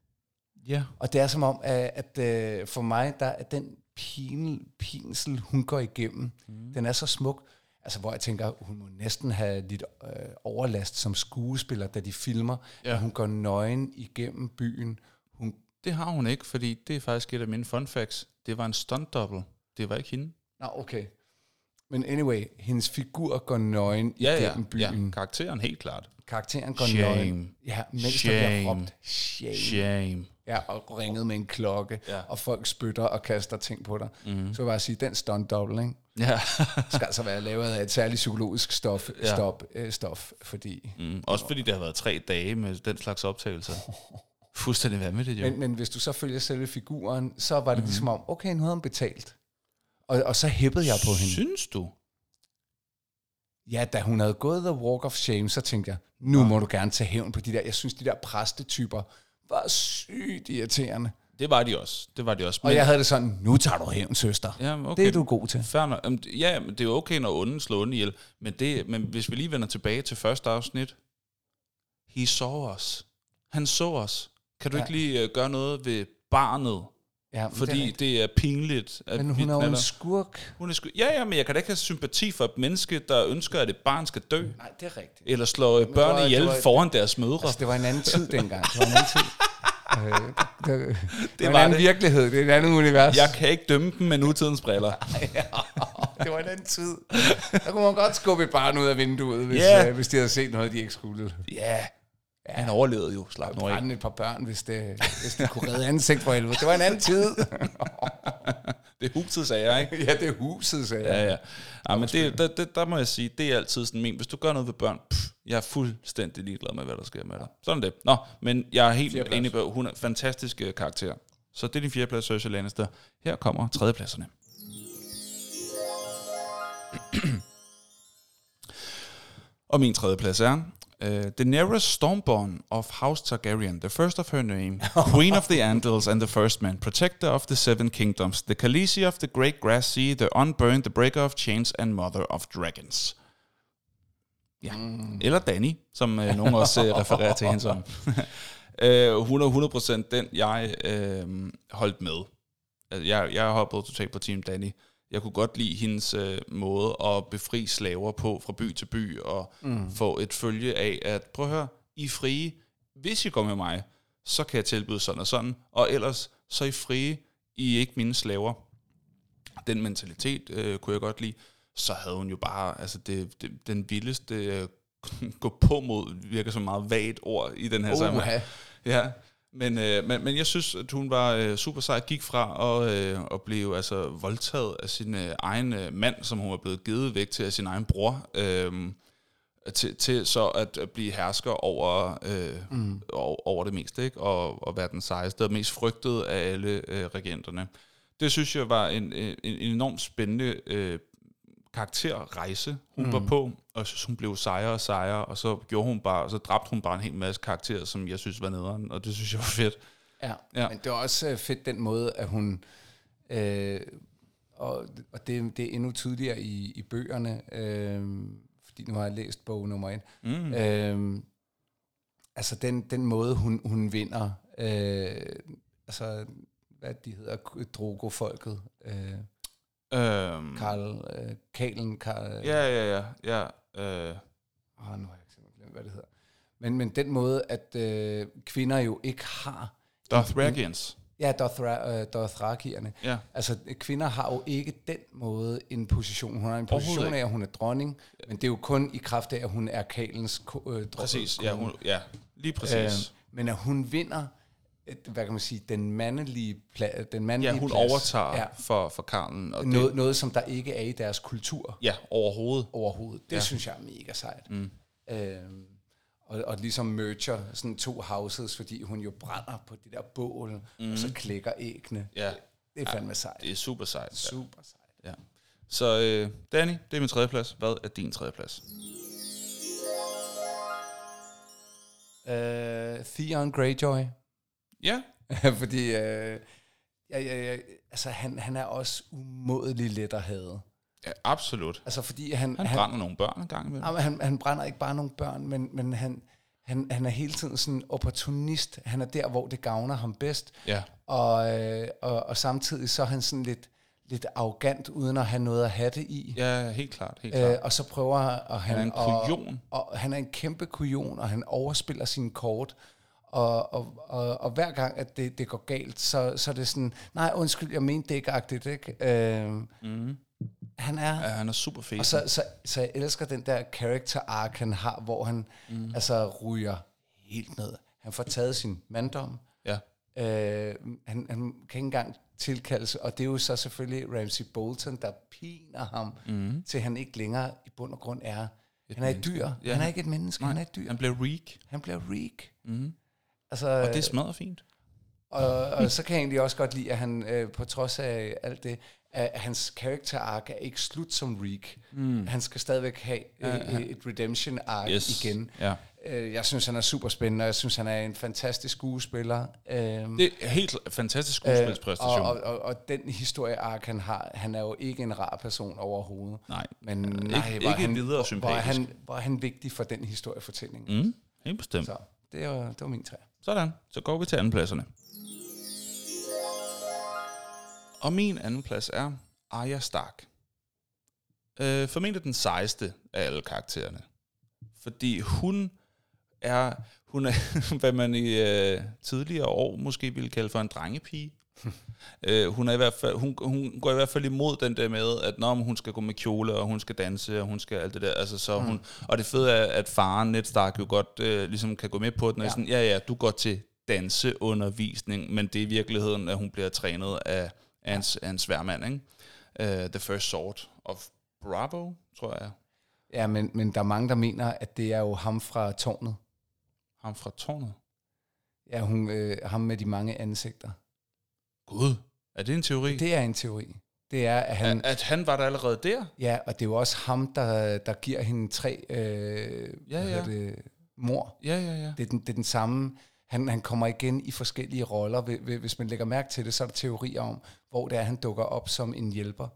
Ja. Og det er som om, at, at øh, for mig, der er den pin, pinsel, hun går igennem, mm. den er så smuk, altså hvor jeg tænker, hun må næsten have lidt øh, overlast som skuespiller, da de filmer, Ja. ja. at hun går nøgen igennem byen. Hun, Det har hun ikke, fordi det er faktisk et af mine fun facts. Det var en stunt double. Det var ikke hende. nå, okay. Men anyway, hendes figur går nøgen igennem byen. ja. Karakteren helt klart. Karakteren går Shame. nøgen. Ja, mens der bliver Shame. råbt shame. Shame. Ja, og ringet med en klokke, Ja. og folk spytter og kaster ting på dig. Mm. Så vil jeg bare sige, den stunt double, ikke? Ja. skal altså være lavet af et særligt psykologisk stof, Ja. ja. stop, øh, stof fordi... Mm. Også fordi det har været tre dage med den slags optagelser. Fuldstændig vanvittigt, jo. Men, men hvis du så følger selve figuren, så var det mm. ligesom om, okay, nu havde hun betalt. Og, og så hæppede jeg på hende. Synes du? Ja, da hun havde gået The Walk of Shame, så tænkte jeg, nu må du gerne tage hævn på de der. Jeg synes, de der præstetyper var sygt irriterende. Det var de også. Det var de også. Og jeg havde det sådan, nu tager du hævn, søster. ja, Okay. Det er du god til. Jamen, Ja, men det er jo okay, når onden slår onden ihjel. Men, det, men hvis vi lige vender tilbage til første afsnit. He saw us. Han så os. Kan du Ja. ikke lige uh, gøre noget ved barnet? Ja, men Fordi det det er pinligt. At er, men hun er jo en skurk. hun er sku... Ja, ja, men jeg kan da ikke have sympati for et menneske, der ønsker, at et barn skal dø. Nej, det er rigtigt. Eller slå børn var- ihjel var- foran deres mødre. Altså, det var en anden tid dengang. Det var en anden tid. Øh, det, det, var en anden det. virkelighed. Det er et andet univers. Jeg kan ikke dømme dem med nutidens briller. det var en anden tid. Der kunne man godt skubbe et barn ud af vinduet, hvis, yeah. øh, hvis de havde set noget, de ikke skulle. Ja, han overlevede jo. Slap nu af. Et par børn, hvis det, hvis det kunne redde ansigt for helvede. Det var en anden tid. Det er husets ære, ikke? ja, det er huset, sagde jeg. Ja, ja. ja men det, der, det, der må jeg sige, det er altid sådan men Hvis du gør noget ved børn, pff, jeg er fuldstændig ligeglad med, hvad der sker med dig. Sådan det. Nå, men jeg er helt Fjerdeplads. enig på, hun er en fantastisk øh, karakter. Så det er din fjerdeplads, Cersei Lannister. Her kommer tredjepladserne. Og min tredjeplads er uh, Daenerys Stormborn of House Targaryen, the first of her name, Queen of the Andals and the First Man, Protector of the Seven Kingdoms, the Khaleesi of the Great Grass Sea, the Unburned, the Breaker of Chains and Mother of Dragons. Ja. Mm. Eller Danny, som øh, nogen også øh, refererer til hende som. øh, hun er 100% den, jeg øh, holdt med. Altså, jeg, jeg har hoppet totalt på Team Danny. Jeg kunne godt lide hendes øh, måde at befri slaver på fra by til by, og mm. få et følge af, at prøv at høre, I er frie. Hvis I går med mig, så kan jeg tilbyde sådan og sådan, og ellers så er I frie, I er ikke mine slaver. Den mentalitet øh, kunne jeg godt lide. Så havde hun jo bare altså det, det, den vildeste øh, gå på mod, virker som meget vagt ord i den her sammenhæng. Ja, men, øh, men, men jeg synes, at hun var øh, super sej, gik fra at, øh, at blive altså, voldtaget af sin øh, egen øh, mand, som hun var blevet givet væk til af sin egen bror. Øh, til, til så at, at blive hersker over, øh, mm. over, over det meste, ikke? Og, og være den sejeste og mest frygtede af alle øh, regenterne. Det synes jeg var en, en, en enormt spændende øh, karakterrejse, hun mm. var på, og jeg synes, hun blev sejere og sejere, og så gjorde hun bare, og så dræbte hun bare en hel masse karakterer, som jeg synes var nederen, og det synes jeg var fedt. Ja, Ja. men det var også øh, fedt den måde, at hun... Øh, og og det, det er endnu tydeligere i, i bøgerne, øh, fordi nu har jeg læst bog nummer et. Mm. Øh, altså den, den måde, hun, hun vinder... Øh, altså, hvad de hedder, Drogo-folket. Øh, Øhm, Karl, øh, Kalen, Karl... ja, ja, ja, ja. Øh, Åh, nu har jeg simpelthen glemt, hvad det hedder. Men, men den måde, at øh, kvinder jo ikke har... Dothrakians. Ja, Dothra, øh, Dothrakierne. Ja. Altså, kvinder har jo ikke den måde en position. Hun har en position af, at hun er dronning, men det er jo kun i kraft af, at hun er Kalens øh, dronning. Præcis, ja, hun, ja lige præcis. Øh, men at hun vinder, hvad kan man sige, den mandlige, pla- den mandlige ja, hun plads. overtager Ja, for, for Karlen. Og det, noget, noget, som der ikke er i deres kultur ja, overhovedet. overhovedet. Det Ja. synes jeg er mega sejt. Mm. Øhm, og, og ligesom merger sådan to houses, fordi hun jo brænder på det der bål, mm. og så klikker æggene. Ja, Det er fandme sejt. det er super sejt. Super sejt. Ja. Så øh, Danny, det er min tredje plads. Hvad er din tredje plads? Øh, Theon Greyjoy. Ja, fordi øh, ja, ja, ja, altså, han, han er også umådelig let at have. ja absolut. Altså fordi han, Han brænder nogle børn en gang imellem. Jamen, han, han brænder ikke bare nogle børn, men, men han, han, han er hele tiden sådan opportunist. Han er der, hvor det gavner ham bedst. Ja. Og, øh, og, og samtidig så er han sådan lidt, lidt arrogant, uden at have noget at have det i. Ja, helt klart. Helt klart. Øh, og så prøver og han, Han er en kujon. Og, og han er en kæmpe kujon, og han overspiller sine kort. Og, og, og, og hver gang, at det, det går galt, så, så er det sådan, nej, undskyld, jeg mente det ikke-agtigt, ikke? Øh, mm. Han er... ja, han er super fed. Og så, så, så jeg elsker den der character arc, han har, hvor han mm. altså ryger helt ned. Han får taget sin manddom. ja. Øh, han, han kan ikke engang tilkaldes, og det er jo så selvfølgelig Ramsey Bolton, der piner ham, mm. til han ikke længere i bund og grund er. Et han er et dyr. Ja. Han er ikke et menneske, han er et dyr. Han bliver reek. Han bliver reek. Mm. Altså, Og det smadrer fint. og, og så kan jeg egentlig også godt lide, at han øh, på trods af alt det, at hans character arc er ikke slut som Reek. Mm. Han skal stadigvæk have ja, ja. et redemption arc Yes. igen. Ja. Øh, Jeg synes, han er super spændende, og jeg synes, han er en fantastisk skuespiller. Øhm, Det er helt fantastisk skuespilspræstation. og, og, og, og den historie arc, han har, han er jo ikke en rar person overhovedet. Nej. Men nej, Ikke- hvor ikke han, videre er sympatisk. han, hvor er han vigtig for den historiefortælling. Mm, helt bestemt. Så det var, det var min træ. Sådan, så går vi til andenpladserne. Og min andenplads er Arya Stark. Øh, formentlig den sejeste af alle karaktererne. Fordi hun er, hun er hvad man i øh, tidligere år måske ville kalde for en drengepige øh, hun, er i hvert fald, hun, hun går i hvert fald imod den der med, at når hun skal gå med kjole, og hun skal danse, og hun skal alt det der. Altså, så hun, og det fede er, at faren Ned Stark jo godt øh, ligesom kan gå med på den, og Ja. sådan, ja ja, du går til danseundervisning, men det er i virkeligheden, at hun bliver trænet af, af, en, af en sværmand, ikke? Uh, the First Sword of Bravo, tror jeg. Ja, men, men der er mange, der mener, at det er jo ham fra tårnet. Ham fra tårnet. Ja, hun, øh, ham med de mange ansigter. Gud, er det en teori? Det, Det er en teori. Det er, at han... at, at han var der allerede der? Ja, og det er jo også ham, der, der giver hende tre øh, Ja, ja. Det, mor. Ja, ja, ja. Det er den, det er den samme. Han, han kommer igen i forskellige roller. Hvi- hvi- Hvis man lægger mærke til det, så er der teorier om, hvor det er, han dukker op som en hjælper.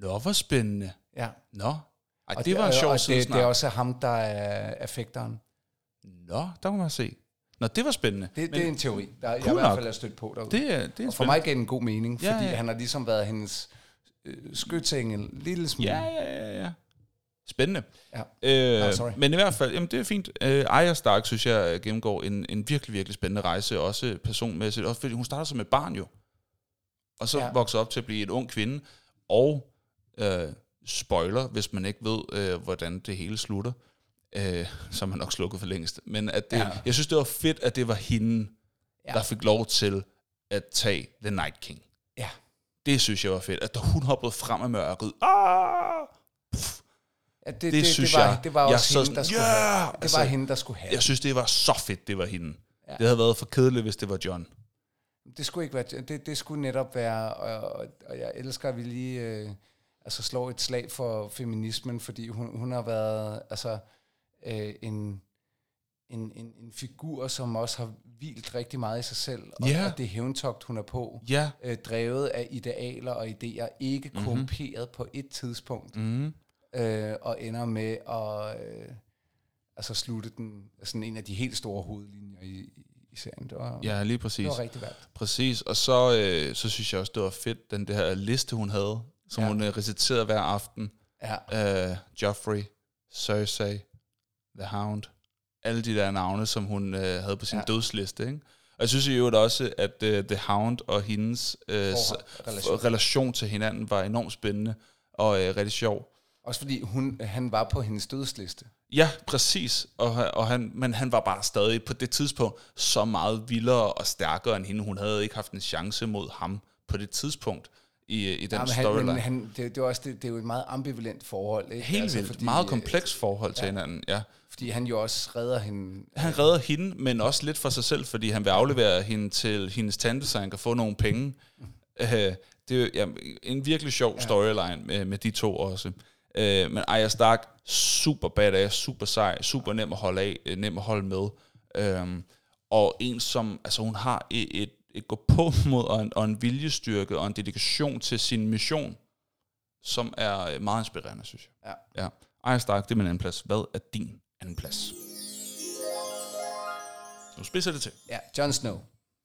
Nå, hvor spændende. Ja. Nå, Ej, Og det var en og- sjov og det, det er også ham, der er affekteren. Nå, der må man se. Nå, det var spændende. Det, Men det er en teori, der jeg i Cool hvert fald er stødt på derude. det det er og for mig gav det en god mening, fordi ja. han har ligesom været hendes øh, skytsengel en lille smule. Ja, ja, ja, ja. Spændende. Ja. Øh, Nå, sorry. men i hvert fald, jamen det er fint. Øh, Arya Stark, synes jeg, gennemgår en, en virkelig, virkelig spændende rejse, også personmæssigt. Også fordi hun starter som et barn jo. Og så ja. Ja. vokser op til at blive et ung kvinde. Og øh, spoiler, hvis man ikke ved, øh, hvordan det hele slutter. Øh, er man nok slukket for længst. Men at det, ja. Jeg synes, det var fedt, at det var hende, ja. Der fik lov til at tage The Night King. Ja. Det synes jeg var fedt. At da hun hoppede frem af mørket. Ah! Ja, At Det, det synes var, jeg. Det var jeg også så hende, sådan, der skulle ja! have. Det Altså, var hende, der skulle have. Jeg synes, det var så fedt, det var hende. Ja. Det havde været for kedeligt, hvis det var John. Det skulle ikke være, det, det skulle netop være, og, og jeg elsker, at vi lige øh, altså slår et slag for feminismen, fordi hun, hun har været altså, øh, en, en, en, en figur, som også har hvilt rigtig meget i sig selv, og, Ja. og det hævntogt, hun er på, Ja. øh, drevet af idealer og idéer, ikke mm-hmm. korrumperet på et tidspunkt, Mm. øh, og ender med at øh, altså slutte den, sådan en af de helt store hovedlinjer i, i serien. Det var, Ja, lige det præcis. var rigtig værd. Præcis, og så, øh, så synes jeg også, det var fedt, den der liste, hun havde, som ja. hun øh, reciterede hver aften. Ja. Øh, Joffrey, Cersei, The Hound, alle de der navne, som hun øh, havde på sin Ja. ja. dødsliste. Ikke? Og jeg synes i øvrigt også, at øh, The Hound og hendes øh, relation. relation. til hinanden var enormt spændende og øh, rigtig sjov. Også fordi hun, han var på hendes dødsliste. Ja, præcis. Og, og han, men han var bare stadig på det tidspunkt så meget vildere og stærkere end hende. Hun havde ikke haft en chance mod ham på det tidspunkt i, i den han, storyline. men han, det, det, er også, det, det er jo et meget ambivalent forhold. Ikke? Helt altså, vildt. fordi, Meget øh, kompleks forhold til ja. hinanden, ja. Fordi han jo også redder hende. Han redder hende, men også lidt for sig selv, fordi han vil aflevere hende til hendes tante, så han kan få nogle penge. Uh, det er ja, en virkelig sjov storyline med, med de to også. Uh, men Arya Stark, super badass, super sej, super nem at holde af, øh, nem at holde med. Um, og en som, altså hun har et, et, et gå på mod og en, og en viljestyrke og en dedikation til sin mission, som er øh, meget inspirerende, synes jeg. Ja. Ja. Arya Stark, det er min anden plads. Hvad er din anden plads? Nu spidser det til. Ja, Jon Snow.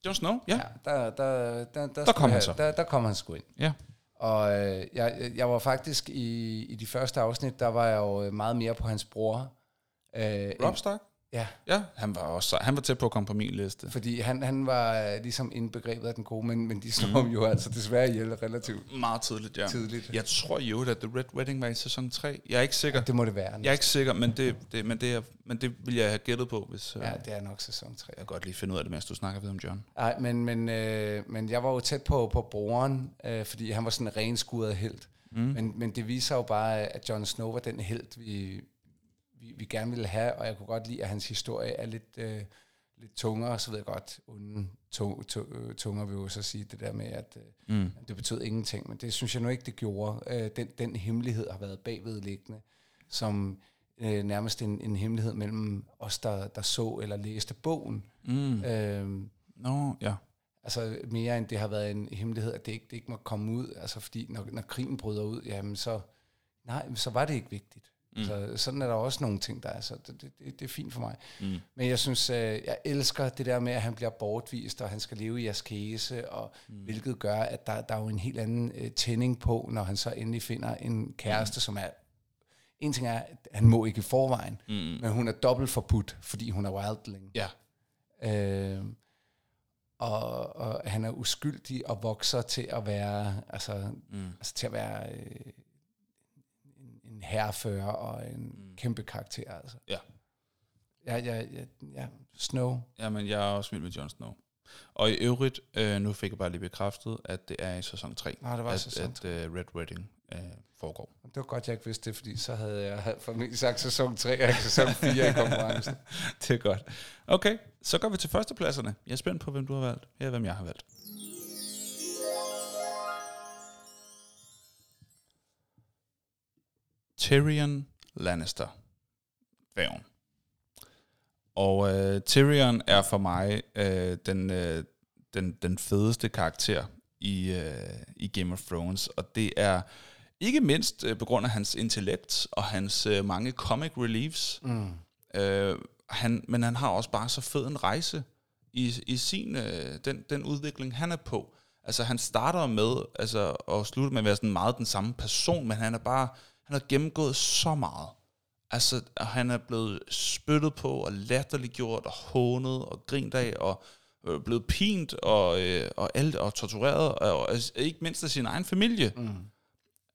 Jon Snow, ja. Ja, der, der, der, der, kom skulle han så. Der, der kom han sgu ind. Ja. Og øh, jeg, jeg var faktisk i, i de første afsnit, der var jeg jo meget mere på hans bror. Øh, Rob Stark? Ja, Ja, han var også sej. han var tæt på at komme på min liste. fordi han, han var øh, ligesom indbegrebet af den gode, men, men de slår ham jo altså desværre ihjel relativt Meget tidligt, ja. tidligt. Jeg tror jo, at The Red Wedding var i sæson 3. Jeg er ikke sikker. Det må det være. Jeg er ikke sikker, men det, det, men det, er, men det vil jeg have gættet på, hvis øh, Ja, det er nok sæson 3. jeg kan godt lige finde ud af det, mens du snakker videre om John. Nej, men, men, øh, men jeg var jo tæt på, på broren, øh, fordi han var sådan en renskuret held. Mm. Men, men det viser jo bare, at Jon Snow var den held, vi, vi, vi gerne ville have, og jeg kunne godt lide, at hans historie er lidt, øh, lidt tungere, så ved jeg godt, to, to, øh, tunger vil jo så sige det der med, at øh, Mm. det betød ingenting, men det synes jeg nu ikke, det gjorde. Øh, den, den hemmelighed har været bagvedliggende, som øh, nærmest en, en hemmelighed mellem os, der, der så eller læste bogen. Mm. Øh, Nå, ja. Altså mere end det har været en hemmelighed, at det ikke, det ikke må komme ud. Altså fordi når, når krigen bryder ud, jamen så, nej, så var det ikke vigtigt. Mm. Så, sådan er der også nogle ting, der er. Så det, det, det, er fint for mig. Mm. Men jeg synes, øh, jeg elsker det der med, at han bliver bortvist, og han skal leve i askese, og mm. hvilket gør, at der, der er jo en helt anden øh, tænding på, når han så endelig finder en kæreste, mm. som er... En ting er, at han må ikke i forvejen, Mm. men hun er dobbelt forbudt, fordi hun er wildling. Ja. Øh, og, og han er uskyldig og vokser til at være altså, Mm. altså til at være øh, herrefører og en mm. kæmpe karakter altså. Ja. Ja, ja, ja, ja, Snow. Jamen, jeg er også vild med Jon Snow. Og i øvrigt, øh, nu fik jeg bare lige bekræftet, at det er i sæson 3, Nå, det var at, sæson at uh, Red Wedding uh, foregår. Det var godt, jeg ikke vidste det, fordi så havde jeg formentlig sagt sæson 3 og ikke sæson 4 i konkurrencen. det er godt. Okay, så går vi til førstepladserne. Jeg er spændt på, hvem du har valgt. Her er, hvem jeg har valgt. Tyrion Lannister. Dværgen. Og øh, Tyrion er for mig øh, den, øh, den, den fedeste karakter i, øh, i Game of Thrones. Og det er ikke mindst øh, på grund af hans intellekt og hans øh, mange comic reliefs. Mm. Øh, han, men han har også bare så fed en rejse i, i sin, øh, den, den udvikling, han er på. Altså han starter med altså, at slutte med at være sådan meget den samme person, men han er bare, han har gennemgået så meget. Altså, han er blevet spyttet på, og latterliggjort, og hånet, og grint af, og øh, blevet pint, og, øh, og, alt, og tortureret, og, og altså, ikke mindst af sin egen familie. Mm.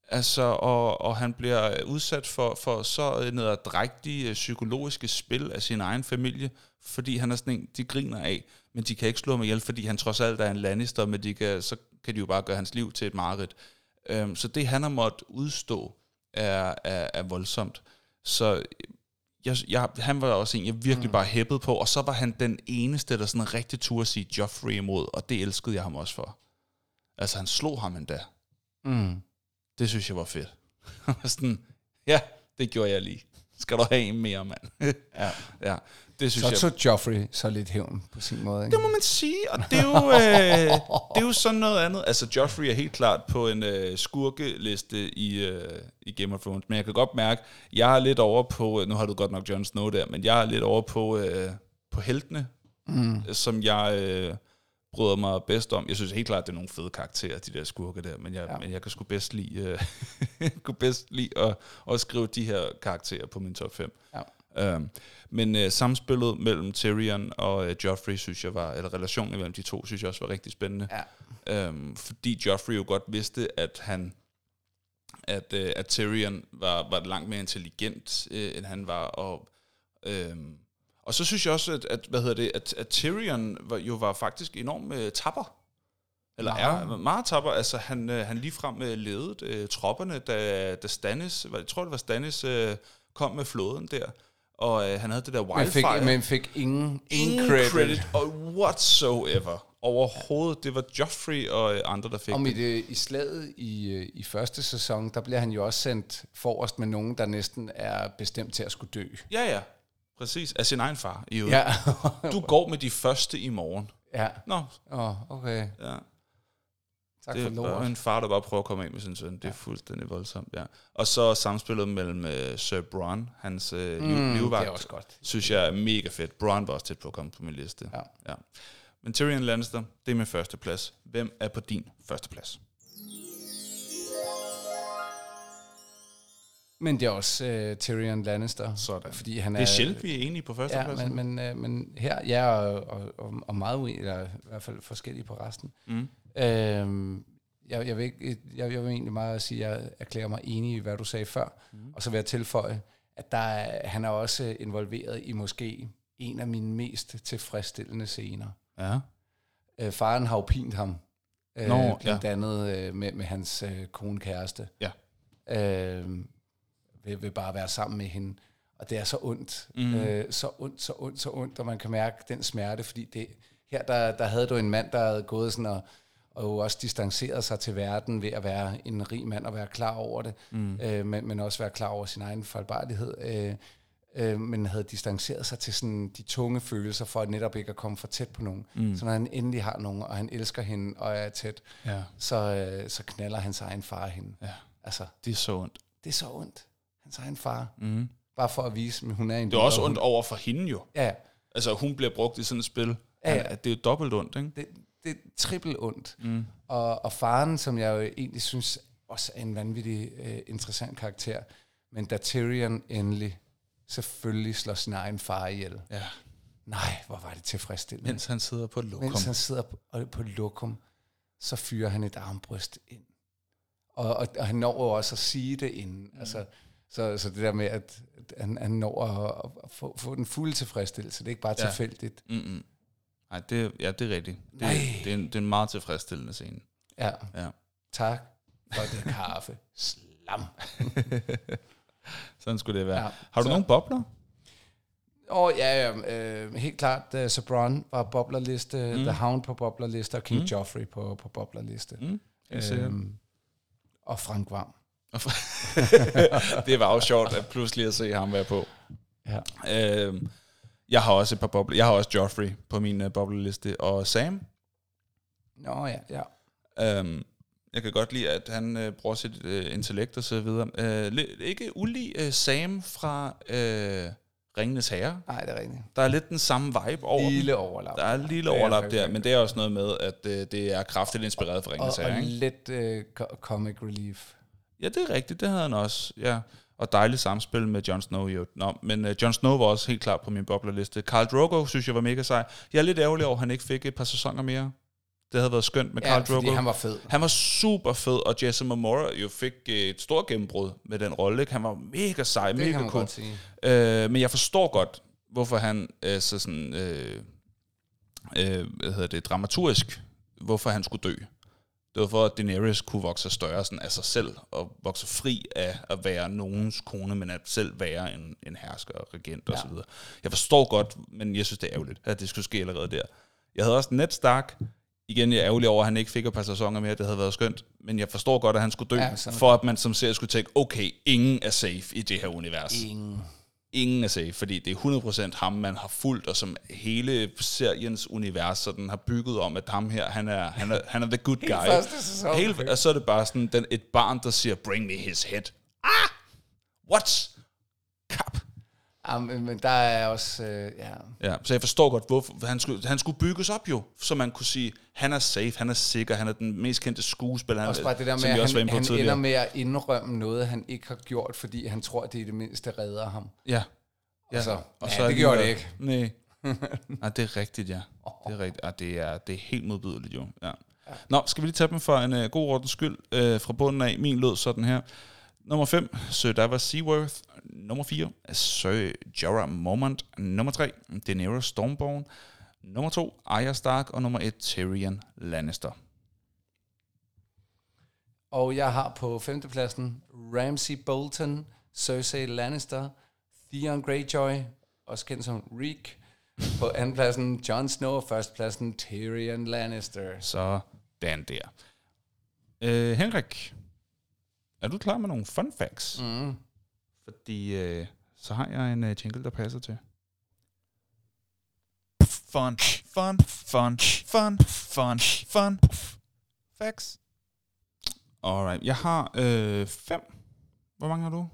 Altså, og, og han bliver udsat for, for så nederdrægtige øh, psykologiske spil af sin egen familie, fordi han er sådan en, de griner af, men de kan ikke slå ham ihjel, fordi han trods alt er en Lannister, men de kan, så kan de jo bare gøre hans liv til et mareridt. Øhm, så det, han har måttet udstå, er, er, er voldsomt. Så jeg, jeg, han var også en, jeg virkelig Mm. bare hæppede på, og så var han den eneste, der sådan rigtig turde sige Joffrey imod, og det elskede jeg ham også for. Altså, han slog ham endda. Mm. Det synes jeg var fedt. Sådan, ja, det gjorde jeg lige. Skal du have en mere, mand? Ja. ja, det synes Så jeg. tog Joffrey så lidt hævn på sin måde. Ikke? Det må man sige, og det er jo, øh, det er jo sådan noget andet. Altså, Joffrey er helt klart på en øh, skurkeliste i, øh, i Game of Thrones, men jeg kan godt mærke, jeg er lidt over på, øh, nu har du godt nok Jon Snow der, men jeg er lidt over på, øh, på heltene, Mm. som jeg øh, bryder mig bedst om. Jeg synes helt klart, det er nogle fede karakterer, de der skurke der, men jeg, ja. Men jeg kan sgu bedst lide, øh, kunne bedst lide at, at skrive de her karakterer på min top 5. Ja. Øhm, men øh, samspillet mellem Tyrion og øh, Joffrey, synes jeg var, eller relationen mellem de to, synes jeg også var rigtig spændende. Ja. Øhm, fordi Joffrey jo godt vidste, at han at, øh, at Tyrion var, var langt mere intelligent, øh, end han var, og øhm, og så synes jeg også, at, at hvad hedder det, at, at Tyrion var, jo var faktisk enormt øh, tapper. Eller Meget. er meget tapper. Altså, han, øh, han ligefrem øh, ledede øh, tropperne, da, da Stannis, jeg tror det var Stannis, øh, kom med flåden der. Og øh, han havde det der Men fik, wildfire. men fik ingen, ingen Ingen credit. credit og whatsoever. Overhovedet. Det var Joffrey og øh, andre, der fik Om i, det. det, i slaget i, øh, i første sæson, der bliver han jo også sendt forrest med nogen, der næsten er bestemt til at skulle dø. Ja, ja. Præcis. Af sin egen far. I Ja. Du går med de første i morgen. ja. Nå, Åh, oh, okay. ja. Tak det for er lort. bare en far, der bare prøver at komme af med sin søn. Det er fuldstændig voldsomt, ja. Og så samspillet mellem uh, Sir Bronn, hans uh, mm, livvagt, det er også godt. synes jeg er mega fedt. Bronn var også tæt på at komme på min liste. Ja. ja. Men Tyrion Lannister, det er min første plads. Hvem er på din første plads? Men det er også uh, Tyrion Lannister. Sådan. Fordi han Det er, er sjældent, vi er enige på første Ja, plads. men, men, øh, men her, jeg er og, og, og meget uenig, eller i hvert fald forskellige på resten. Mm. Øhm, jeg, jeg, vil ikke, jeg, jeg vil egentlig meget sige, at jeg erklærer mig enig i, hvad du sagde før. Mm. Og så vil jeg tilføje, at der er, han er også involveret i måske en af mine mest tilfredsstillende scener. Ja. Øh, faren har jo pint ham. Øh, Nå, blandt andet øh, med, med hans øh, kone kæreste. Ja. Øh, vil, vil bare være sammen med hende. Og det er så ondt. Mm. Øh, så ondt, så ondt, så ondt, og man kan mærke den smerte, fordi det, her der, der havde du en mand, der havde gået sådan og, og jo også distanceret sig til verden ved at være en rig mand og være klar over det, mm. øh, men, men også være klar over sin egen fejlbarlighed. Øh, øh, men havde distanceret sig til sådan de tunge følelser for at netop ikke at komme for tæt på nogen. Mm. Så når han endelig har nogen, og han elsker hende og er tæt, ja. så, øh, så knaller hans egen far hende. Ja. Altså, Det er så ondt. det er så ondt. Hans egen far. Mm. Bare for at vise, at hun er en Det er også og ondt over for hende jo. Ja, Altså, hun bliver brugt i sådan et spil. Ja, ja. Ja, Det er jo dobbelt ondt, ikke? det, det er trippelt ondt. Mm. Og, og faren, som jeg jo egentlig synes også er en vanvittig uh, interessant karakter, men da Tyrion endelig selvfølgelig slår sin egen far ihjel. Ja. Nej, hvor var det tilfredsstillende. Mens han sidder på lokum. Mens han sidder på, på lokum, så fyrer han et armbryst ind. Og, og, og han når jo også at sige det inden. Mm. Altså, så, så det der med, at, at han, han når at, at få, få den fulde tilfredsstillelse, det er ikke bare Ja. tilfældigt. Mm-mm. Nej, det, ja, det er rigtigt. Det, Nej. det, er en, det er en meget tilfredsstillende scene. Ja, Ja. tak for det kaffe. Slam. Sådan skulle det være. Ja, Har du så- nogle bobler? Og ja, ja øh, helt klart, uh, Sabron var boblerliste, mm. The Hound på boblerliste, og King Mm. Joffrey på, på boblerliste. Mm. Øhm, og Frank Vam. det var jo sjovt at pludselig at se ham være på. Ja. Øhm, jeg har også et par bobler. Jeg har også Joffrey på min uh, bobleliste. Og Sam, Nå ja, ja. øhm, jeg kan godt lide, at han øh, bruger sit øh, intellekt og så videre. Øh, ikke ulig øh, Sam fra øh, Ringenes Herre. Nej, det er rigtigt. Der er lidt den samme vibe over. Lille overlap. Der er et lille overlap der, men det er også noget med, at øh, det er kraftigt inspireret fra og, Ringenes og Herre. ikke? lidt øh, co- comic relief. Ja, det er rigtigt. Det havde han også. Ja. Og dejligt samspil med Jon Snow. Jo. Nå, men uh, Jon Snow var også helt klart på min boblerliste. Carl Drogo synes jeg var mega sej. Jeg er lidt ærgerlig over, at han ikke fik et par sæsoner mere. Det havde været skønt med Ja, Carl Drogo. han var fed. Han var super fed, og Jason Momoa jo fik et stort gennembrud med den rolle. Han var mega sej, Det mega cool. Øh, men jeg forstår godt, hvorfor han øh, så sådan, øh, øh, hvad hedder det, dramaturgisk, hvorfor han skulle dø. Det var for, at Daenerys kunne vokse større sådan af sig selv, og vokse fri af at være nogens kone, men at selv være en, en hersker og regent ja. og så videre. Jeg forstår godt, men jeg synes, det er ærgerligt, at det skulle ske allerede der. Jeg havde også Ned Stark. Igen, jeg er ærgerlig over, at han ikke fik et par sæsoner mere. Det havde været skønt. Men jeg forstår godt, at han skulle dø, Ja, for at man som serie skulle tænke, okay, ingen er safe i det her univers. Ingen. Ingen er safe, fordi det er 100% ham, man har fulgt, og som hele seriens univers sådan har bygget om, at ham her, han er, han er, han er the good guy. første sæson. Helt, og så er det bare sådan den, et barn, der siger, bring me his head. Ah! What? Kap. Ja, men, men der er også... Øh, ja. Ja, så jeg forstår godt, hvorfor han skulle, han skulle bygges op jo, så man kunne sige, han er safe, han er sikker, han er den mest kendte skuespiller, Også bare det der med, at han, han tidligere. ender med at indrømme noget, han ikke har gjort, fordi han tror, det i det mindste redder ham. Ja. Og så, og ja, så er det gjorde det ikke. Nej. Nej, det er rigtigt, ja. Det er rigtigt. Ja, det, er, det er helt modbydeligt, jo. Ja. Nå, skal vi lige tage dem for en uh, god ordens skyld uh, fra bunden af. Min lød sådan her. Nummer 5, Sir Davos Seaworth. Nummer 4, Sir Jorah Mormont. Nummer 3, Daenerys Stormborn. Nummer 2, Arya Stark. Og nummer 1, Tyrion Lannister. Og jeg har på femtepladsen Ramsey Bolton, Cersei Lannister, Theon Greyjoy, også kendt som Reek. På andenpladsen Jon Snow, og førstepladsen Tyrion Lannister. Så den der. Uh, Henrik, er du klar med nogle fun facts? Mm. Fordi uh, så har jeg en uh, jingle, der passer til. Fun, fun, fun, fun, fun, fun. Facts. Alright, jeg har øh, fem. Hvor mange har du?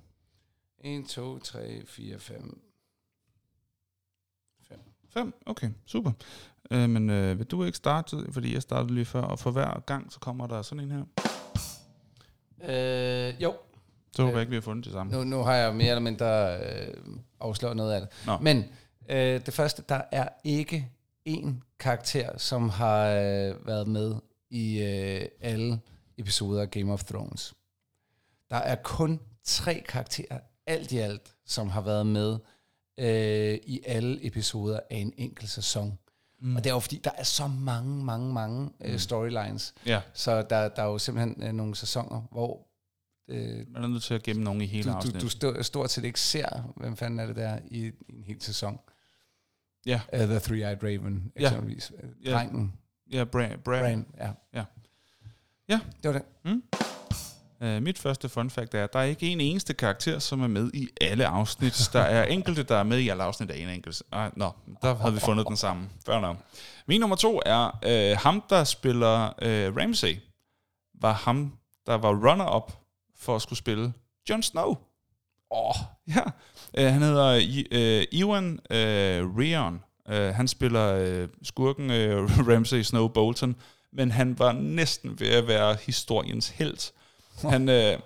1, 2, 3, 4, 5. Fem? Okay, super. Øh, men øh, vil du ikke starte, fordi jeg startede lige før, og for hver gang, så kommer der sådan en her. Øh, jo, Så håber Øh, jeg ikke, vi har fundet det samme. nu, nu har jeg mere eller mindre øh, afsløret noget af det. Nå. Men øh, det første, der er ikke én karakter, som har øh, været med i øh, alle episoder af Game of Thrones. Der er kun tre karakterer, alt i alt, som har været med øh, i alle episoder af en enkelt sæson. Mm. Og det er jo fordi, der er så mange, mange, mange øh, storylines. Ja, Så der, der er jo simpelthen øh, nogle sæsoner, hvor øh, man er nødt til at gemme nogen i hele du, du, afsnittet. du stå, stort set ikke ser, hvem fanden er det der i, i en hel sæson. Ja, Uh, The Three-Eyed Raven, Ja. eksempelvis. Ja. Ja. Drengen, ja, Bra- Bra- Bran, ja. Ja. Det var det. Øh, mit første fun fact er, at der er ikke en eneste karakter, som er med i alle afsnit. Der er enkelte, der er med i alle afsnit af en enkelt. Ah, nå, der havde vi fundet den samme. Før nok. Min nummer to er, øh, ham der spiller øh, Ramsay, var ham, der var runner-up for at skulle spille Jon Snow. Åh, oh, ja. Øh, han hedder uh, Ewan øh, Rion. Øh, han spiller øh, skurken øh, Ramsay Snow Bolton, men han var næsten ved at være historiens helt. Han, øh,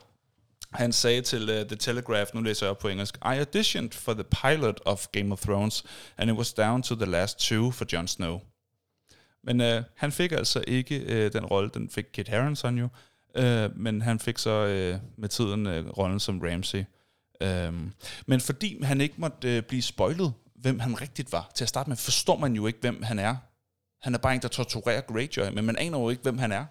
han sagde til uh, The Telegraph, nu læser jeg op på engelsk, I auditioned for the pilot of Game of Thrones, and it was down to the last two for Jon Snow. Men øh, han fik altså ikke øh, den rolle, den fik Kit Harington jo, øh, men han fik så øh, med tiden øh, rollen som Ramsay. Øhm, men fordi han ikke måtte øh, blive spoilet, hvem han rigtigt var, til at starte med, forstår man jo ikke, hvem han er. Han er bare en, der torturerer Greyjoy, men man aner jo ikke, hvem han er.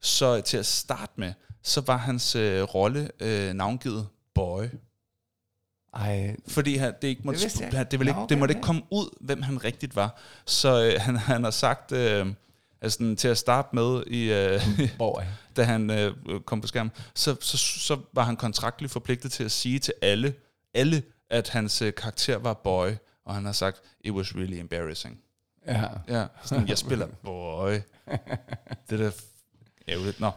Så til at starte med, så var hans øh, rolle øh, navngivet Boy. Ej, Fordi han, det, ikke måtte, Det jeg ikke. det, ville ikke, Nå, det måtte ikke komme ud, hvem han rigtigt var. Så øh, han, han har sagt, øh, altså, til at starte med, i, øh, boy. da han øh, kom på skærmen, så, så, så var han kontraktligt forpligtet til at sige til alle, alle at hans øh, karakter var boy, og han har sagt, it was really embarrassing. Ja. Ja, sådan, jeg spiller boy. Det er ærgerligt. Nå.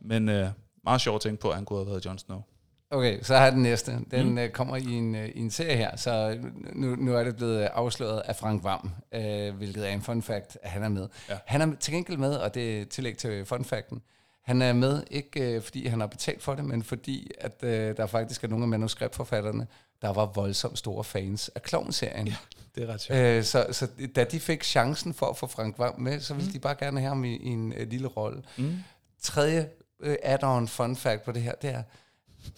Men øh, meget sjovt at tænke på, at han kunne have været Jon Snow. Okay, så har jeg den næste. Den mm. uh, kommer i en, uh, i en serie her, så nu, nu er det blevet afsløret af Frank Vam, uh, hvilket er en fun fact, at han er med. Ja. Han er til gengæld med, og det er tillæg til fun facten, han er med ikke uh, fordi han har betalt for det, men fordi at uh, der faktisk er nogle af manuskriptforfatterne, der var voldsomt store fans af Klovn-serien. Ja. Det er ret sjovt. Uh, så, så da de fik chancen for at få Frank Vam med, så ville mm. de bare gerne have ham i, i en uh, lille rolle. Mm. Tredje uh, add-on fun fact på det her, det er,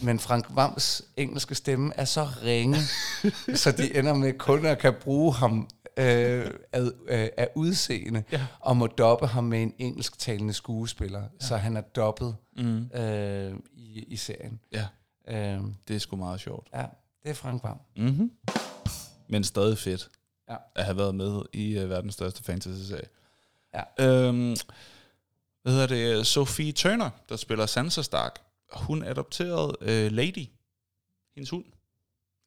men Frank Vams engelske stemme er så ringe, så de ender med kun at kan bruge ham øh, ad, øh, af udseende, Ja. og må doppe ham med en engelsktalende skuespiller, ja. så han er dobbet Mm. øh, i, i serien. Ja, Øh, det er sgu meget sjovt. ja, det er Frank Vam. Mm-hmm. Men stadig fedt Ja. at have været med i uh, verdens største fantasy-serie. Ja. Øhm, hvad hedder det? Sophie Turner, der spiller Sansa Stark, hun adopterede uh, Lady, hendes hund,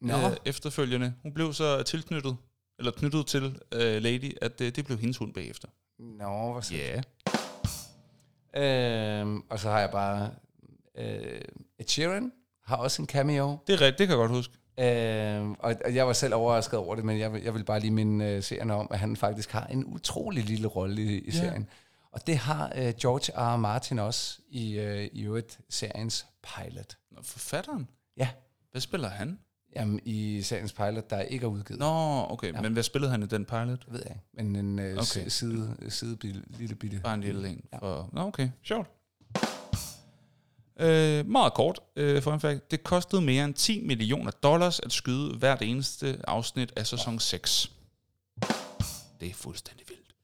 Nå, øh, efterfølgende. Hun blev så tilknyttet, eller knyttet til uh, Lady, at uh, det blev hendes hund bagefter. Nå hvor Ja. yeah. øhm, Og så har jeg bare... Øh, Ed Sheeran har også en cameo. Det er rigtigt, det kan jeg godt huske. Øh, og, og jeg var selv overrasket over det, men jeg, vil- jeg vil bare lige minde øh, seerne om, at han faktisk har en utrolig lille rolle i, i Ja. serien. Og det har øh, George R. R. Martin også i, øh, i øvrigt seriens pilot. Nå, forfatteren? Ja, Hvad spiller han? jamen, i seriens pilot, der ikke er udgivet. Nå, okay. Ja. Men hvad spillede han i den pilot? Det ved jeg ikke. Men en øh, okay. side, side lille bitte. Bare en lille en. Ja. For, nå, okay. Sjovt. Øh, meget kort, øh, fun fact. Det kostede mere end 10 millioner dollars at skyde hvert eneste afsnit af sæson 6. Det er fuldstændig vildt.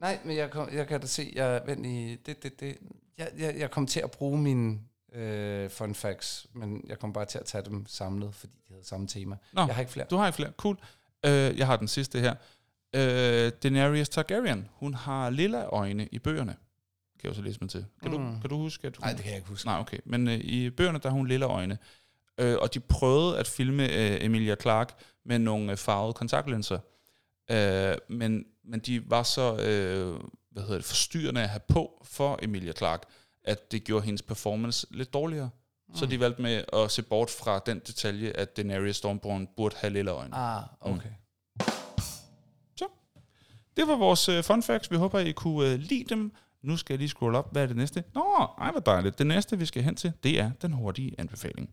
Nej, men jeg, kom, jeg kan da se, jeg, vent i, det, det, det, jeg, jeg, jeg kom til at bruge mine øh, fun facts, men jeg kom bare til at tage dem samlet, fordi de havde samme tema. Nå. Jeg har ikke flere. Du har ikke flere. Cool. Øh, jeg har den sidste her. Øh, Daenerys Targaryen, hun har lilla øjne i bøgerne. Kan jeg også læse mig til. Kan, mm. du, Mm. kan du huske, at hun... Nej, det kan jeg ikke huske. Nej, okay. Men øh, i bøgerne, der har hun lille øjne. Øh, og de prøvede at filme øh, Emilia Clarke med nogle øh, farvede kontaktlinser. Øh, men, men de var så øh, hvad hedder det, forstyrrende at have på for Emilia Clarke, at det gjorde hendes performance lidt dårligere. Mm. Så de valgte med at se bort fra den detalje, at Daenerys Stormborn burde have lille øjne. Ah, okay. Det var vores øh, fun facts. Vi håber, I kunne øh, lide dem. Nu skal jeg lige scrolle op. Hvad er det næste? Nå, ej, hvor dejligt. Det næste, vi skal hen til, det er den hurtige anbefaling.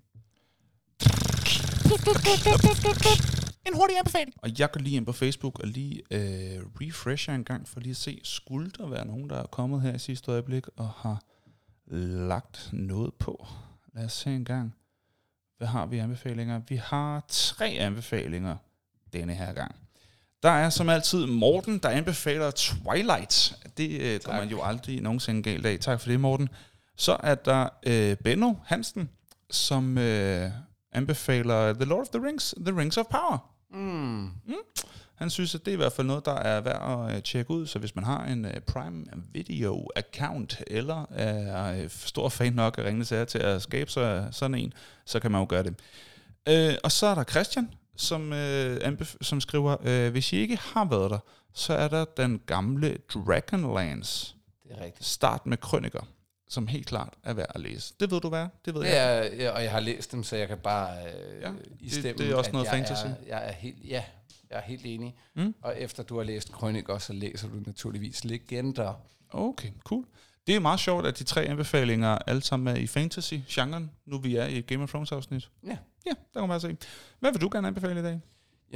En hurtig anbefaling. Og jeg går lige ind på Facebook og lige øh, refresher en gang, for lige at se, skulle der være nogen, der er kommet her i sidste øjeblik og har lagt noget på. Lad os se en gang. Hvad har vi anbefalinger? Vi har tre anbefalinger denne her gang. Der er som altid Morten, der anbefaler Twilight. Det øh, går man jo aldrig nogensinde galt af. Tak for det, Morten. Så er der øh, Benno Hansen, som øh, anbefaler The Lord of the Rings, The Rings of Power. Mm. Han synes, at det er i hvert fald noget, der er værd at øh, tjekke ud. Så hvis man har en øh, Prime Video account, eller er øh, stor fan nok af Ringende Sager til at skabe sig sådan en, så kan man jo gøre det. Øh, og så er der Christian, som, anbef- som skriver, øh, hvis I ikke har været der, så er der den gamle Dragonlance. Det er rigtigt. Start med krøniker, som helt klart er værd at læse. Det ved du hvad? Det ved Det jeg. ja, og jeg har læst dem, så jeg kan bare øh, Ja, det- i stemmen, det er også noget jeg fantasy. Er, jeg er helt, ja, jeg er helt enig. Mm. Og efter du har læst Krøniker, så læser du naturligvis Legender. Okay, cool. Det er meget sjovt, at de tre anbefalinger alle sammen er i fantasy-genren, nu vi er i Game of Thrones-afsnit. Ja. Ja, der kan man se. Hvad vil du gerne anbefale i dag?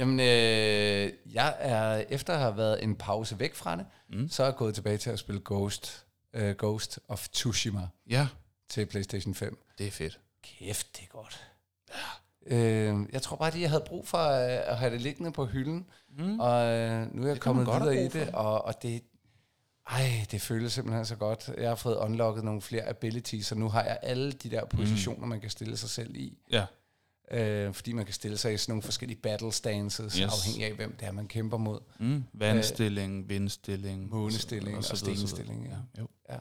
Jamen, øh, jeg er, efter at have været en pause væk fra det, Mm. så er jeg gået tilbage til at spille Ghost, uh, Ghost of Tsushima Ja, til PlayStation 5. det er fedt. Kæft, det er godt. Ja. Øh, jeg tror bare, at jeg havde brug for øh, at have det liggende på hylden, Mm. og øh, nu er jeg kan kommet videre i det, og, og det, ej, det føles simpelthen så godt. Jeg har fået unlocket nogle flere abilities, så nu har jeg alle de der positioner, mm. man kan stille sig selv i. Ja, Øh, fordi man kan stille sig i sådan nogle forskellige battle stances, Yes. afhængig af, hvem det er, man kæmper mod. mm. vandstilling, vindstilling. månestilling og videre. stenstilling, ja. Ja, jo.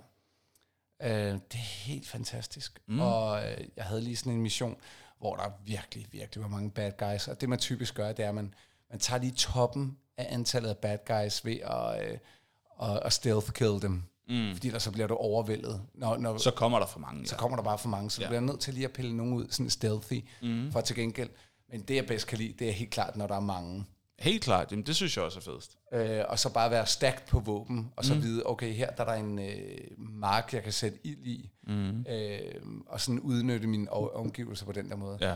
Øh, det er helt fantastisk. Mm. Og øh, jeg havde lige sådan en mission, hvor der virkelig, virkelig var mange bad guys. Og det man typisk gør, det er, at man, man tager lige toppen af antallet af bad guys ved at, øh, at, at stealth kill dem. Mm. Fordi der så bliver du overvældet. Når, når, Så kommer der for mange, så ja. kommer der bare for mange, så Ja. du bliver nødt til lige at pille nogen ud, sådan stealthy, Mm. for til gengæld. Men det, jeg bedst kan lide, det er helt klart, når der er mange. Helt klart, jamen, det synes jeg også er fedest. Øh, og så bare være stærkt på våben, og så mm. vide, okay, her der er der en øh, mark, jeg kan sætte ild i, Mm. øh, og sådan udnytte mine o- omgivelser på den der måde. Ja.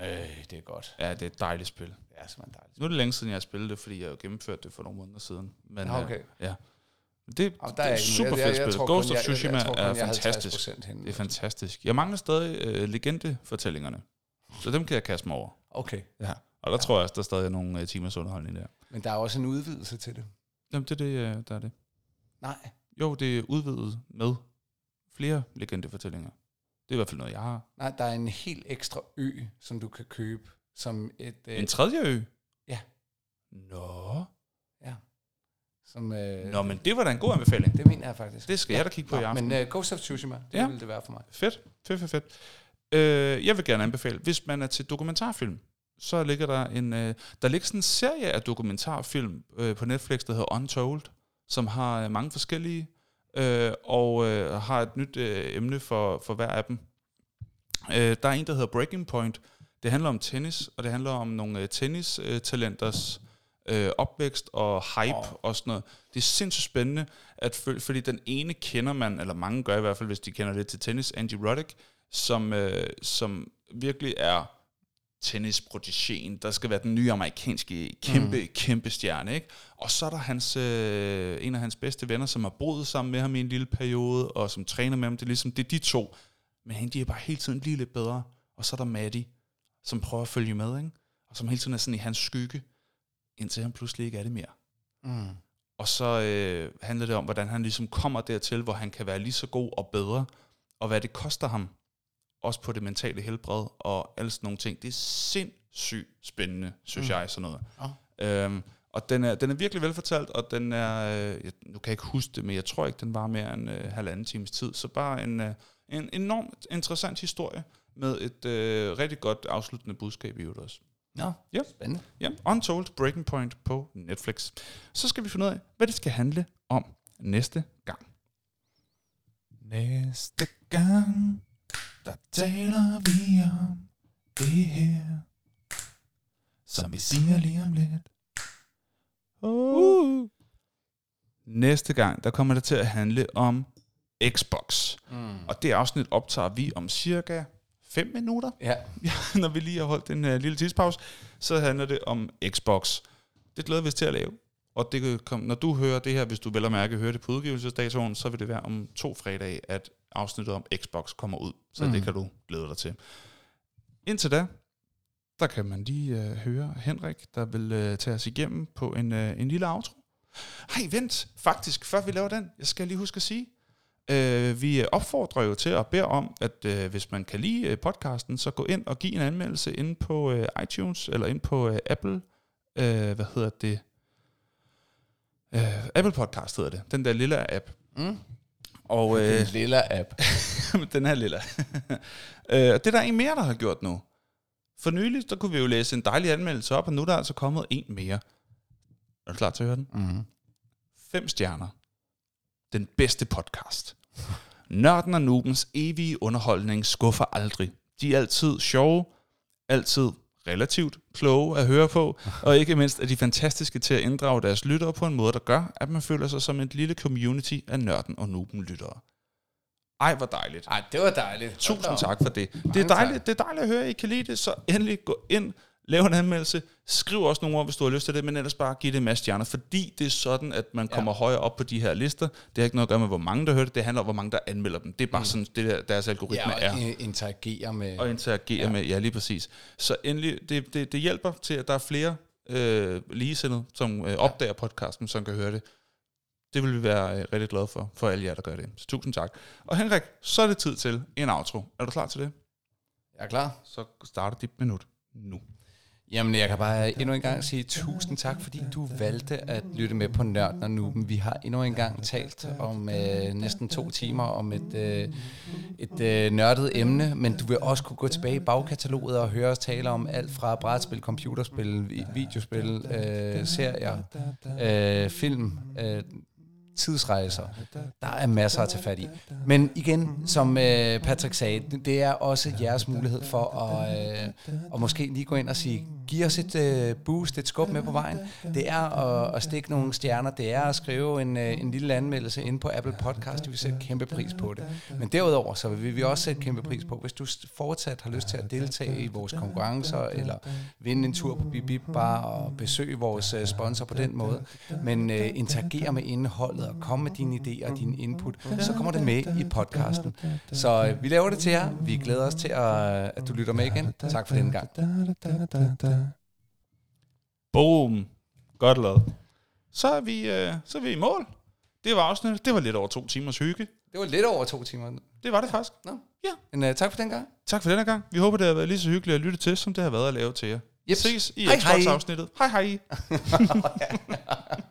Øh, det er godt. ja, det er et dejligt spil. Det er simpelthen dejligt. Nu er det længe siden, jeg har spillet det, fordi jeg har gennemført det for nogle måneder siden. Men, Nå, okay. øh, ja. Det, Og det er et super fedt spil. Ghost of Tsushima jeg, jeg, jeg tror, er fantastisk. 50% henne. Det er fantastisk. Jeg mangler stadig øh, legendefortællingerne. Så dem kan jeg kaste mig over. Okay. Ja. Og der ja. tror jeg også, der er stadig nogle øh, timers underholdning der. Men der er også en udvidelse til det. Jamen, det er det, øh, der er det. Nej. Jo, det er udvidet med flere legendefortællinger. Det er i hvert fald noget, jeg har. Nej, der er en helt ekstra ø, som du kan købe som et... Øh, En tredje ø? Ja. Nå. ja. Som, øh, Nå, men det var da en god anbefaling. Det mener jeg faktisk. Det skal jeg da kigge på i Nå, aften. Men uh, Ghost of Tsushima, det Ja. ja. ville det være for mig. Fedt, fedt, fedt, fedt. Øh, jeg vil gerne anbefale, hvis man er til dokumentarfilm, så ligger der en, øh, der ligger sådan en serie af dokumentarfilm øh, på Netflix, der hedder Untold, som har øh, mange forskellige, øh, og øh, har et nyt øh, emne for, for hver af dem. Øh, der er en, der hedder Breaking Point. Det handler om tennis, og det handler om nogle øh, tennis-talenters øh, opvækst og hype Åh. og sådan noget. Det er sindssygt spændende, at føl- fordi den ene kender man, eller mange gør i hvert fald, hvis de kender lidt til tennis, Andy Roddick, som, øh, som virkelig er tennisprotegeen, der skal være den nye amerikanske kæmpe, mm. kæmpe stjerne, ikke? Og så er der hans, øh, en af hans bedste venner, som har boet sammen med ham i en lille periode, og som træner med ham. Det er ligesom, det er de to. Men han, de er bare hele tiden blive lidt bedre. Og så er der Maddie, som prøver at følge med, ikke? Og som hele tiden er sådan i hans skygge, indtil han pludselig ikke er det mere. Mm. Og så øh, handler det om, hvordan han ligesom kommer dertil, hvor han kan være lige så god og bedre, og hvad det koster ham, også på det mentale helbred og alle sådan nogle ting. Det er sindssygt spændende, synes mm. jeg, sådan noget. Ja. Øhm, og den er, den er virkelig velfortalt, og den er, øh, jeg, nu kan jeg ikke huske det, men jeg tror ikke, den var mere end øh, halvanden times tid. Så bare en, øh, en enormt interessant historie med et øh, rigtig godt afsluttende budskab i øvrigt også. Nå, Ja. spændende. Ja, Untold Breaking Point på Netflix. Så skal vi finde ud af, hvad det skal handle om næste gang. Næste gang, der taler vi om det her, som vi siger lige om lidt. Uh. Næste gang, der kommer det til at handle om Xbox. Mm. Og det afsnit optager vi om cirka 5 minutter. Ja, Ja, når vi lige har holdt en uh, lille tidspause, så handler det om Xbox. Det glæder vi os til at lave. Og det kan komme, når du hører det her, hvis du vel og mærke hører det på udgivelsesdatoen, så vil det være om to fredage, at afsnittet om Xbox kommer ud. Så mm. Mhm. det kan du glæde dig til. Indtil da, der kan man lige uh, høre Henrik, der vil uh, tage os igennem på en, uh, en lille outro. Hej, vent, faktisk, før vi laver den, jeg skal lige huske at sige, Øh, vi opfordrer jo til at bede om, at øh, hvis man kan lide øh, podcasten, så gå ind og give en anmeldelse ind på øh, iTunes eller ind på øh, Apple. Øh, hvad hedder det? Øh, Apple Podcast hedder det. Den der lille app. mm. Og øh, en lille app. den her lille. øh, det er der en mere, der har gjort nu. For nylig, der kunne vi jo læse en dejlig anmeldelse op, og nu er der altså kommet en mere. Er du klar til at høre den? Mm. Fem stjerner. Den bedste podcast. Nørden og Nubens evige underholdning skuffer aldrig. De er altid sjove, altid relativt kloge at høre på, og ikke mindst er de fantastiske til at inddrage deres lyttere på en måde, der gør, at man føler sig som et lille community af Nørden og Nuben lyttere. Ej, hvor dejligt. Ej, det var dejligt. Tusind tak for det. Det er, dejligt, det er dejligt at høre, at I kan lide det, så endelig gå ind, lav en anmeldelse, skriv også nogle ord, hvis du har lyst til det, men ellers bare giv det en masse stjerner, fordi det er sådan, at man kommer Ja. højere op på de her lister. Det har ikke noget at gøre med, hvor mange der hører det, det handler om, hvor mange der anmelder dem. Det er bare mm. sådan, det der, deres algoritme Ja, er. og i- interagere med... Og interagere ja. Ja. med, ja lige præcis. Så endelig, det, det, det hjælper til, at der er flere øh, ligesindede, som øh, opdager podcasten, som kan høre det. Det vil vi være øh, rigtig glade for, for alle jer, der gør det. Så tusind tak. Og Henrik, så er det tid til en outro. Er du klar til det? Jeg er klar. Så starter dit minut nu. Jamen, jeg kan bare endnu en gang sige tusind tak, fordi du valgte at lytte med på Nørden og Nuben. Vi har endnu en gang talt om øh, næsten to timer om et, øh, et øh, nørdet emne, men du vil også kunne gå tilbage i bagkataloget og høre os tale om alt fra brætspil, computerspil, vi- videospil, øh, serier, øh, film, øh, tidsrejser. Der er masser at tage fat i. Men igen, som øh, Patrick sagde, det- er også jeres mulighed for at, øh, at måske lige gå ind og sige, giv os et øh, boost, et skub med på vejen. Det er at, at stikke nogle stjerner, det er at skrive en, øh, en lille anmeldelse ind på Apple Podcast, det vil sætte kæmpe pris på det. Men derudover, så vil vi også sætte kæmpe pris på, hvis du fortsat har lyst til at deltage i vores konkurrencer, eller vinde en tur på Bibib Bar og besøge vores øh, sponsor på den måde, men øh, interagere med indholdet og komme med dine idéer og din input, så kommer det med i podcasten. Så øh, vi laver det til jer. Vi glæder os til, at, at du lytter med igen. Tak for denne gang. Boom. Godt lavet. Så er vi, øh, så er vi i mål. Det var afsnittet. Det var lidt over to timers hygge. Det var lidt over to timer. Det var det faktisk. Nå. Ja. Men uh, tak for den gang. Tak for denne gang. Vi håber, det har været lige så hyggeligt at lytte til, som det har været at lave til jer. Vi Yep. ses i Hej, hej. Xbox-afsnittet. Hej hej.